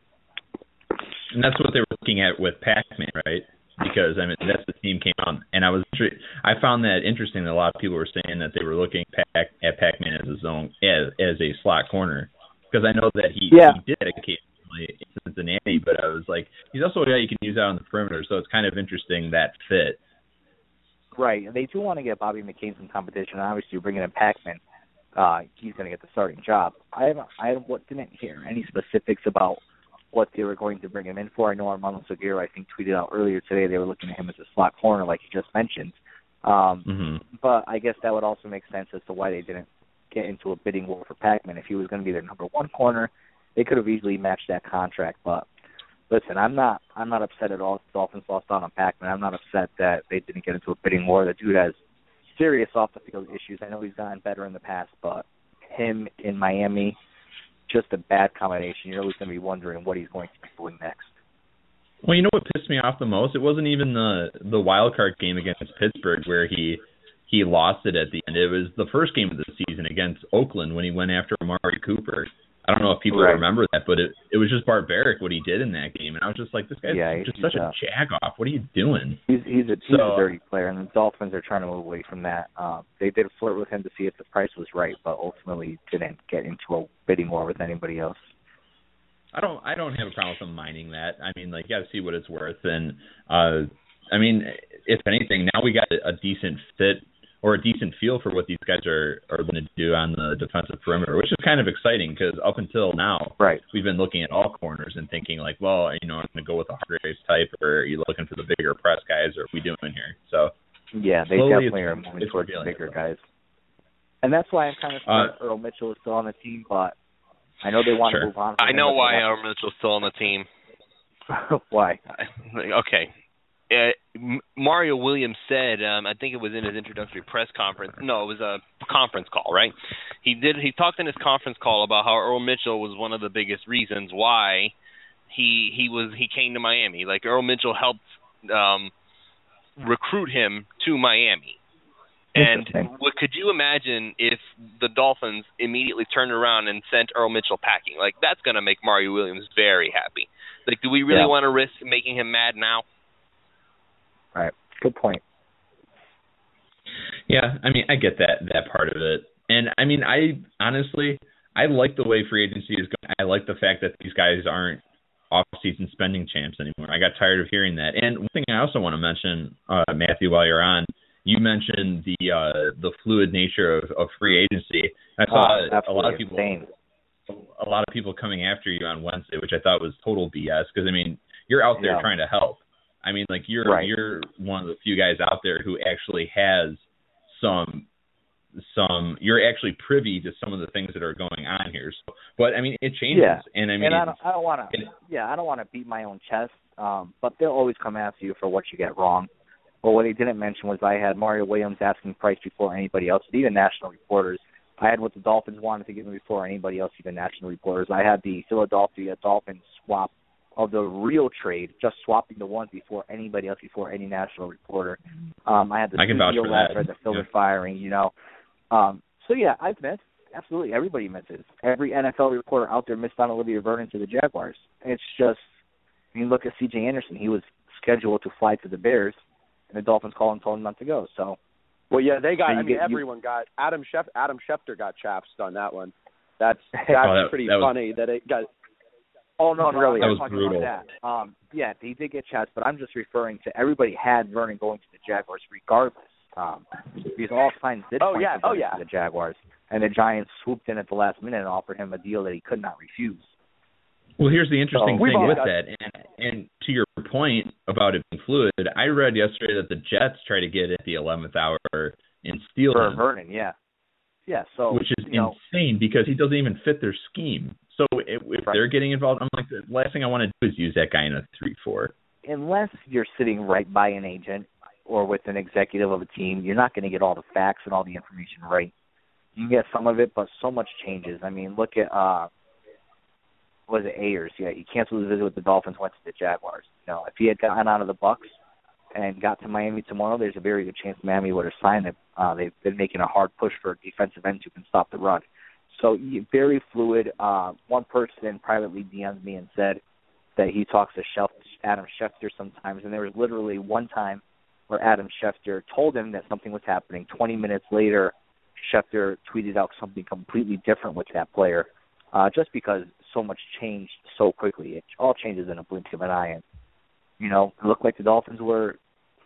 And that's what they were looking at with Pac-Man, right? Because I mean, that's the team came out, and I was I found that interesting that a lot of people were saying that they were looking Pac, at Pac-Man as a zone as as a slot corner because I know that he, Yeah. he did occasionally in Cincinnati, but I was like, he's also a guy you can use out on the perimeter, so it's kind of interesting that fit. Right, and they do want to get Bobby McCain some competition. Obviously, you're bringing in Pac-Man. Uh, he's going to get the starting job. I haven't, I what, didn't hear any specifics about what they were going to bring him in for. I know Armando Segura, I think, tweeted out earlier today they were looking at him as a slot corner, like you just mentioned. Um, Mm-hmm. but I guess that would also make sense as to why they didn't get into a bidding war for Pac-Man. If he was going to be their number one corner, they could have easily matched that contract. But listen, I'm not I'm not upset at all. the Dolphins lost on Pac-Man. I'm not upset that they didn't get into a bidding war. The dude has serious off the field issues. I know he's gotten better in the past, but him in Miami, just a bad combination. You're always going to be wondering what he's going to be doing next. Well, you know what pissed me off the most? It wasn't even the the wild card game against Pittsburgh where he he lost it at the end. It was the first game of the season against Oakland when he went after Amari Cooper. I don't know if people Right. remember that, but it it was just barbaric what he did in that game, and I was just like, this guy's Yeah, just such uh, a jag off. What are you doing? He's he's a he's So- a dirty player, and the Dolphins are trying to move away from that. Um, they did flirt with him to see if the price was right, but ultimately didn't get into a bidding war with anybody else. I don't I don't have a problem with them mining that. I mean, like you got to see what it's worth, and uh, I mean, if anything, now we got a, a decent fit or a decent feel for what these guys are are going to do on the defensive perimeter, which is kind of exciting because up until now, right, we've been looking at all corners and thinking like, well, you know, I'm going to go with a Hargreaves type, or are you looking for the bigger press guys, or what are we doing here? So Yeah, they definitely it's- are moving towards the revealing bigger guys, and that's why I'm kind of Uh, surprised Earl Mitchell is still on the team. But I know they want Sure. to move on. from I know but why they Aaron Mitchell's still on the team. why? okay. Uh, Mario Williams said, um, I think it was in his introductory press conference. No, it was a conference call, right? He did. He talked in his conference call about how Earl Mitchell was one of the biggest reasons why he he was he came to Miami. Like Earl Mitchell helped um, recruit him to Miami. And what could you imagine if the Dolphins immediately turned around and sent Earl Mitchell packing? Like that's going to make Mario Williams very happy. Like, do we really Yeah. want to risk making him mad now? Right. Good point. Yeah, I mean, I get that that part of it, and I mean, I honestly, I like the way free agency is going. I like the fact that these guys aren't off-season spending champs anymore. I got tired of hearing that. And one thing I also want to mention, uh, Matthew, while you're on, you mentioned the uh, the fluid nature of, of free agency. I saw Oh, a lot of people, insane. a lot of people coming after you on Wednesday, which I thought was total BS. Because I mean, you're out there Yeah. trying to help. I mean, like you're Right. you're one of the few guys out there who actually has some some you're actually privy to some of the things that are going on here. So, but I mean, it changes, Yeah. and I mean, and I don't, I don't want to. Yeah, I don't want to beat my own chest. Um, but they'll always come after you for what you get wrong. But what he didn't mention was I had Mario Williams asking price before anybody else, even national reporters. I had what the Dolphins wanted to give me before anybody else, even national reporters. I had the Philadelphia Dolphins swap of the real trade, just swapping the ones before anybody else, before any national reporter. Um, I had the I can vouch studio for after that. the Philly Yeah. firing, you know. Um, so yeah, I've missed. Absolutely, everybody misses. Every NFL reporter out there missed on Olivier Vernon to the Jaguars. It's just, I mean, look at C.J. Anderson. He was scheduled to fly to the Bears, and the Dolphins called and told him not to go. So, Well, yeah, they got. So I mean, get- you- everyone got. Adam Schef, Adam Schefter got chaps on that one. That's that's Oh, that- pretty that was- funny that it got. Oh no, no, Really? I'm was talking brutal. about that. Um, yeah, he did get chats, but I'm just referring to everybody had Vernon going to the Jaguars regardless. Um, because all signs did Oh, point yeah, to oh, yeah. the Jaguars, and the Giants swooped in at the last minute and offered him a deal that he could not refuse. Well, here's the interesting So- thing with that, and and to your point about it being fluid, I read yesterday that the Jets try to get at the 11th hour and steal For him, Vernon, yeah, yeah. So which is you know, insane because he doesn't even fit their scheme. So if, if Right. they're getting involved, I'm like, the last thing I want to do is use that guy in a three-four. unless you're sitting right by an agent or with an executive of a team, you're not going to get all the facts and all the information right. You can get some of it, but so much changes. I mean, look at uh was it Ayers? Yeah, he canceled his visit with the Dolphins, went to the Jaguars. You know, if he had gotten out of the Bucs and got to Miami tomorrow, there's a very good chance Miami would have signed him. Uh, they've been making a hard push for defensive ends who can stop the run. So very fluid. Uh, one person privately DM'd me and said that he talks to Shelf, Adam Schefter sometimes, and there was literally one time where Adam Schefter told him that something was happening. 20 minutes later, Schefter tweeted out something completely different with that player, uh, just because so much changed so quickly. It all changes in a blink of an eye. And, you know, it looked like the Dolphins were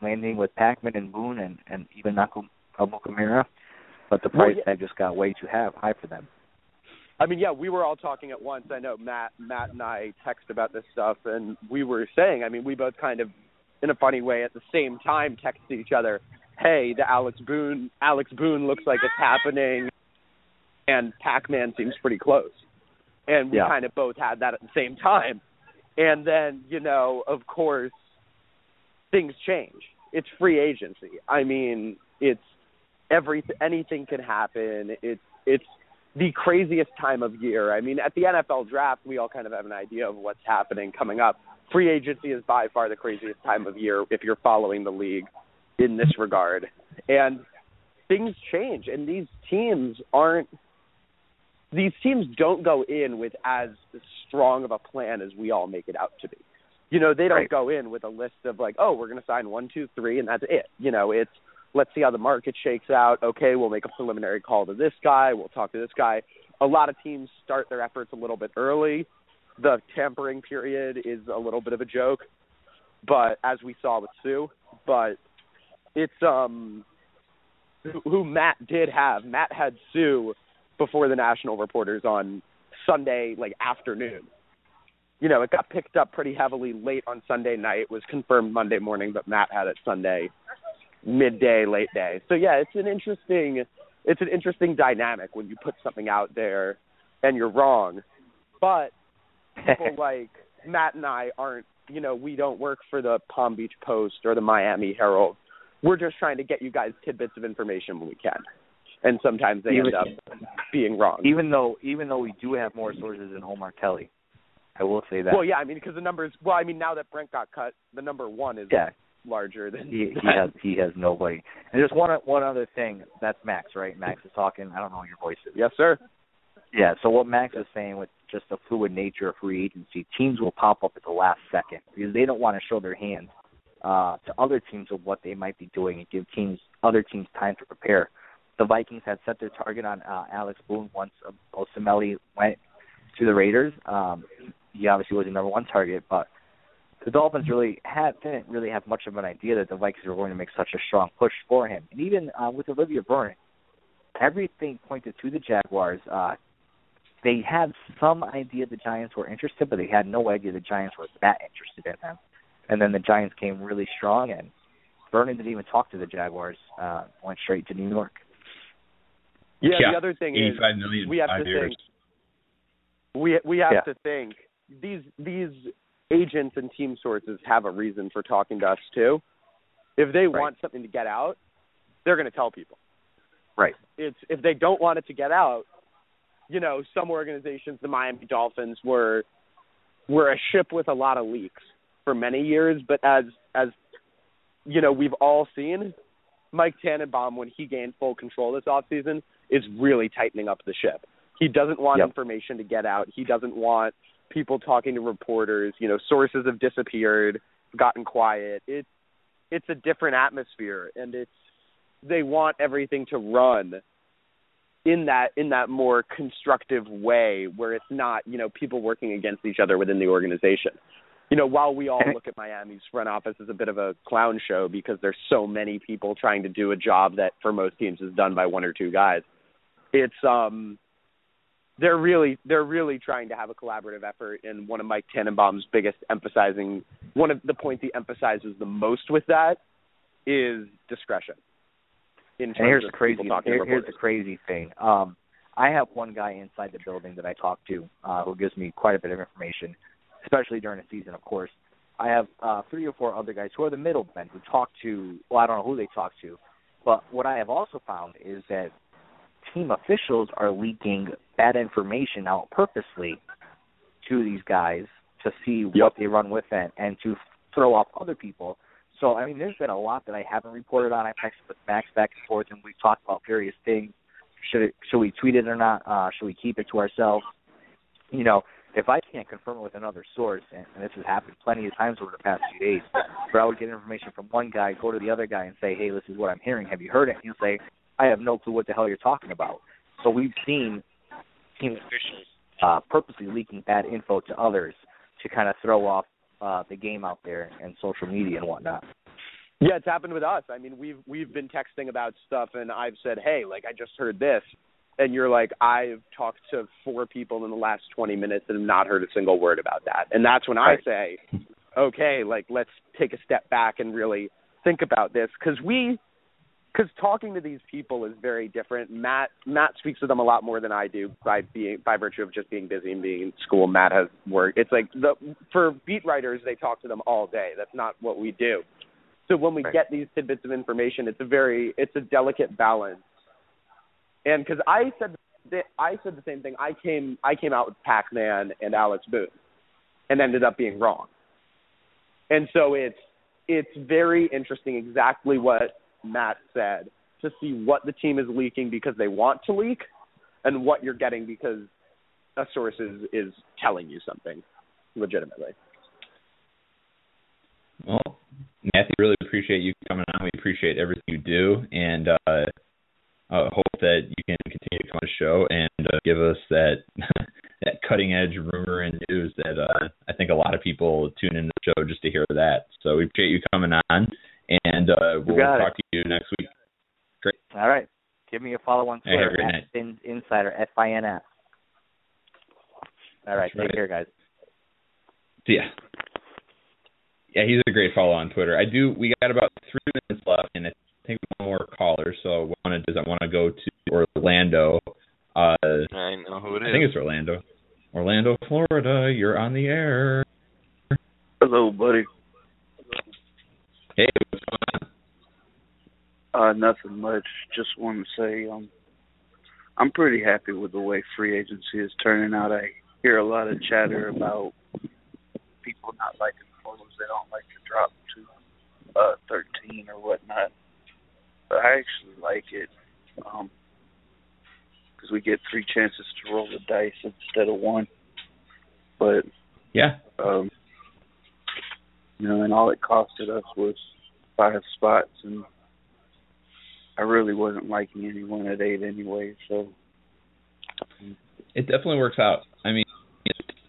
landing with Packman and Boone and, and even Nakum Amukamara, but the Well, price yeah. tag just got way too high high for them. I mean, yeah, we were all talking at once. I know Matt, Matt and I text about this stuff, and we were saying, I mean, we both kind of, in a funny way, at the same time, texted each other, "Hey, the Alex Boone, Alex Boone looks like it's happening, and Pac-Man seems pretty close." And we Yeah. kind of both had that at the same time. And then, you know, of course, things change. It's free agency. I mean, it's every anything can happen. It's it's the craziest time of year. I mean, at the NFL draft, we all kind of have an idea of what's happening coming up. Free agency is by far the craziest time of year if you're following the league in this regard. And things change, and these teams aren't these teams don't go in with as strong of a plan as we all make it out to be. You know, they don't Right. go in with a list of like, oh, we're going to sign one, two, three, and that's it. You know, it's let's see how the market shakes out. Okay, we'll make a preliminary call to this guy. We'll talk to this guy. A lot of teams start their efforts a little bit early. The tampering period is a little bit of a joke, but as we saw with Suh, but it's um who, Matt did have. Matt had Suh before the national reporters on Sunday like afternoon. You know, it got picked up pretty heavily late on Sunday night, It was confirmed Monday morning, but Matt had it Sunday midday, late day. So yeah, it's an interesting it's an interesting dynamic when you put something out there and you're wrong. But people like Matt and I aren't you know, we don't work for the Palm Beach Post or the Miami Herald. We're just trying to get you guys tidbits of information when we can. And sometimes they Even- end up being wrong. Even though even though we do have more sources than Omar Kelly, I will say that. Well, yeah, I mean, because the numbers. Well, I mean, now that Brent got cut, the number one is Yeah. Larger than. he he has he has nobody. And just one one other thing. That's Max, right? Max is talking. I don't know what your voice is. Yes, sir. Yeah. So what Max is saying with just the fluid nature of free agency, teams will pop up at the last second because they don't want to show their hand uh, to other teams of what they might be doing and give teams other teams time to prepare. The Vikings had set their target on uh, Alex Boone once Osemele went to the Raiders. Um, he obviously was the number one target, but the Dolphins really had didn't really have much of an idea that the Vikings were going to make such a strong push for him. And even uh, with Olivier Vernon, everything pointed to the Jaguars. Uh, they had some idea the Giants were interested, but they had no idea the Giants were that interested in them. And then the Giants came really strong, and Vernon didn't even talk to the Jaguars. Uh, went straight to New York. Yeah, Yeah, the other thing is 85 million we have to years. think we we have Yeah. to think these these agents and team sources have a reason for talking to us too. If they want something to get out, they're going to tell people. Right. It's if they don't want it to get out, you know, some organizations, the Miami Dolphins were were a ship with a lot of leaks for many years, but as as you know, we've all seen Mike Tannenbaum when he gained full control this offseason is really tightening up the ship. He doesn't want Yep. information to get out. He doesn't want people talking to reporters. You know, sources have disappeared, gotten quiet. It's it's a different atmosphere, and it's they want everything to run in that in that more constructive way where it's not you know people working against each other within the organization. You know, while we all look at Miami's front office as a bit of a clown show because there's so many people trying to do a job that for most teams is done by one or two guys, it's um they're really they're really trying to have a collaborative effort and one of Mike Tannenbaum's biggest emphasizing one of the points he emphasizes the most with that is discretion. In terms And here's of the crazy. Here, here's the crazy thing. Um, I have one guy inside the building that I talk to uh, who gives me quite a bit of information, especially during the season, of course. I have uh, three or four other guys who are the middlemen who talk to. Well, I don't know who they talk to, but what I have also found is that team officials are leaking bad information out purposely to these guys to see what they run with it and to throw off other people. So I mean, there's been a lot that I haven't reported on. I texted with Max back and forth, and we've talked about various things. Should it, should we tweet it or not? Uh, should we keep it to ourselves? You know, if I can't confirm it with another source, and, and this has happened plenty of times over the past few days, where I would get information from one guy, go to the other guy, and say, "Hey, this is what I'm hearing. Have you heard it?" And he'll say, "I have no clue what the hell you're talking about." So we've seen team officials uh, purposely leaking bad info to others to kind of throw off uh, the game out there and social media and whatnot. Yeah, it's happened with us. I mean, we've we've been texting about stuff, and I've said, "Hey, like I just heard this," and you're like, "I've talked to four people in the last 20 minutes and have not heard a single word about that." And that's when I say, "Okay, like let's take a step back and really think about this," because we, because talking to these people is very different. Matt Matt speaks to them a lot more than I do by being by virtue of just being busy and being in school. Matt has work. It's like the for beat writers, they talk to them all day. That's not what we do. So when we get these tidbits of information, it's a very it's a delicate balance. And because I said the, I said the same thing. I came I came out with Pac-Man and Alex Boone, and ended up being wrong. And so it's it's very interesting exactly what Matt said to see what the team is leaking because they want to leak, and what you're getting because a source is is telling you something legitimately. Well, Matthew, really appreciate you coming on. We appreciate everything you do, and uh, uh, hope that you can continue to come on the show and uh, give us that that cutting edge rumor and news that uh, I think a lot of people tune in the show just to hear that. So we appreciate you coming on, and uh, we'll talk it. to you next week. Great. All right. Give me a follow on Hey, Twitter great at fin- Insider F I N S. All right. That's Take right. care, guys. So, yeah. Yeah, he's a great follow on Twitter. I do. We got about three minutes left, and I think one more caller. So what I want to do is I want to go to Orlando. Uh, I know who it is. I think it's Orlando. Orlando, Florida. You're on the air. Hello, buddy. Hey, what's going on? Uh, nothing much. Just want to say, um, I'm pretty happy with the way free agency is turning out. I hear a lot of chatter about people not liking photos they don't like to drop to uh 13 or whatnot. But I actually like it, um, because we get three chances to roll the dice instead of one. But Yeah. um, you know, and all it costed us was five spots, and I really wasn't liking anyone at eight anyway. So It definitely works out. I mean,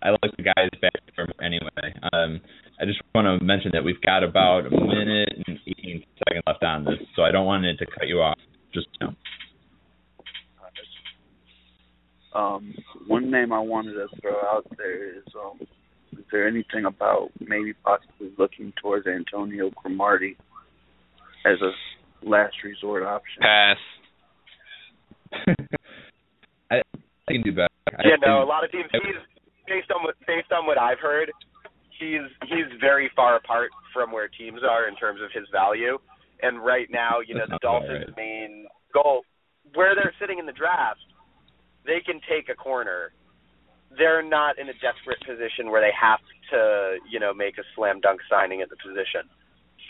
I like the guys back from anyway. Um, I just want to mention that we've got about a minute and 18 seconds left on this, so I don't want it to cut you off. Just you know. um, one name I wanted to throw out there is, um, is there anything about maybe possibly looking towards Antonio Cromartie as a last resort option? Pass. I, I can do better. Yeah, no, a lot of teams. He's based on what based on what I've heard, he's he's very far apart from where teams are in terms of his value. And right now, you know, the not bad, Dolphins' main goal, where they're sitting in the draft, they can take a corner. They're not in a desperate position where they have to, you know, make a slam dunk signing at the position.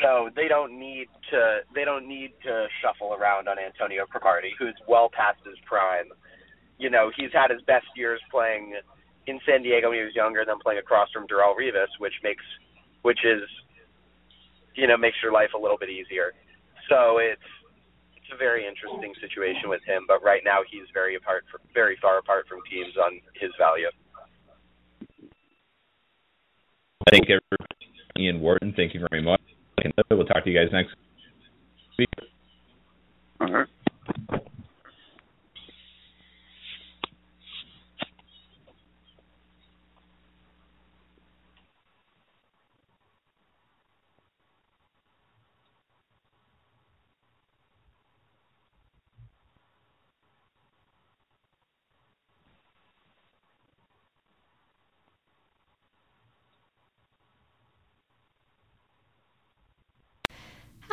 So they don't need to they don't need to shuffle around on Antonio Cromartie, who's well past his prime. You know, he's had his best years playing in San Diego when he was younger than playing across from Darrelle Revis, which makes which is you know, makes your life a little bit easier. So it's it's a very interesting situation with him, but right now he's very apart from, very far apart from teams on his value. Thank everybody. Ian Wharton, thank you very much. We'll talk to you guys next week. All right.